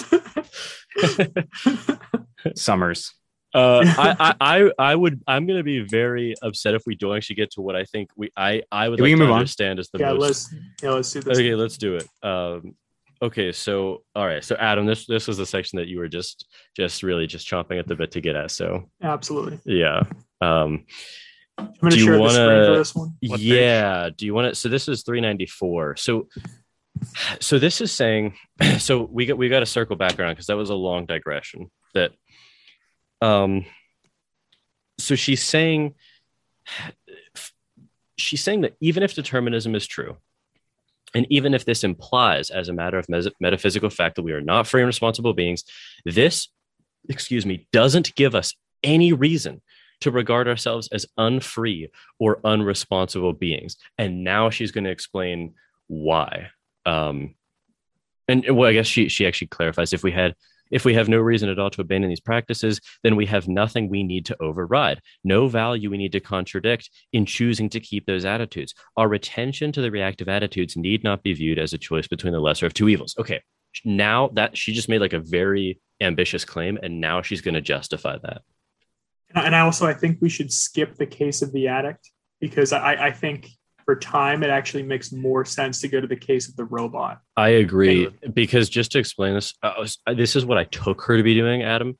Sommers. *laughs* Uh, *laughs* I, I, I would I'm gonna be very upset if we don't actually get to what I think we I I would Can like we to move on? understand as the yeah, most. let's yeah, let's do this. Okay, let's do it. Um, okay, so all right, so Adam, this this was the section that you were just just really just chomping at the bit to get at. So Absolutely. yeah, um, I'm gonna Do you share the wanna- for this one. What page? yeah. Do you want to? So this is 394. So so this is saying. *clears throat* So we got we got to circle back around because that was a long digression. That um. So she's saying. She's saying that even if determinism is true, and even if this implies, as a matter of mes- metaphysical fact, that we are not free and responsible beings, this, excuse me, doesn't give us any reason to regard ourselves as unfree or unresponsible beings. And now she's going to explain why. Um, and well, I guess she she actually clarifies if we had if we have no reason at all to abandon these practices, then we have nothing we need to override, no value we need to contradict in choosing to keep those attitudes. Our retention to the reactive attitudes need not be viewed as a choice between the lesser of two evils. Okay, now that she just made like a very ambitious claim, and now she's going to justify that. And I also I think we should skip the case of the addict because I, I think for time it actually makes more sense to go to the case of the robot. I agree because just to explain this, uh, was- this is what I took her to be doing. Adam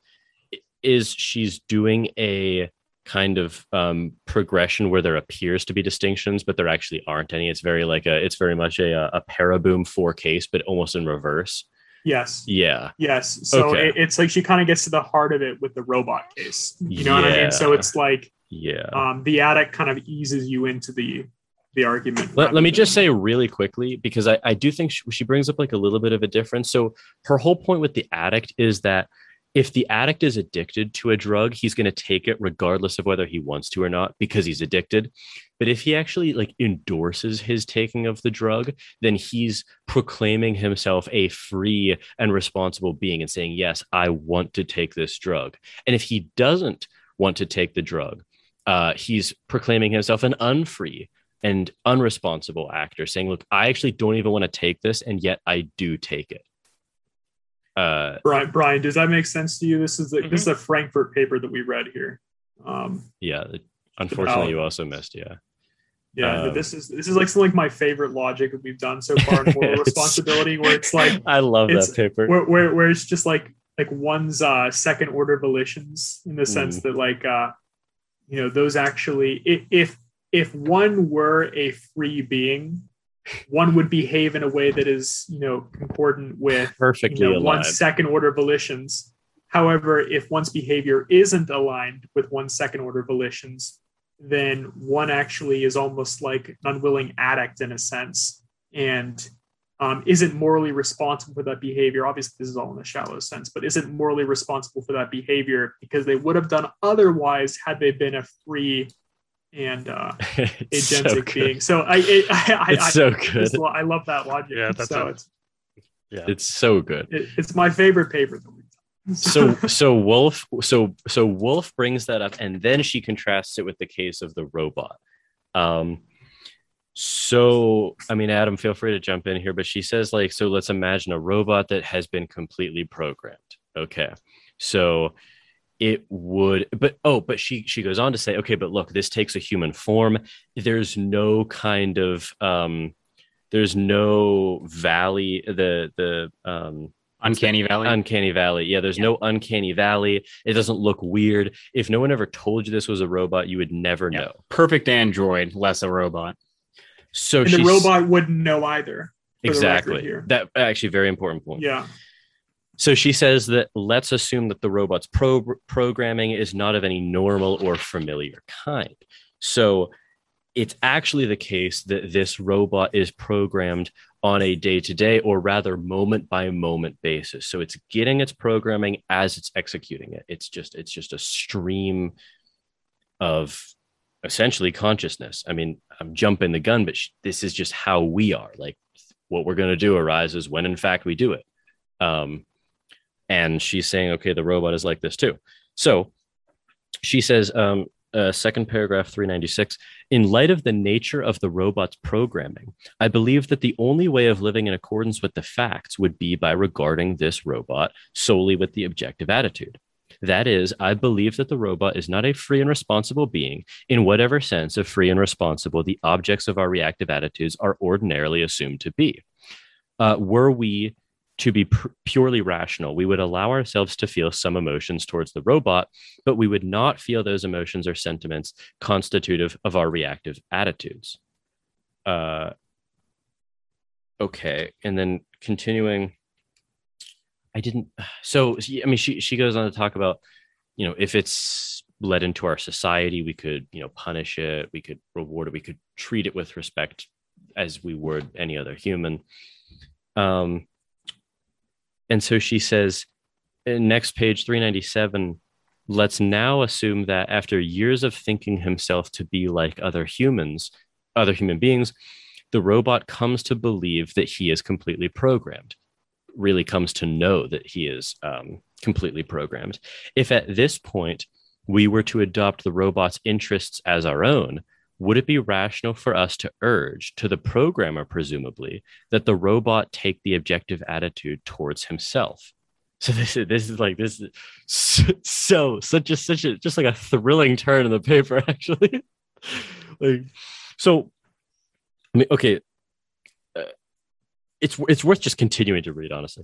is she's doing a kind of um, progression where there appears to be distinctions, but there actually aren't any. It's very like a, it's very much a a Pereboom four case, but almost in reverse. Yes. Yeah, Yes. So Okay. it, it's like she kind of gets to the heart of it with the robot case. You know what I mean? So it's like yeah. um, the addict kind of eases you into the the argument. Let, let me just say really quickly because I, I do think she, she brings up like a little bit of a difference. So her whole point with the addict is that if the addict is addicted to a drug, he's going to take it regardless of whether he wants to or not because he's addicted. But if he actually like endorses his taking of the drug, then he's proclaiming himself a free and responsible being and saying, "Yes, I want to take this drug." And if he doesn't want to take the drug, uh, he's proclaiming himself an unfree and unresponsible actor saying, Look, I actually don't even want to take this, and yet I do take it. Uh, Brian, Brian, does that make sense to you? This is the, Mm-hmm. this is a Frankfurt paper that we read here. Um, yeah, unfortunately, About- you also missed. Yeah. yeah, Um, this is this is like some like my favorite logic that we've done so *laughs* far in moral responsibility, where it's like *laughs* I love It's- that paper. where, where where it's just like like one's uh second order volitions in the sense Mm. that like uh you know those actually i- if if one were a free being one would behave in a way that is you know concordant with Perfectly you know one's second order volitions. However if one's behavior isn't aligned with one's second order volitions then one actually is almost like an unwilling addict in a sense. And um, isn't morally responsible for that behavior. Obviously, this is all in a shallow sense, but isn't morally responsible for that behavior because they would have done otherwise had they been a free and uh, *laughs* it's so agentic being. So I, *laughs* I, I, It's I, so good. just I love that logic. Yeah, that's so a- it's Yeah. It's so good. it, it's my favorite paper that we've done. *laughs* so so wolf so so wolf brings that up and then she contrasts it with the case of the robot um so i mean adam feel free to jump in here but she says like so let's imagine a robot that has been completely programmed okay so it would but oh but she she goes on to say okay but look this takes a human form there's no kind of um there's no valley the the um Uncanny Valley. Uncanny Valley. Yeah, there's no uncanny valley. It doesn't look weird. If no one ever told you this was a robot, you would never Yeah. know. Perfect android, less a robot. So and the robot wouldn't know either. for the record exactly that actually very important point. Yeah. So she says that let's assume that the robot's pro- programming is not of any normal or familiar kind. So it's actually the case that this robot is programmed on a day to day or rather moment by moment basis. So it's getting its programming as it's executing it. It's just it's just a stream of essentially consciousness. I mean, I'm jumping the gun, but sh- this is just how we are. Like what we're going to do arises when in fact we do it. Um, and she's saying, okay, the robot is like this too. So she says, um, uh, second paragraph 396 in light of the nature of the robot's programming i believe that the only way of living in accordance with the facts would be by regarding this robot solely with the objective attitude that is i believe that the robot is not a free and responsible being in whatever sense of free and responsible the objects of our reactive attitudes are ordinarily assumed to be uh, were we to be pr- purely rational. We would allow ourselves to feel some emotions towards the robot, but we would not feel those emotions or sentiments constitutive of our reactive attitudes. Uh, okay, and then continuing. I didn't. *sighs* So I mean, she she goes on to talk about, you know, if it's led into our society, we could you know punish it, we could reward it, we could treat it with respect as we would any other human. Um, and so she says, next page 397, let's now assume that after years of thinking himself to be like other humans, other human beings, the robot comes to believe that he is completely programmed, really comes to know that he is um, completely programmed. If at this point we were to adopt the robot's interests as our own, would it be rational for us to urge to the programmer, presumably, that the robot take the objective attitude towards himself? *laughs* So this is this is like this is so such a such a just like a thrilling turn in the paper *laughs* actually. like so, I mean, okay, uh, it's it's worth just continuing to read honestly.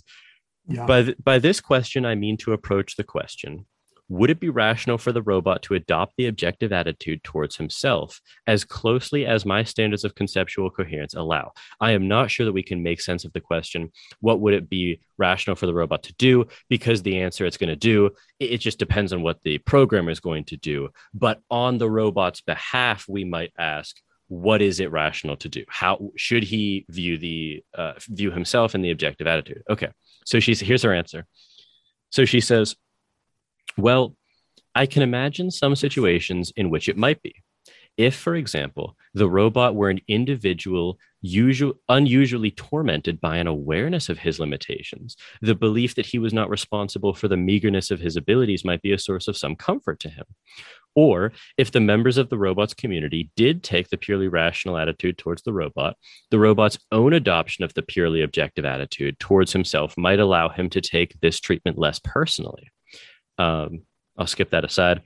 Yeah. By th- by this question, I mean to approach the question would it be rational for the robot to adopt the objective attitude towards himself as closely as my standards of conceptual coherence allow? I am not sure that we can make sense of the question, what would it be rational for the robot to do? Because the answer it's going to do, it just depends on what the programmer is going to do. But on the robot's behalf, we might ask, what is it rational to do? How should he view the uh, view himself in the objective attitude? Okay, so she's here's her answer. So she says, well, I can imagine some situations in which it might be. If, for example, the robot were an individual usual, unusually tormented by an awareness of his limitations, the belief that he was not responsible for the meagerness of his abilities might be a source of some comfort to him. Or if the members of the robot's community did take the purely rational attitude towards the robot, the robot's own adoption of the purely objective attitude towards himself might allow him to take this treatment less personally. Um, I'll skip that aside.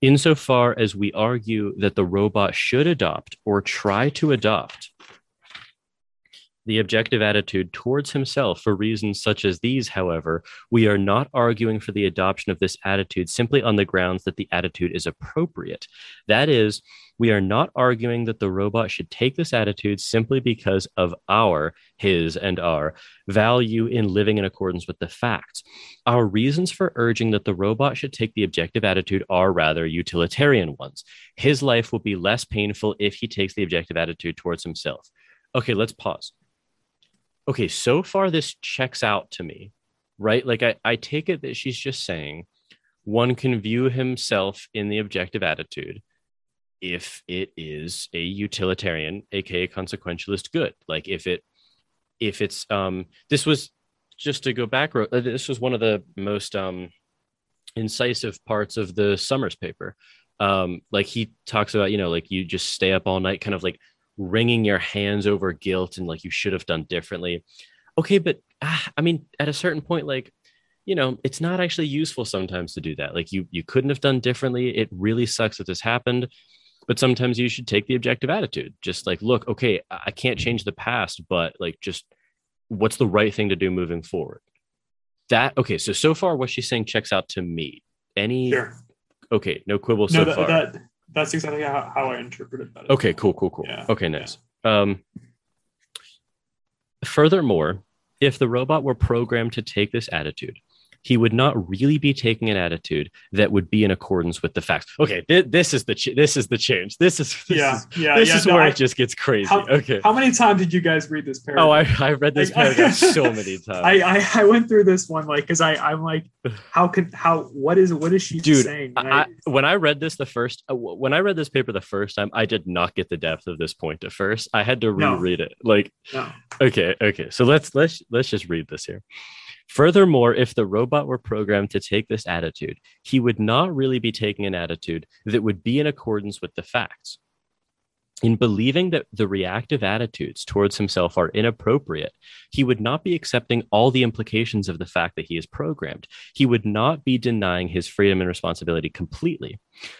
Insofar as we argue that the robot should adopt or try to adopt the objective attitude towards himself for reasons such as these, however, we are not arguing for the adoption of this attitude simply on the grounds that the attitude is appropriate. That is, we are not arguing that the robot should take this attitude simply because of our, his, and our value in living in accordance with the facts. Our reasons for urging that the robot should take the objective attitude are rather utilitarian ones. His life will be less painful if he takes the objective attitude towards himself. Okay, let's pause. Okay, so far this checks out to me, right? Like I, I take it that she's just saying one can view himself in the objective attitude if it is a utilitarian aka consequentialist good. Like if it if it's um this was just to go back uh, this was one of the most um incisive parts of the sommers paper. Um like he talks about you know like you just stay up all night kind of like wringing your hands over guilt and like you should have done differently. Okay but ah, i mean at a certain point like you know it's not actually useful sometimes to do that. Like you you couldn't have done differently. It really sucks that this happened but sometimes you should take the objective attitude just like look okay i can't change the past but like just what's the right thing to do moving forward that okay so so far what she's saying checks out to me any sure. okay no quibble no, so that, far that, that's exactly how, how i interpreted that okay cool cool cool yeah. okay nice yeah. um furthermore if the robot were programmed to take this attitude he would not really be taking an attitude that would be in accordance with the facts. Okay, th- this is the ch- this is the change. This is this yeah is, yeah this yeah, is no, where I, it just gets crazy. How, okay, how many times did you guys read this paragraph? Oh, I, I read this *laughs* paragraph so many times. I, I, I went through this one like because I I'm like *sighs* how could how what is what is she Dude, saying? I, when I read this the first uh, when I read this paper the first time, I did not get the depth of this point at first. I had to reread no. it. Like, no. okay, okay. So let's let's let's just read this here. Furthermore, if the robot were programmed to take this attitude, he would not really be taking an attitude that would be in accordance with the facts in believing that the reactive attitudes towards himself are inappropriate, he would not be accepting all the implications of the fact that he is programmed. He would not be denying his freedom and responsibility completely.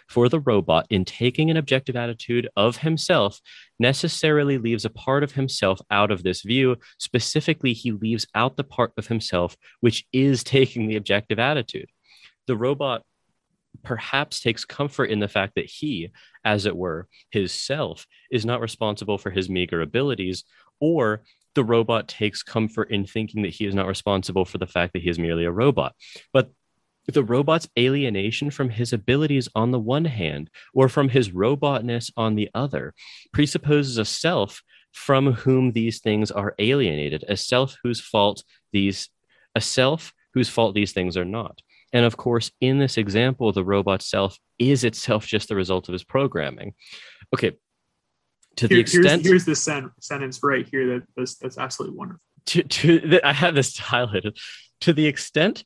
For the robot, in taking an objective attitude of himself, necessarily leaves a part of himself out of this view. Specifically, he leaves out the part of himself which is *laughs* taking the objective attitude. The robot perhaps takes comfort in the fact that he, as it were, his self, is not responsible for his meager abilities, or the robot takes comfort in thinking that he is not responsible for the fact that he is merely a robot. But the robot's alienation from his abilities on the one hand, or from his robotness on the other, presupposes a self from whom these things are alienated, a self whose fault these a self whose fault these things are not. And of course, in this example, the robot self is itself just the result of his programming. Okay. To the extent here's, here's the sen- sentence right here that that's, that's absolutely wonderful. To, to I have this *laughs* highlighted. To the extent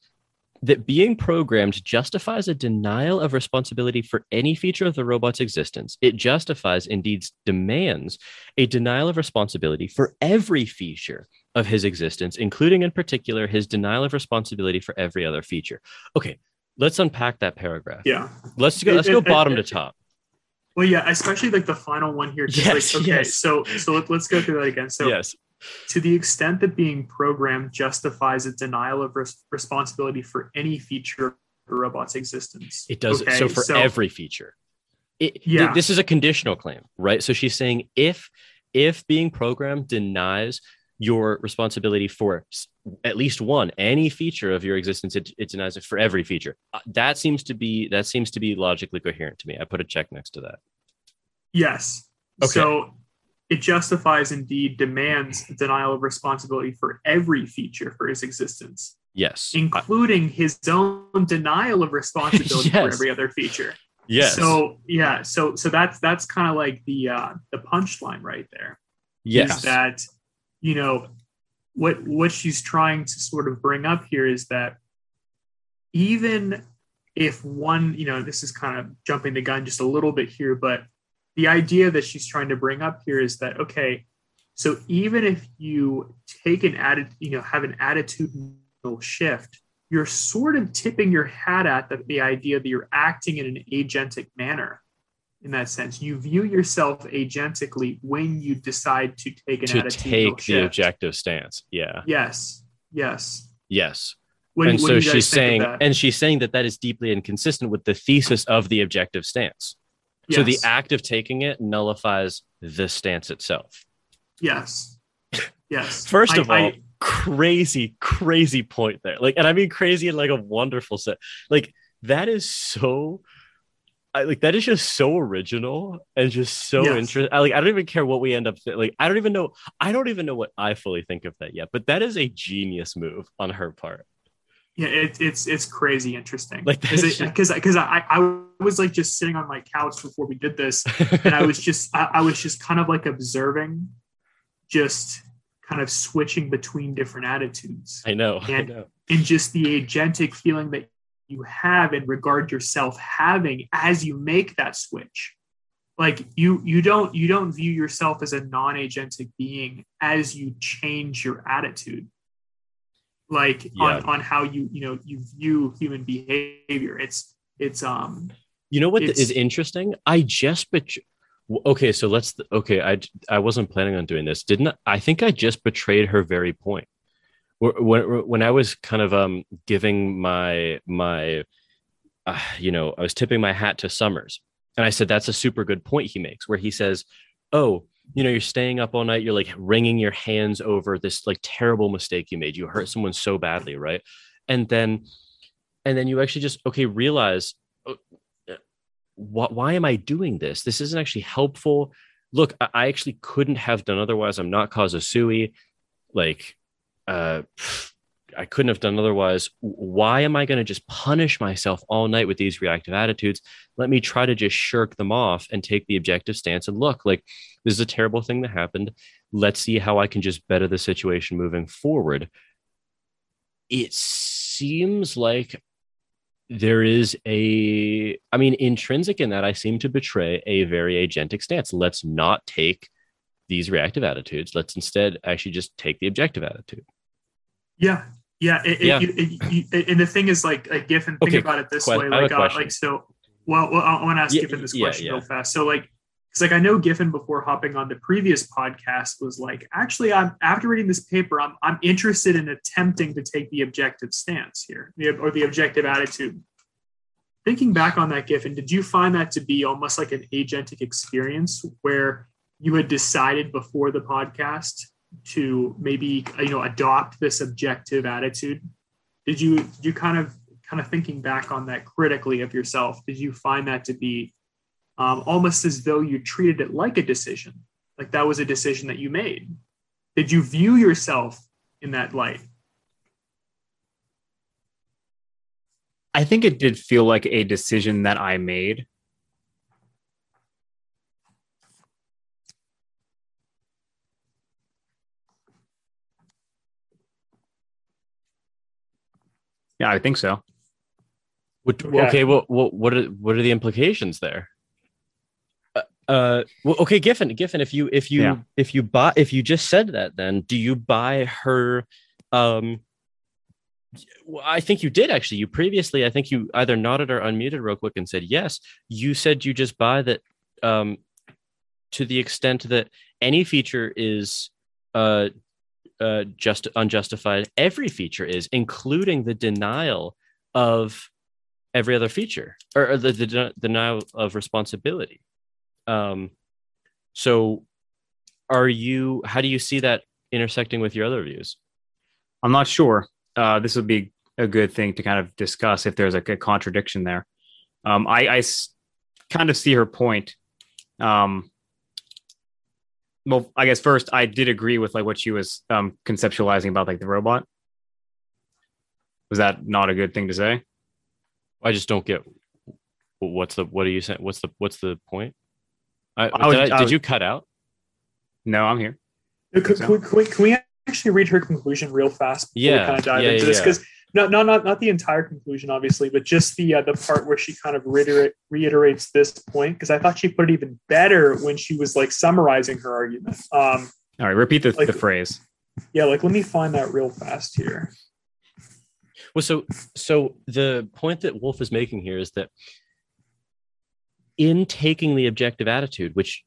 that being programmed justifies a denial of responsibility for any feature of the robot's existence. It justifies, indeed demands, a denial of responsibility for every feature of his existence, including in particular his denial of responsibility for every other feature. Okay, let's unpack that paragraph. Yeah. Let's go, let's go bottom to top. Well, yeah, especially like the final one here. Yes, like, okay, yes. so so let, us go through that again. So yes to the extent that being programmed justifies a denial of res- responsibility for any feature of a robot's existence. It does okay, so for so, every feature. It, yeah. Th- this is a conditional claim, right? So she's saying if if being programmed denies your responsibility for at least one any feature of your existence it, it denies it for every feature uh, that seems to be that seems to be logically coherent to me i put a check next to that yes okay. so it justifies, indeed, demands denial of responsibility for every feature for his existence. Yes. Including his own denial of responsibility *laughs* yes. for every other feature. Yes. So yeah, so so that's that's kind of like the uh the punchline right there. Yes. That you know what what she's trying to sort of bring up here is that even if one, you know, this is kind of jumping the gun just a little bit here, but the idea that she's trying to bring up here is that okay so even if you take an attitude you know have an attitudinal shift you're sort of tipping your hat at the, the idea that you're acting in an agentic manner in that sense you view yourself agentically when you decide to take an to take shift. the objective stance yeah yes yes yes and so she's saying and she's saying that that is deeply inconsistent with the thesis of the objective stance Yes. So the act of taking it nullifies the stance itself. Yes. Yes. *laughs* First of all, I, crazy, crazy point there. Like, and I mean crazy in like a wonderful set. Like that is so I, like that is just so original and just so yes. interesting. I, like I don't even care what we end up th- like. I don't even know. I don't even know what I fully think of that yet. But that is a genius move on her part. Yeah, it, it's it's crazy interesting. Like because because I I was like just sitting on my couch before we did this, and I was just I, I was just kind of like observing, just kind of switching between different attitudes. I know, and I know. and just the agentic feeling that you have in regard yourself having as you make that switch. Like you you don't you don't view yourself as a non-agentic being as you change your attitude. Like yeah. on, on how you you know you view human behavior. It's it's um you know what is interesting? I just bet okay so let's okay i i wasn't planning on doing this didn't i think i just betrayed her very point when when i was kind of um giving my my uh, you know i was tipping my hat to sommers and i said that's a super good point he makes where he says oh you know you're staying up all night you're like wringing your hands over this like terrible mistake you made you hurt someone so badly right? And then and then you actually just okay realize oh, wh- why am i doing this? This isn't actually helpful. Look I, I actually couldn't have done otherwise. I'm not causa sui. like uh I couldn't have done otherwise. Why am I going to just punish myself all night with these reactive attitudes? Let me try to just shirk them off and take the objective stance and look like this is a terrible thing that happened. Let's see how I can just better the situation moving forward. it seems like there is a i mean intrinsic in that i seem to betray a very agentic stance let's not take these reactive attitudes let's instead actually just take the objective attitude yeah yeah, it, yeah. It, it, and the thing is like like giffen think okay. about it this way like uh, like so well, well i want to ask yeah, giffen this question yeah, real fast so like it's like I know Giffen before hopping on the previous podcast was like, actually, I'm after reading this paper, I'm I'm interested in attempting to take the objective stance here, or the objective attitude. Thinking back on that, Giffen, did you find that to be almost like an agentic experience where you had decided before the podcast to maybe you know adopt this objective attitude? Did you did you kind of kind of thinking back on that critically of yourself? Did you find that to be um, almost as though you treated it like a decision, like that was a decision that you made. Did you view yourself in that light? I think it did feel like a decision that I made. Yeah, I think so. What, okay, well, what what are what are the implications there? Uh, well, okay, Giffen, Giffen, if you if you yeah. if you buy if you just said that, then do you buy her? Um, I think you did actually. You previously, I think you either nodded or unmuted real quick and said yes. You said you just buy that um, to the extent that any feature is uh, uh, just unjustified. Every feature is, including the denial of every other feature or, or the, the, the denial of responsibility. Um, so, are you? How do you see that intersecting with your other views? I'm not sure. Uh, this would be a good thing to kind of discuss if there's a contradiction there. Um, I, I s- kind of see her point. Um, well, I guess first I did agree with like what she was um, conceptualizing about like the robot. Was that not a good thing to say? I just don't get what's the what are you saying? What's the what's the point? I, I was, did, I, did you cut out? No, I'm here. Can, so. can, we, can, we, actually read her conclusion real fast? yeah. kind of dive yeah, into yeah, this because not, not not not the entire conclusion, obviously, but just the uh, the part where she kind of reiterate, reiterates this point because I thought she put it even better when she was like summarizing her argument. Um, All right, repeat the, like, the phrase. Yeah, like let me find that real fast here. Well, so so the point that Wolf is making here is that in taking the objective attitude, which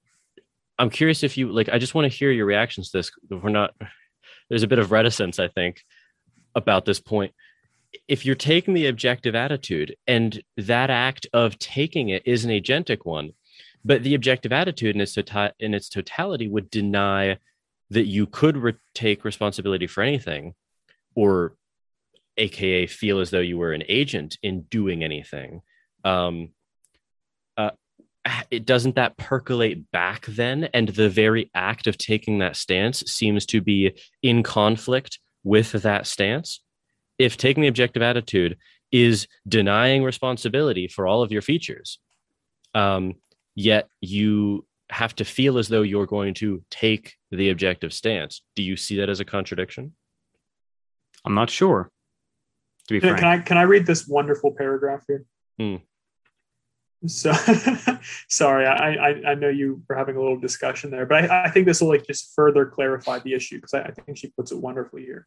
I'm curious if you like, I just want to hear your reactions to this. We're not, there's a bit of reticence, I think, about this point. If you're taking the objective attitude and that act of taking it is an agentic one, but the objective attitude in its, tota- in its totality would deny that you could re- take responsibility for anything or aka feel as though you were an agent in doing anything. Um, it doesn't that percolate back then? And the very act of taking that stance seems to be in conflict with that stance if taking the objective attitude is denying responsibility for all of your features um, yet you have to feel as though you're going to take the objective stance do you see that as a contradiction i'm not sure to be can, frank. can i can i read this wonderful paragraph here hmm. So *laughs* sorry, I, I, I know you were having a little discussion there, but I, I think this will like just further clarify the issue because I, I, think she puts it wonderfully here.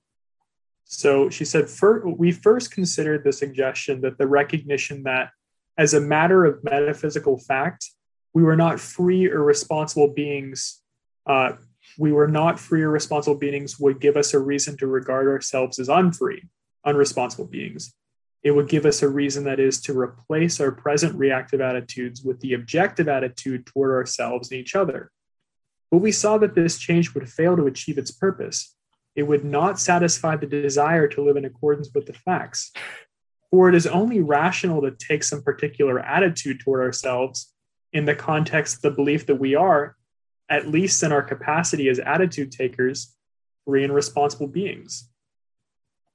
So she said, we first considered the suggestion that the recognition that as a matter of metaphysical fact, we were not free or responsible beings. Uh, we were not free or responsible beings would give us a reason to regard ourselves as unfree, unresponsible beings it would give us a reason that is to replace our present reactive attitudes with the objective attitude toward ourselves and each other. But we saw that this change would fail to achieve its purpose. It would not satisfy the desire to live in accordance with the facts. For it is only rational to take some particular attitude toward ourselves in the context of the belief that we are, at least in our capacity as attitude takers, free and responsible beings.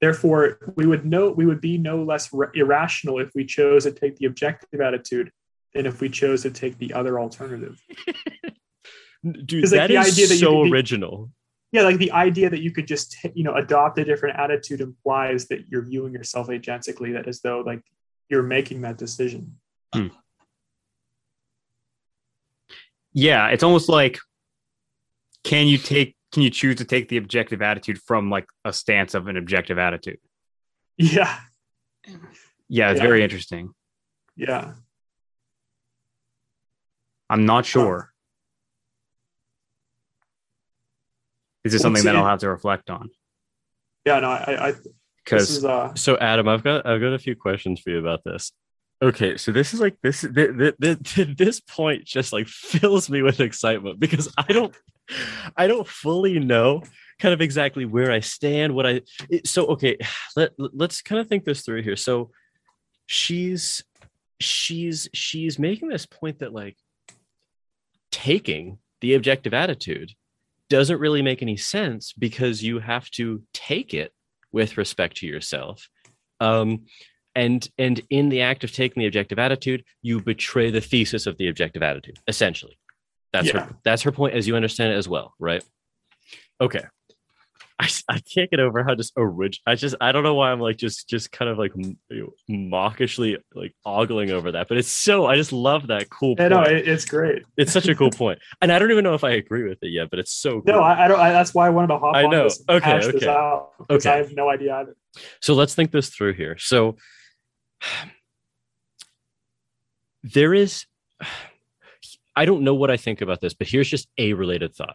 Therefore, we would know we would be no less irrational if we chose to take the objective attitude than if we chose to take the other alternative. *laughs* Dude, that like, is so be, original. Yeah, like the idea that you could just you know adopt a different attitude implies that you're viewing yourself agentically, that as though like you're making that decision. Hmm. Yeah, it's almost like can you take can you choose to take the objective attitude from like a stance of an objective attitude? Yeah. Yeah, it's yeah. very interesting. Yeah. I'm not sure. Is this something that I'll have to reflect on? Yeah, no, I, I because uh... so Adam, I've got I've got a few questions for you about this. Okay, so this is like this this, *laughs* this, this point just like fills me with excitement because I don't I don't fully know kind of exactly where I stand, what I so okay, let let's kind of think this through here. So she's she's she's making this point that like taking the objective attitude doesn't really make any sense because you have to take it with respect to yourself. Um, and and in the act of taking the objective attitude you betray the thesis of the objective attitude essentially. That's yeah. her that's her point as you understand it as well right? Okay I, I can't get over how just orig- I just I don't know why I'm like just just kind of like mawkishly like ogling over that, but it's so I just love that cool. Yeah, no, it, it's great. It's such a cool point, *laughs* and I don't even know if I agree with it yet, but it's so. Cool. No, I, I don't. I, that's why I wanted to hop. I know. okay. Okay. Out, okay. I have no idea either. So let's think this through here. So *sighs* there is. *sighs* I don't know what I think about this, but here's just a related thought.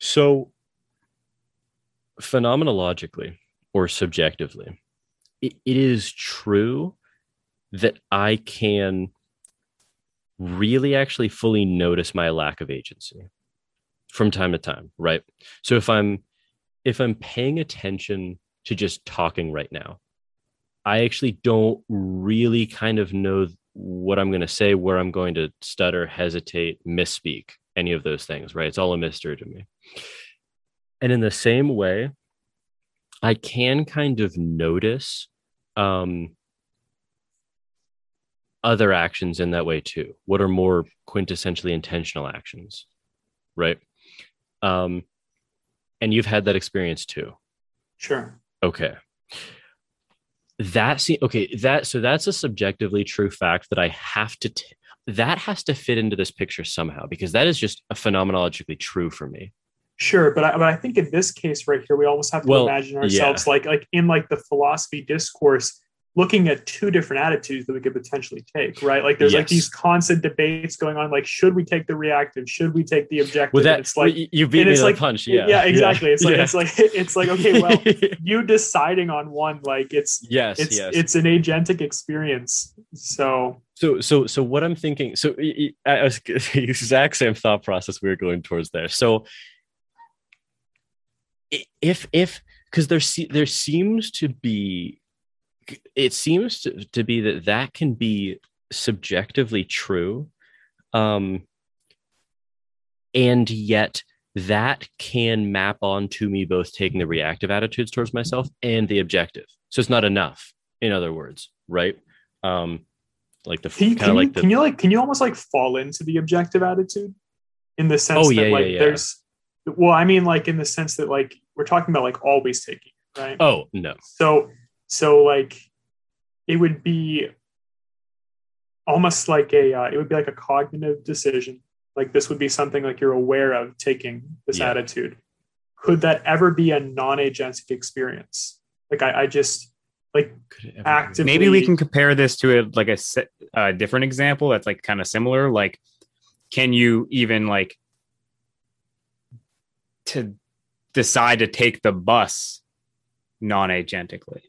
So phenomenologically or subjectively, it, it is true that I can really actually fully notice my lack of agency from time to time, right? So if I'm if I'm paying attention to just talking right now, I actually don't really kind of know what I'm going to say, where I'm going to stutter, hesitate, misspeak, any of those things, right? It's all a mystery to me. And in the same way, I can kind of notice um, other actions in that way too. What are more quintessentially intentional actions, right? Um, and you've had that experience too. Sure. Okay. That see okay that so that's a subjectively true fact that I have to t- that has to fit into this picture somehow because that is just a phenomenologically true for me. Sure, but I, but I think in this case right here, we almost have to well, imagine ourselves yeah. like like in like the philosophy discourse, looking at two different attitudes that we could potentially take. Right, like there's yes. like these constant debates going on. Like, should we take the reactive? Should we take the objective? Well, that, it's like you beat me like, punch. Yeah, yeah, exactly. Yeah. It's like yeah. it's like *laughs* it's like okay, well, *laughs* you deciding on one, like it's yes, it's yes. it's an agentic experience. So so so so what I'm thinking. So *laughs* exact same thought process we were going towards there. So if if because there there seems to be it seems to, to be that that can be subjectively true um and yet that can map onto me both taking the reactive attitudes towards myself and the objective. So it's not enough in other words right? Um like the kind of like the, can you like can you almost like fall into the objective attitude? In the sense oh, yeah, that like yeah, yeah. there's well, I mean, like in the sense that like we're talking about like always taking, right? Oh no. So so like it would be almost like a uh, it would be like a cognitive decision. Like this would be something like you're aware of taking this yeah. attitude. Could that ever be a non-agentic experience? Like I, I just like actively. Maybe we can compare this to a like a, a different example that's like kind of similar. Like, can you even like to decide to take the bus non-agentically.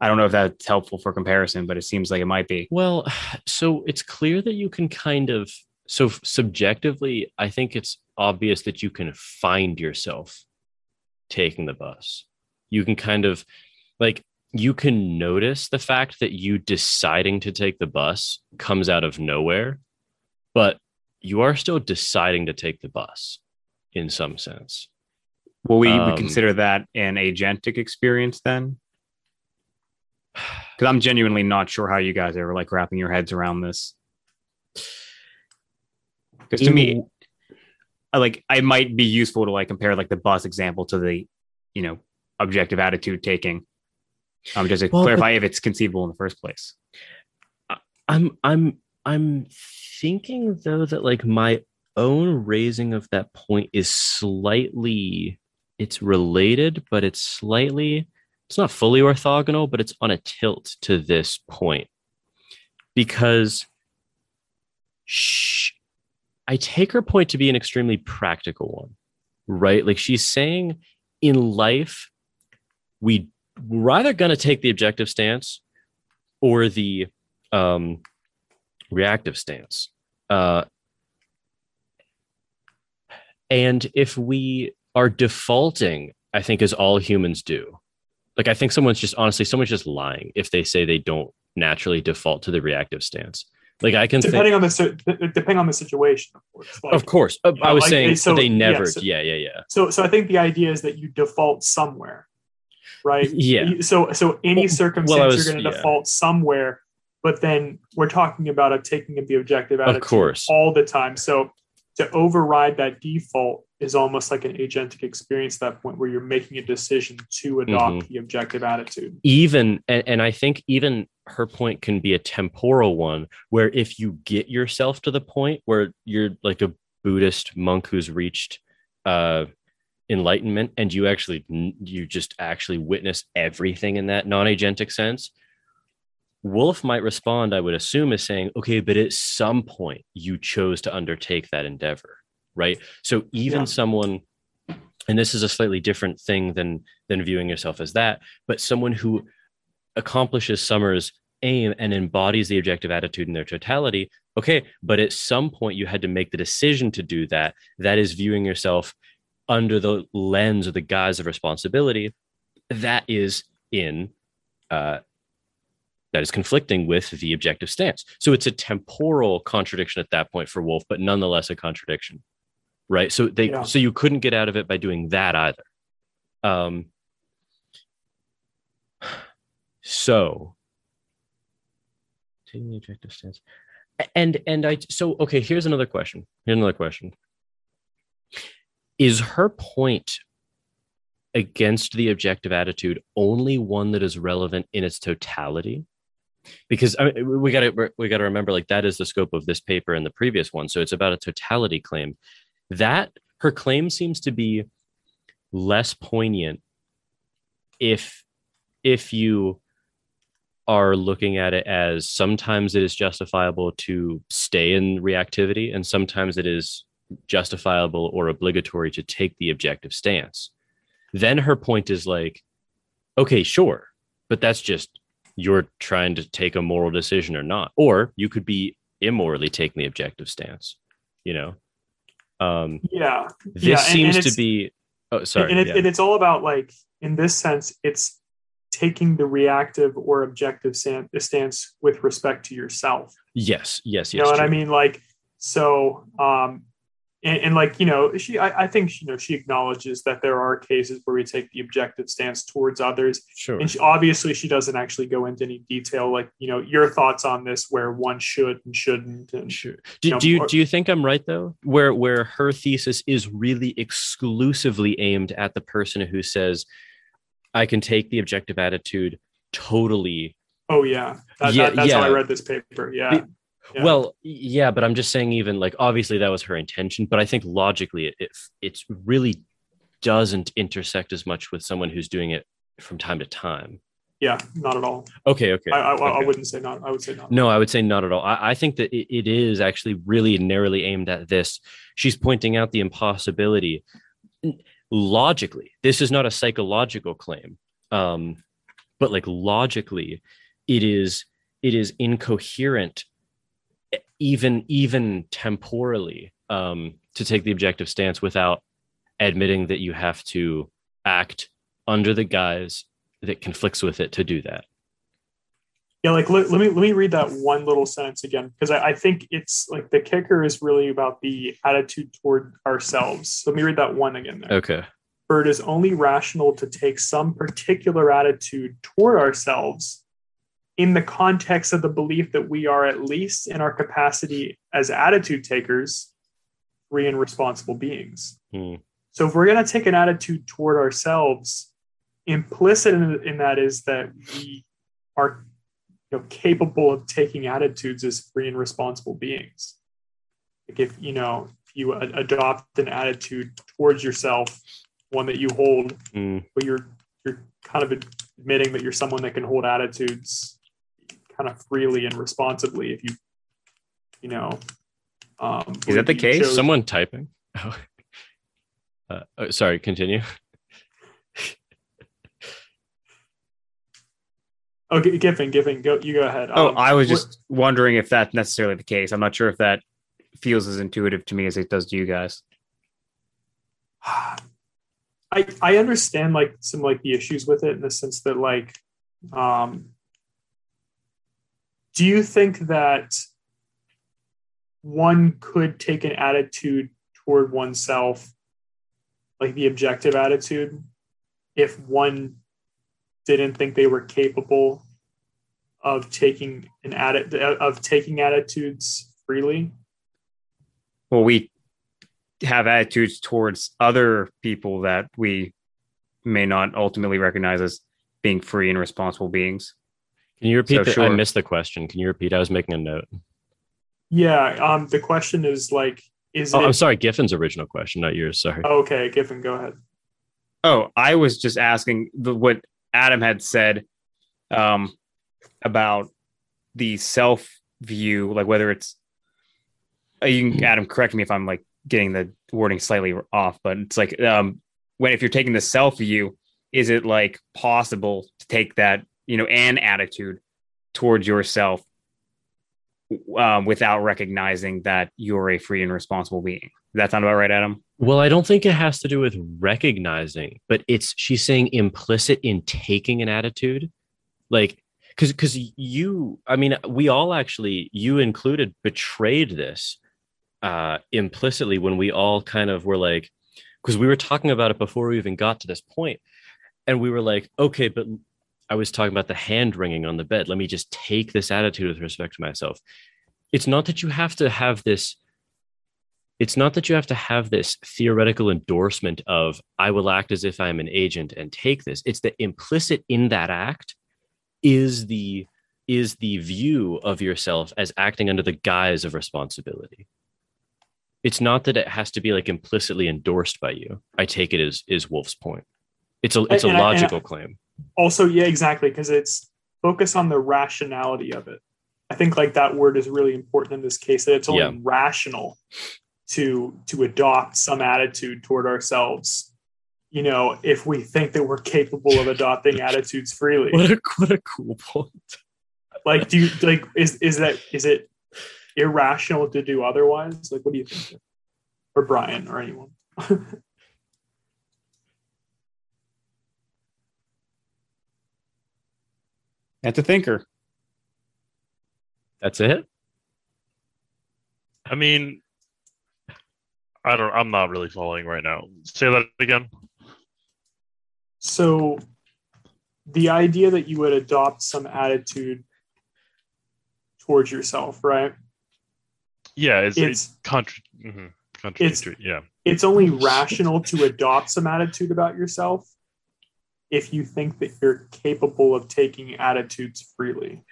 I don't know if that's helpful for comparison, but it seems like it might be. Well, so it's clear that you can kind of so subjectively, I think it's obvious that you can find yourself taking the bus. You can kind of like you can notice the fact that you deciding to take the bus comes out of nowhere, but you are still deciding to take the bus in some sense. Will we, um, we consider that an agentic experience then? *sighs* Because I'm genuinely not sure how you guys are like wrapping your heads around this. Because to me, I, like I might be useful to like compare like the bus example to the, you know, objective attitude taking. Um, just to well, clarify if it's conceivable in the first place. I'm I'm I'm thinking though that like my own raising of that point is slightly it's related, but it's slightly it's not fully orthogonal, but it's on a tilt to this point because shh, I take her point to be an extremely practical one, right? Like she's saying in life, we we're either going to take the objective stance or the um, reactive stance. Uh, and if we are defaulting, I think, as all humans do, like I think someone's just honestly, someone's just lying if they say they don't naturally default to the reactive stance. Like I can depending on the depending on the situation, of course. Like, of course, uh, I was like, saying so they never. Yeah, so, yeah, yeah, yeah. So, so I think the idea is that you default somewhere, right? Yeah. So, so any circumstance well, was, you're going to yeah. default somewhere, but then we're talking about a taking of the objective attitude of course. all the time. So, to override that default is almost like an agentic experience at that point where you're making a decision to adopt mm-hmm. the objective attitude. Even and, and I think even her point can be a temporal one where if you get yourself to the point where you're like a Buddhist monk who's reached uh enlightenment and you actually you just actually witness everything in that non-agentic sense Wolf might respond, I would assume, as saying, okay, but at some point you chose to undertake that endeavor, right? So even yeah. someone, and this is a slightly different thing than than viewing yourself as that, but someone who accomplishes Sommers' aim and embodies the objective attitude in their totality, okay, but at some point you had to make the decision to do that. That is viewing yourself under the lens or the guise of responsibility. That is in uh, that is conflicting with the objective stance. So it's a temporal contradiction at that point for Wolf, but nonetheless a contradiction, right? So they yeah. so you couldn't get out of it by doing that either. Um, so taking the objective stance, and and I so okay. Here's another question. Here's another question. Is her point against the objective attitude only one that is relevant in its totality? Because I mean, we got to we got to remember like that is the scope of this paper and the previous one. So it's about a totality claim. That her claim seems to be less poignant if if you are looking at it as sometimes it is justifiable to stay in reactivity and sometimes it is justifiable or obligatory to take the objective stance. Then her point is like okay sure but that's just you're trying to take a moral decision or not or you could be immorally taking the objective stance you know? Um yeah. This yeah, seems and to be oh sorry and, it, yeah. and it's all about like in this sense it's taking the reactive or objective stance with respect to yourself. Yes yes yes you know what i mean? Like so um and, and, like you know she I, I, think you know she acknowledges that there are cases where we take the objective stance towards others. Sure. And she, obviously she doesn't actually go into any detail like you know your thoughts on this where one should and shouldn't and sure. do you, know, do, you or, do you think i'm right though? Where where her thesis is really exclusively aimed at the person who says i can take the objective attitude totally. Oh yeah, that, yeah that, that's yeah. how i read this paper. Yeah yeah. Well, yeah, but I'm just saying, even like obviously that was her intention, but I think logically it, it really doesn't intersect as much with someone who's doing it from time to time. Yeah, not at all. Okay, okay. I, I, okay. I wouldn't say not. I would say not. No, I would say not at all. I, I think that it, it is actually really narrowly aimed at this. She's pointing out the impossibility. Logically, this is not a psychological claim, um, but like logically, it is it is incoherent even even temporally um, to take the objective stance without admitting that you have to act under the guise that conflicts with it to do that. Yeah like let, let me let me read that one little sentence again because I, I, think it's like the kicker is really about the attitude toward ourselves. Let me read that one again there. Okay. For it is only rational to take some particular attitude toward ourselves in the context of the belief that we are at least in our capacity as attitude takers free and responsible beings. Hmm. So if we're going to take an attitude toward ourselves, implicit in, in that is that we are you know, capable of taking attitudes as free and responsible beings. Like if you know if you adopt an attitude towards yourself, one that you hold, mm. but you're you're kind of admitting that you're someone that can hold attitudes kind of freely and responsibly. If you you know, um, is that the case? Chose- Someone typing. *laughs* Oh. Uh, oh, sorry, continue. *laughs* Oh, Giffen, Giffen, go. You go ahead. Oh, um, I was just what, wondering if that's necessarily the case. I'm not sure if that feels as intuitive to me as it does to you guys. *sighs* I I understand like some like the issues with it in the sense that like, um, do you think that one could take an attitude toward oneself, like the objective attitude, if one didn't think they were capable of taking an atti- of taking attitudes freely? Well we have attitudes towards other people that we may not ultimately recognize as being free and responsible beings can you repeat so, the, sure. i missed the question. Can you repeat? I was making a note. Yeah um the question is like is oh, it... i'm sorry giffen's original question not yours sorry. Okay giffen go ahead. Oh i was just asking the what Adam had said um, about the self view, like whether it's uh, you can Adam correct me if I'm like getting the wording slightly off, but it's like um, when if you're taking the self view, is it like possible to take that you know an attitude towards yourself um, without recognizing that you're a free and responsible being? Does that sound about right, Adam? Well, I don't think it has to do with recognizing, but it's she's saying implicit in taking an attitude. Like because because you i mean we all actually you included betrayed this uh implicitly when we all kind of were like because we were talking about it before we even got to this point and we were like okay but i was talking about the hand wringing on the bed. Let me just take this attitude with respect to myself. It's not that you have to have this it's not that you have to have this theoretical endorsement of i will act as if i'm an agent and take this. It's that implicit in that act is the is the view of yourself as acting under the guise of responsibility. It's not that it has to be like implicitly endorsed by you. I take it as is wolf's point. It's a it's a and logical I, claim also yeah exactly because it's focus on the rationality of it. I think like that word is really important in this case that it's only yeah. rational to to adopt some attitude toward ourselves you know if we think that we're capable of adopting *laughs* attitudes freely. What a what a cool point. Like do you like is is that is it irrational to do otherwise? Like what do you think? Or brian or anyone *laughs* that's a thinker that's it i mean I don't. I'm not really following right now. Say that again. So, the idea that you would adopt some attitude towards yourself, right? Yeah, it's, it's, it's contra- mm-hmm, contradictory. It's, yeah, it's only rational to adopt some attitude about yourself if you think that you're capable of taking attitudes freely.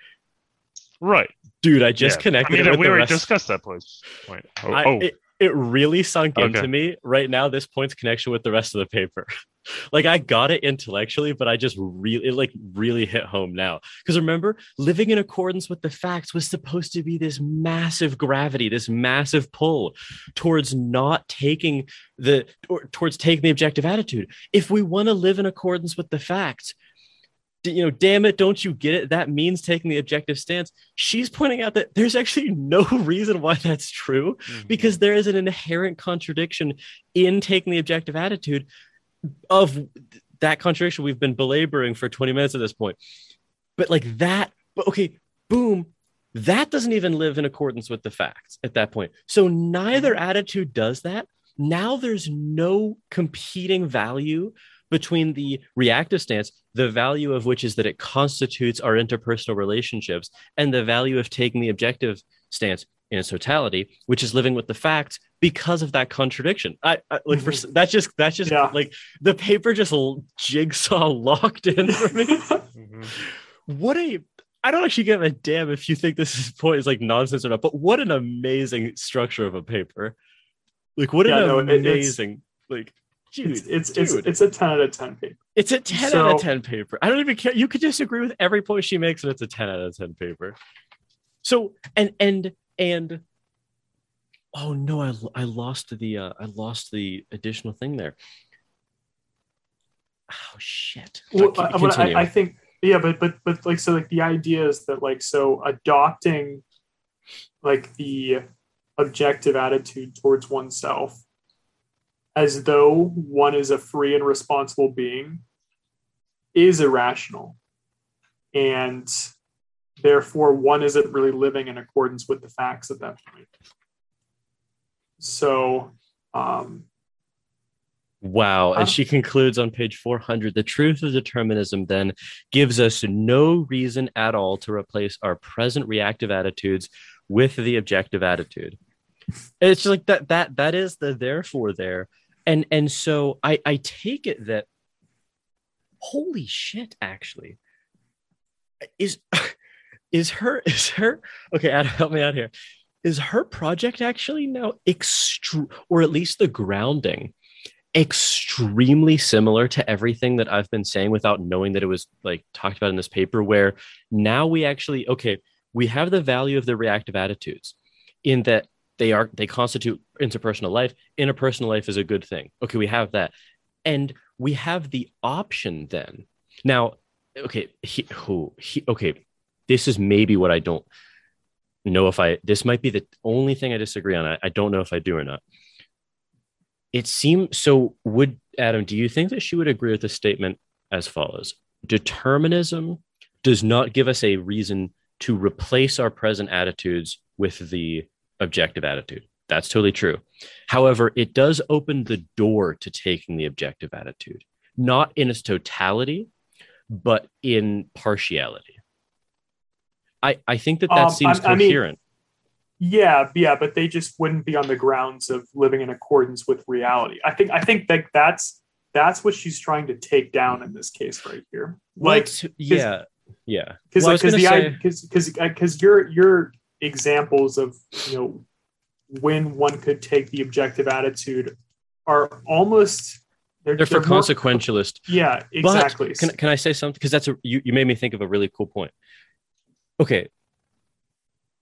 Right, dude. I just yeah. connected. I mean, we already discussed that point. Oh, I, oh. It, it really sunk okay. into me right now this point's connection with the rest of the paper *laughs* like i got it intellectually but i just really like really hit home now because remember living in accordance with the facts was supposed to be this massive gravity this massive pull towards not taking the or towards taking the objective attitude if we want to live in accordance with the facts you know, damn it, don't you get it? That means taking the objective stance. She's pointing out that there's actually *laughs* no reason why that's true mm-hmm. because there is an inherent contradiction in taking the objective attitude of that contradiction we've been belaboring for 20 minutes at this point. But like that, but okay, boom, that doesn't even live in accordance with the facts at that point. So neither mm-hmm. attitude does that. Now there's no competing value between the reactive stance, the value of which is that it constitutes our interpersonal relationships, and the value of taking the objective stance in its totality, which is living with the facts, because of that contradiction. I, I like for mm-hmm. that's just that's just yeah. like the paper just jigsaw *laughs* locked in for me. mm-hmm. *laughs* *laughs* What a I don't actually give a damn if you think this is point is like nonsense or not, but what an amazing structure of a paper. Like what yeah, an no, amazing like dude, it's it's, dude. it's it's a 10 out of 10 paper. It's a 10 so, out of 10 paper. I don't even care. You could disagree with every point she makes, and it's a 10 out of 10 paper. So and and and oh no, I I lost the uh I lost the additional thing there. Oh shit. Well, I, I think yeah, but but but like so like the idea is that like so adopting like the objective attitude towards oneself as though one is a free and responsible being is irrational. And therefore, one isn't really living in accordance with the facts at that point. So, um, Wow. And she concludes on page 400 the truth of determinism then gives us no reason at all to replace our present reactive attitudes with the objective attitude. It's like that that that is the therefore there and and so i i take it that holy shit actually is *laughs* is her is her okay Adam, help me out here is her project actually now extreme or at least the grounding extremely similar to everything that i've been saying without knowing that it was like talked about in this paper where now we actually okay we have the value of the reactive attitudes in that they are they constitute interpersonal life interpersonal life is a good thing. Okay we have that. And we have the option then. Now okay he, who he, okay this is maybe what i don't know if i this might be the only thing i disagree on i, I don't know if i do or not it seems so would adam do you think that she would agree with the statement as follows determinism does not give us a reason to replace our present attitudes with the objective attitude. That's totally true. However, it does open the door to taking the objective attitude, not in its totality, but in partiality. I, I think that that um, seems I, coherent. I mean, yeah, yeah, but they just wouldn't be on the grounds of living in accordance with reality. I think I think that that's that's what she's trying to take down in this case right here. Like, yeah, yeah, because well, because the because because because you're you're examples of you know when one could take the objective attitude are almost they're, they're, they're for more, consequentialist. Yeah, exactly. But can, can I say something? Because that's a you, you made me think of a really cool point. Okay.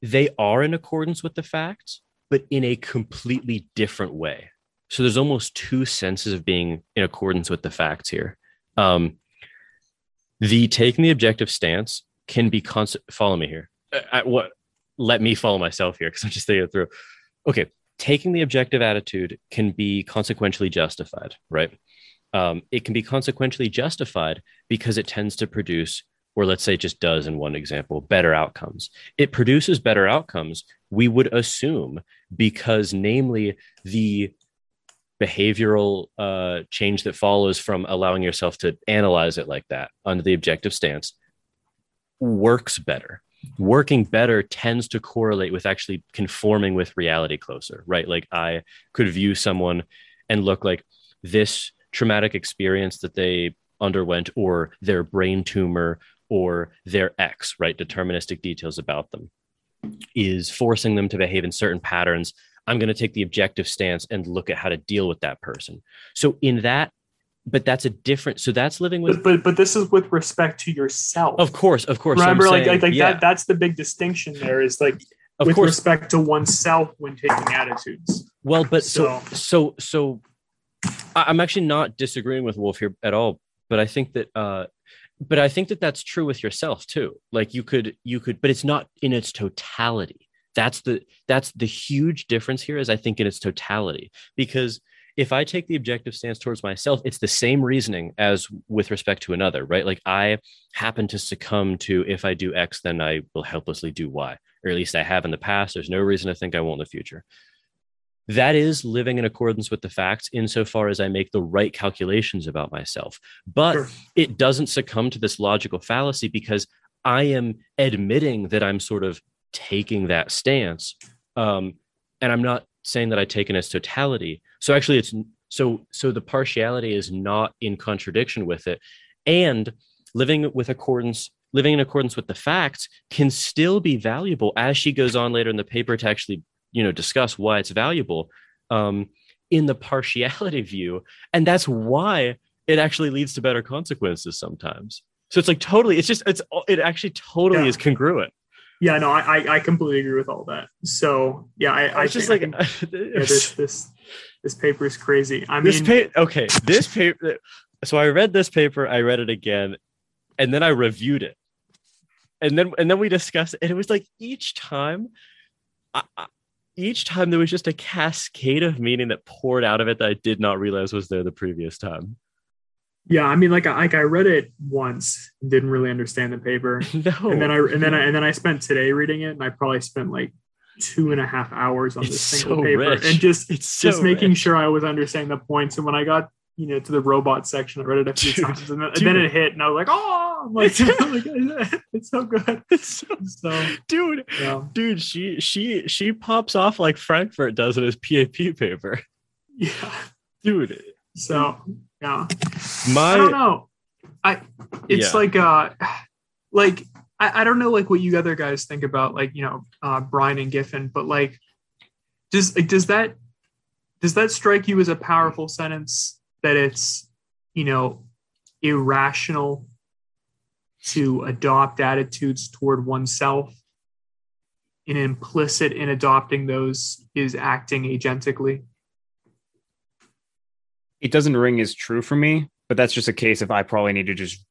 They are in accordance with the facts, but in a completely different way. So there's almost two senses of being in accordance with the facts here. Um, the taking the objective stance can be constant. Follow me here. I, what let me follow myself here because I'm just thinking it through. Okay, taking the objective attitude can be consequentially justified, right? Um, it can be consequentially justified because it tends to produce, or let's say just does in one example, better outcomes. It produces better outcomes, we would assume, because namely the behavioral uh, change that follows from allowing yourself to analyze it like that under the objective stance works better working better tends to correlate with actually conforming with reality closer, right? Like I could view someone and look like this traumatic experience that they underwent or their brain tumor or their ex, right? Deterministic details about them is forcing them to behave in certain patterns. I'm going to take the objective stance and look at how to deal with that person. So in that but that's a different so that's living with but, but, but this is with respect to yourself of course of course remember saying, like, like yeah. that that's the big distinction there is like of with course. respect to oneself when taking attitudes well but so so so, so i'm actually not disagreeing with wolf here at all but i think that uh but i think that that's true with yourself too like you could you could but it's not in its totality that's the that's the huge difference here is i think in its totality because if I take the objective stance towards myself, it's the same reasoning as with respect to another, right? Like I happen to succumb to if I do X, then I will helplessly do Y, or at least I have in the past. There's no reason to think I won't in the future. That is living in accordance with the facts insofar as I make the right calculations about myself. But sure. it doesn't succumb to this logical fallacy because I am admitting that I'm sort of taking that stance. Um, and I'm not saying that I take it as totality. So actually, it's so so the partiality is not in contradiction with it, and living with accordance living in accordance with the facts can still be valuable as she goes on later in the paper to actually you know discuss why it's valuable um, in the partiality *laughs* view and that's why it actually leads to better consequences sometimes. So it's like totally it's just it's it actually totally yeah. is congruent. Yeah no I, I completely agree with all that. So yeah i, I, I just like *laughs* yeah, this this this paper is crazy. I this mean pa- okay this paper so i read this paper i read it again and then i reviewed it. And then and then we discussed it, and it was like each time I, each time there was just a cascade of meaning that poured out of it that I did not realize was there the previous time. Yeah, I mean, like, I, like I read it once, didn't really understand the paper, *laughs* no. and then I and then I, and then I spent today reading it, and I probably spent like two and a half hours on it's this single so paper, rich. and just it's so just making rich. sure I was understanding the points. And when I got you know to the robot section, I read it a few Dude, times, and then, and then it hit, and I was like, oh, *laughs* I'm like, it's so good. *laughs* It's so, So dude, yeah, dude, she she she pops off like Frankfurt does in his PAP paper, yeah. dude. So yeah. My I don't know. I it's Yeah. like uh like I, I don't know like what you other guys think about like you know uh Brian and Giffen, but like does like does that does that strike you as a powerful sentence that it's you know irrational to adopt attitudes toward oneself and implicit in adopting those is acting agentically it doesn't ring as true for me, but that's just a case of I probably need to just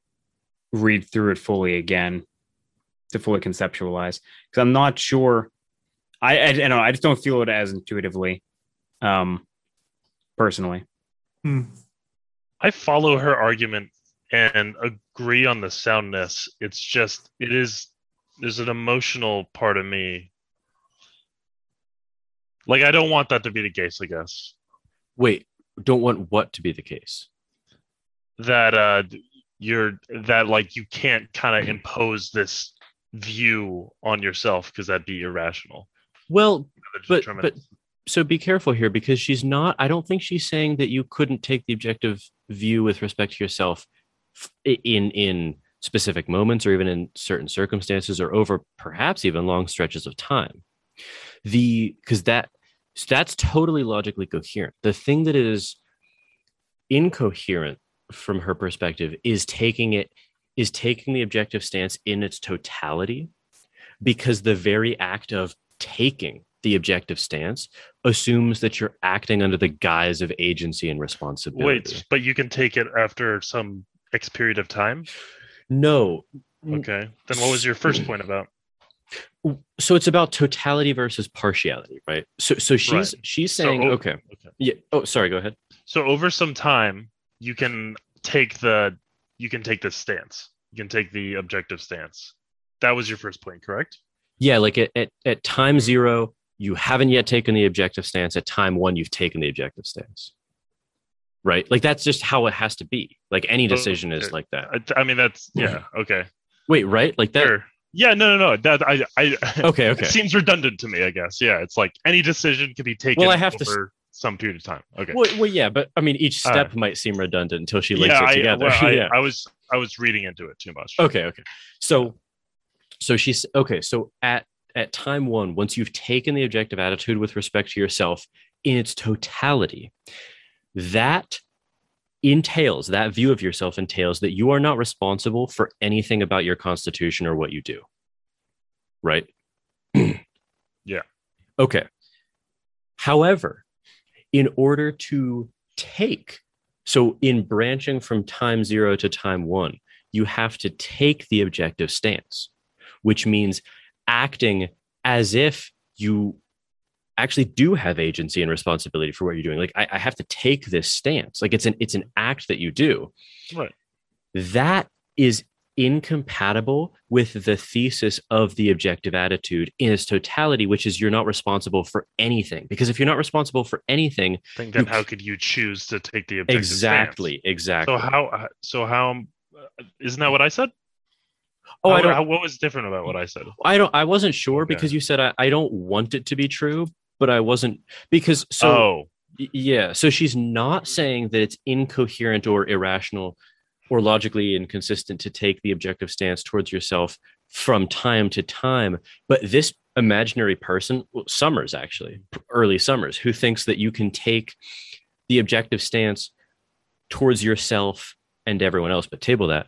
read through it fully again to fully conceptualize because I'm not sure. I, I, I don't know. I just don't feel it as intuitively, um, personally. Hmm. I follow her argument and agree on the soundness. It's just it is there's an emotional part of me. Like I don't want that to be the case, I guess. wait, don't want what to be the case. That uh you're that like you can't kind of impose this view on yourself because that'd be irrational. Well, but but so be careful here because she's not i don't think she's saying that you couldn't take the objective view with respect to yourself in in specific moments or even in certain circumstances or over perhaps even long stretches of time the because that that's totally logically coherent the thing that is incoherent from her perspective is taking it is taking the objective stance in its totality because the very act of taking the objective stance assumes that you're acting under the guise of agency and responsibility. Wait, but you can take it after some X period of time? No. Mm. Okay. Then what was your first point about? So it's about totality versus partiality, right? So so she's Right. she's So, saying oh, okay. okay. Yeah. Oh, sorry, go ahead. So over some time, you can take the you can take this stance. You can take the objective stance. That was your first point, correct? Yeah, like at, at, at time zero, you haven't yet taken the objective stance. At time one, you've taken the objective stance. Right? Like that's just how it has to be. Like any decision is like that. I, I mean, that's yeah, okay, Wait, right? Like that. sure. Yeah, no, no, no. That I, I. Okay, okay. *laughs* It seems redundant to me. I guess. Yeah, it's like any decision can be taken. Well, I have to some period of time. Okay. Well, well, yeah, but I mean, each All step might seem redundant until she links yeah, it I, together. well, *laughs* I, yeah. I was I was reading into it too much. Okay, okay. So so she's okay, so at at time 1, once you've taken the objective attitude with respect to yourself in its totality, that entails that view of yourself entails that you are not responsible for anything about your constitution or what you do. Right? *clears throat* Yeah. Okay. However, in order to take so in branching from time 0 to time 1, you have to take the objective stance, which means acting as if you actually do have agency and responsibility for what you're doing. Like I, I have to take this stance. Like it's an it's an act that you do. Right. That is incompatible with the thesis of the objective attitude in its totality, which is you're not responsible for anything. Because if you're not responsible for anything, Then, then how could you choose to take the objective exactly, stance? exactly. So how? So how? uh, Isn't that what I said? oh, How- I don't how- what was different about what I said? I don't I wasn't sure Okay. because you said I, I don't want it to be true, but I wasn't because so oh. yeah. So she's not saying that it's incoherent or irrational or logically inconsistent to take the objective stance towards yourself from time to time. But this imaginary person, Sommers actually, early Sommers, who thinks that you can take the objective stance towards yourself and everyone else, but table that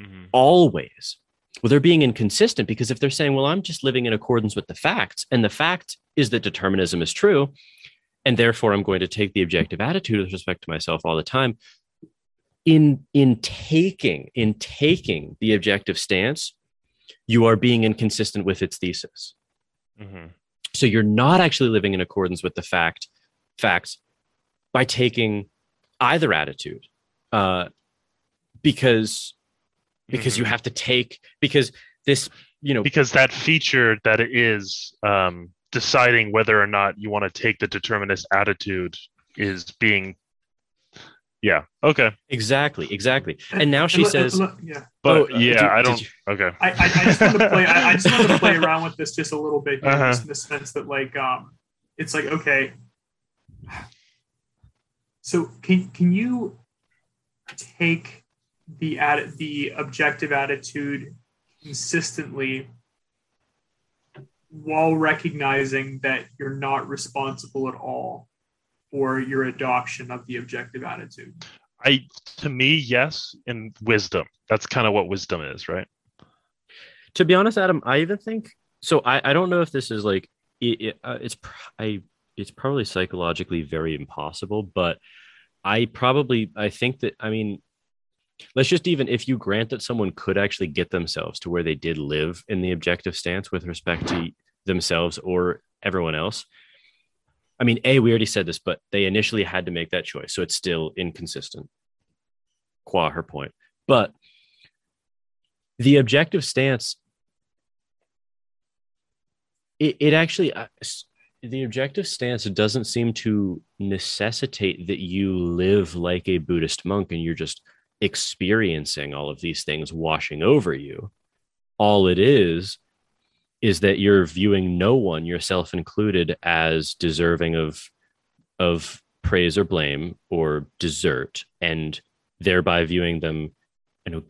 mm-hmm. always. Well, they're being inconsistent because if they're saying, well, I'm just living in accordance with the facts, and the fact is that determinism is true, and therefore I'm going to take the objective attitude with respect to myself all the time. In in taking in taking the objective stance, you are being inconsistent with its thesis. Mm-hmm. So you're not actually living in accordance with the fact facts by taking either attitude, uh, because because mm-hmm. you have to take because this you know because that feature that it is um, deciding whether or not you want to take the determinist attitude is being yeah okay. Exactly exactly. And now she and, says and, yeah. But oh, yeah did, i don't you, okay. I, I, I, just want to play I, I, just want to play around with this just a little bit uh-huh. in the sense that like um it's like okay. So can can you take the ad, the objective attitude consistently while recognizing that you're not responsible at all for your adoption of the objective attitude? I to me yes in wisdom. That's kind of what wisdom is right? To be honest adam i even think so i, I don't know if this is like it, it, uh, it's i it's probably psychologically very impossible but i probably i think that i mean let's just even if you grant that someone could actually get themselves to where they did live in the objective stance with respect to themselves or everyone else i mean a we already said this but they initially had to make that choice. So it's still inconsistent. Qua her point. But the objective stance it, it actually uh, the objective stance doesn't seem to necessitate that you live like a buddhist monk and you're just experiencing all of these things washing over you. All it is is that you're viewing no one, yourself included, as deserving of of praise or blame or desert, and thereby viewing them, I know,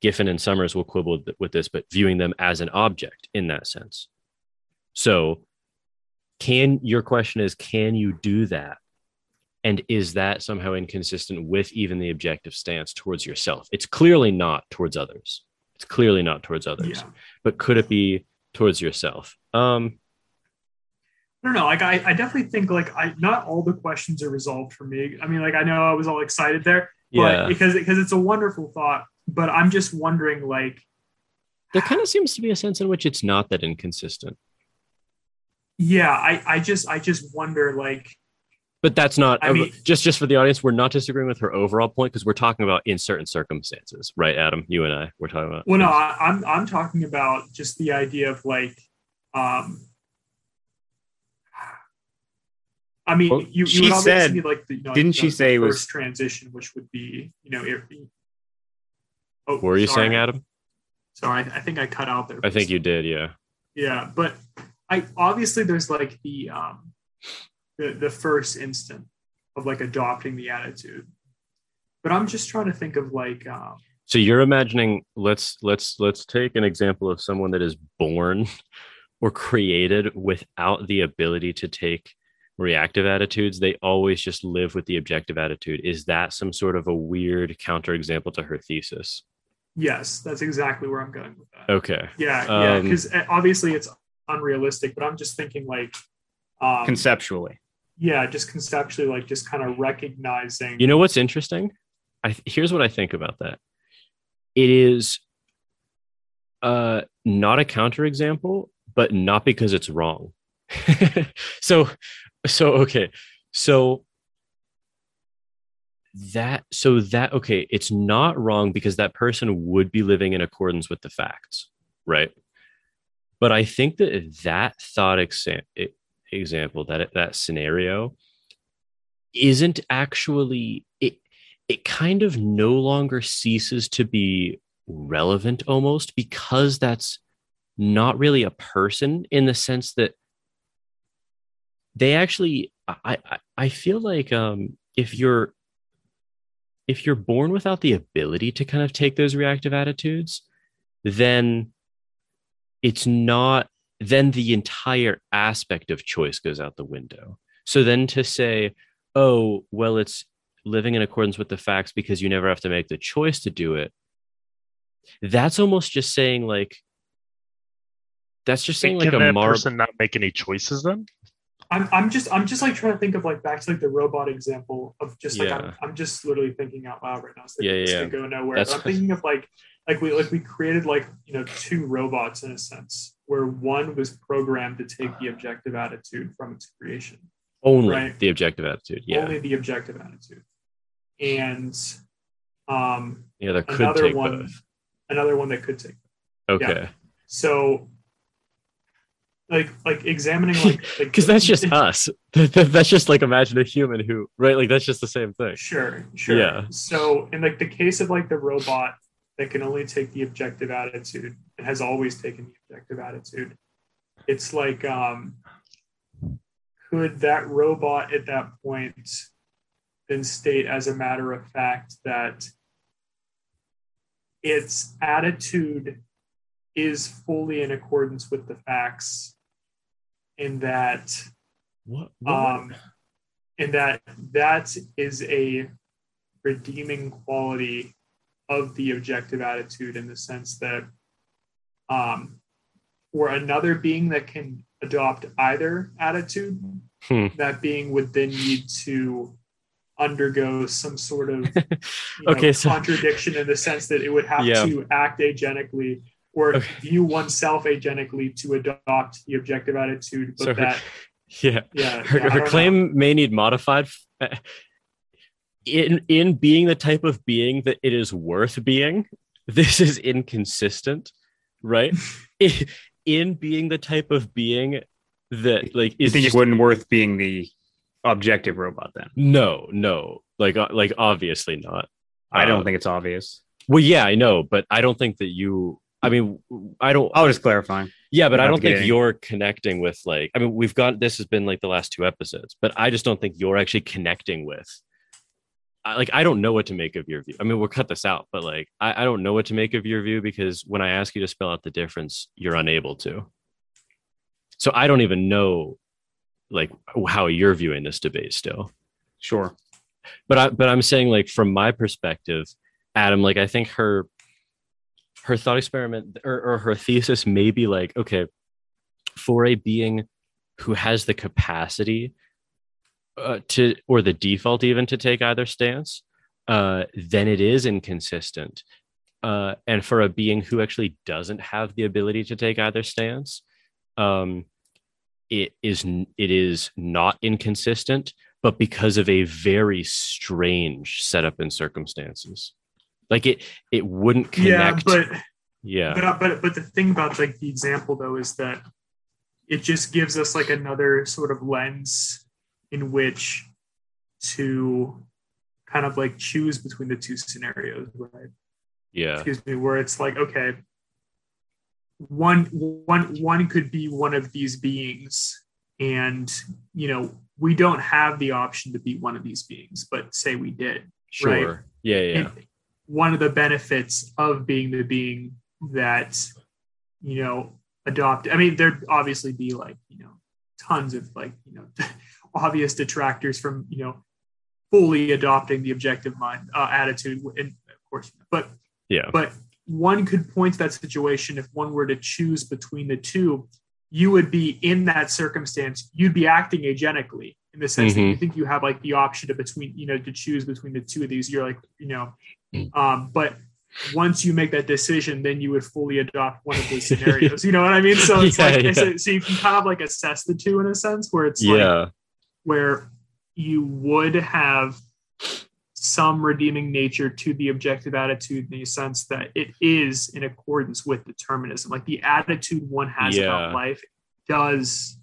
Giffen and Sommers will quibble with this, but viewing them as an object in that sense. So, can your question is, can you do that and is that somehow inconsistent with even the objective stance towards yourself? It's clearly not towards others. It's clearly not towards others. Yeah. But could it be towards yourself? Um, I don't know. Like I, I definitely think like I not all the questions are resolved for me. I mean, like I know I was all excited there, but yeah. because because it's a wonderful thought. But I'm just wondering, like, there kind of seems to be a sense in which it's not that inconsistent. Yeah, I, I just I just wonder like but that's not I mean, just just for the audience. We're not disagreeing with her overall point because we're talking about in certain circumstances, right, Adam? You and I, we're talking about. Well, no, I, am I'm, I'm talking about just the idea of like, um, I mean, well, you, you she said, like the, you know, didn't the, she say it was transition, which would be, you know, it, oh, what were you sorry. saying, Adam? Sorry, I, I think I cut out there. I think you did, yeah. Yeah, but I obviously there's like the um the, the first instant of like adopting the attitude. But I'm just trying to think of like um, so you're imagining let's let's let's take an example of someone that is born *laughs* or created without the ability to take reactive attitudes. They always just live with the objective attitude. Is that some sort of a weird counterexample to her thesis? Yes that's exactly where i'm going with that. Okay. Yeah yeah because um, obviously it's unrealistic but i'm just thinking like um, conceptually yeah, just conceptually, like just kind of recognizing. You know what's interesting? I here's what I think about that. It is uh not a counterexample, but not because it's wrong. *laughs* so so okay. So that so that okay, it's not wrong because that person would be living in accordance with the facts, right? But I think that that thought exam example, that that scenario isn't actually it it kind of no longer ceases to be relevant almost because that's not really a person in the sense that they actually I, I I feel like um if you're if you're born without the ability to kind of take those reactive attitudes, then it's not then the entire aspect of choice goes out the window. So then to say, oh, well, it's living in accordance with the facts because you never have to make the choice to do it, that's almost just saying like that's just saying like a mar- person not make any choices then I'm, I'm just I'm just like trying to think of like back to like the robot example of just like yeah. I'm, I'm just literally thinking out loud right now. So yeah, yeah. go nowhere. I'm thinking of like like we like we created like you know two robots in a sense where one was programmed to take the objective attitude from its creation. Only right? the objective attitude. Yeah. Only the objective attitude. And um yeah, there could another take one both. another one that could take both. Okay. Yeah. So like like examining like *laughs* because that's just *laughs* us *laughs* that's just like imagine a human who right like that's just the same thing sure sure yeah so in like the case of like the robot that can only take the objective attitude and has always taken the objective attitude it's like um could that robot at that point then state as a matter of fact that its attitude is fully in accordance with the facts in that what, what? um in that that is a redeeming quality of the objective attitude in the sense that um for another being that can adopt either attitude hmm. that being would then need to undergo some sort of *laughs* okay, know, so... contradiction in the sense that it would have yeah. to act agenically or okay. view oneself agenically to adopt the objective attitude, but so her, that *laughs* yeah, yeah, her, yeah, her claim know. may need modified. In in being the type of being that it is worth being, *laughs* this is inconsistent, right? *laughs* in being the type of being that like is you think just, it wouldn't worth being the objective robot then? No, no, like uh, like obviously not. I don't uh, think it's obvious. Well, yeah, I know, but I don't think that you I mean, I don't. I was just clarifying. Yeah, but I don't think you're connecting with like. I mean, we've got this has been like the last two episodes, but I just don't think you're actually connecting with. Like, I don't know what to make of your view. I mean, we'll cut this out, but like, I, I don't know what to make of your view because when I ask you to spell out the difference, you're unable to. So I don't even know, like, how you're viewing this debate still. Sure, but I but I'm saying like from my perspective, Adam, like I think her her thought experiment or, or her thesis may be like, okay, for a being who has the capacity uh, to, or the default even to take either stance, uh, then it is inconsistent. Uh, and for a being who actually doesn't have the ability to take either stance, um, it is it is not inconsistent, but because of a very strange setup and circumstances. Like it, it wouldn't connect. Yeah, but yeah, but but but the thing about like the example though is that it just gives us like another sort of lens in which to kind of like choose between the two scenarios, right? Yeah. Excuse me, where it's like, okay, one one one could be one of these beings, and you know, we don't have the option to be one of these beings, but say we did. Sure. Right? Yeah, yeah. And, one of the benefits of being the being that you know adopt i mean there'd obviously be like you know tons of like you know *laughs* obvious detractors from you know fully adopting the objective mind uh, attitude and of course but yeah. but one could point to that situation if one were to choose between the two you would be in that circumstance you'd be acting agenically in the sense mm-hmm. that you think you have like the option to between you know to choose between the two of these. You're like you know um, but once you make that decision, then you would fully adopt one of these *laughs* scenarios. you know what I mean? So it's yeah, like yeah. so, so, you can kind of like assess the two in a sense where it's yeah. like where you would have some redeeming nature to the objective attitude in the sense that it is in accordance with determinism. Like the attitude one has yeah. about life does,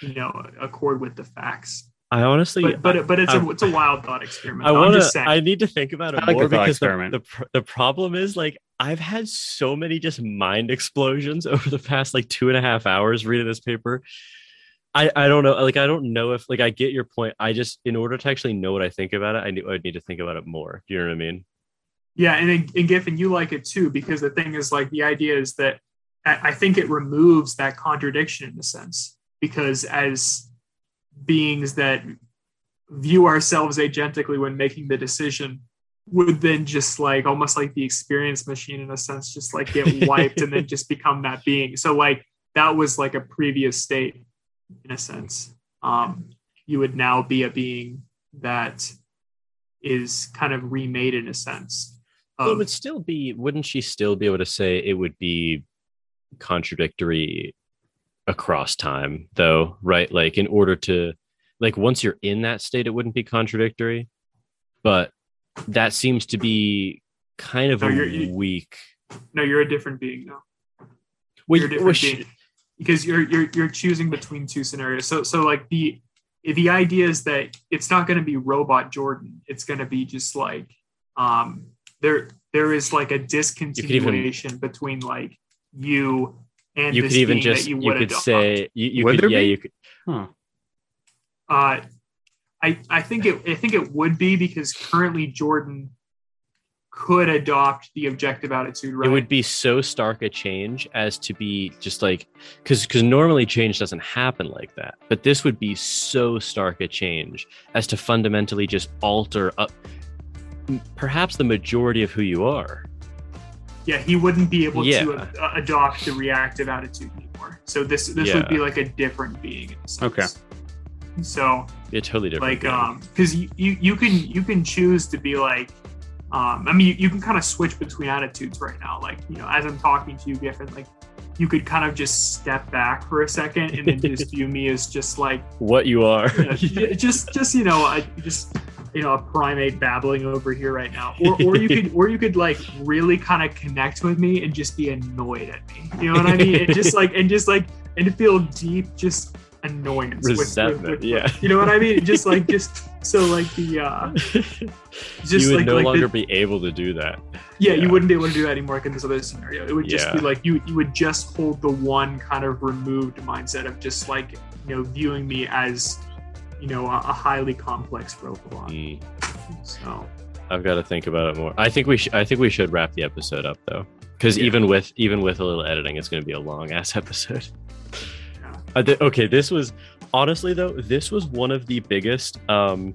you know, accord with the facts. I honestly, but but, but it's I, a it's a wild thought experiment. I want to. I need to think about it more because the, the the problem is like I've had so many just mind explosions *laughs* over the past like two and a half hours reading this paper I, I don't know. Like, I don't know if, like, I get your point. I just, in order to actually know what I think about it, I need, I'd need to think about it more. Do you know what I mean? Yeah. And, and Giffen, you like it too, because the thing is, like, the idea is that I think it removes that contradiction in a sense, because as beings that view ourselves agentically when making the decision, would then just like almost like the experience machine in a sense, just like get *laughs* wiped and then just become that being. So, like, that was like a previous state in a sense. Um, you would now be a being that is kind of remade in a sense. Of, well, it would still be, wouldn't she still be able to say it would be contradictory across time, though, right? Like, in order to, like, once you're in that state, it wouldn't be contradictory, but that seems to be kind of no, a weak. No, you're a different being now. Well, you're a different being because you're you're you're choosing between two scenarios. So so like the the idea is that it's not going to be robot Jordan. It's going to be just like um there there is like a discontinuation even, between like you and you could even just you, you, could say you, you could yeah be? you could huh. uh I I think it I think it would be because currently Jordan could adopt the objective attitude right it would be so stark a change as to be just like because because normally change doesn't happen like that but this would be so stark a change as to fundamentally just alter up perhaps the majority of who you are yeah he wouldn't be able yeah. to uh, adopt the reactive attitude anymore so this this yeah. would be like a different being okay so it's totally different like being. um because you, you you can you can choose to be like um, I mean, you, you can kind of switch between attitudes right now. Like, you know, as I'm talking to you, Giffen, like you could kind of just step back for a second and then just *laughs* view me as just like what you are. You know, just, just you know, I just you know a primate babbling over here right now, or, or you could, or you could like really kind of connect with me and just be annoyed at me. You know what I mean? and just like and just like and feel deep, just annoyance resentment with, with, with, yeah you know what i mean just like just so like the uh *laughs* just you would like, no like longer the, be able to do that yeah, yeah, you wouldn't be able to do that anymore like in this other scenario it would just yeah. be like you you would just hold the one kind of removed mindset of just like you know viewing me as you know a, a highly complex robot mm. so i've got to think about it more i think we should i think we should wrap the episode up though because yeah. even with even with a little editing it's going to be a long ass *laughs* episode uh, th- okay, this was honestly though, this was one of the biggest. Um,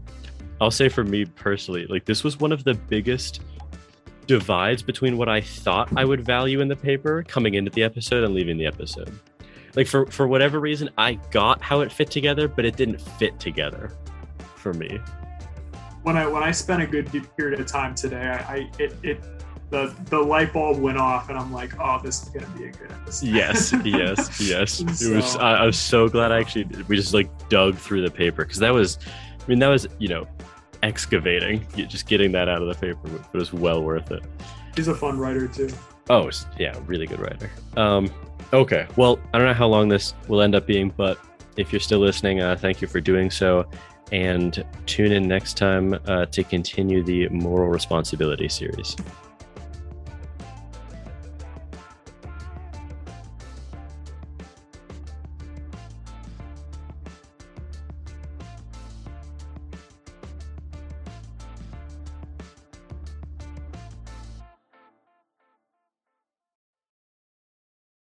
I'll say for me personally, like this was one of the biggest divides between what I thought I would value in the paper coming into the episode and leaving the episode. Like for for whatever reason, I got how it fit together, but it didn't fit together for me. When I when I spent a good period of time today, I, I it, it the the light bulb went off, and I'm like, oh, this is gonna be a good episode. Yes, *laughs* yes, yes. so, it was. I, I, was so glad. I actually we just like dug through the paper because that was, I mean, that was you know, excavating. Just getting that out of the paper but it was well worth it. He's a fun writer too. Oh yeah, really good writer. Um, okay. Well, I don't know how long this will end up being, but if you're still listening, uh, thank you for doing so. And tune in next time uh, to continue the moral responsibility series.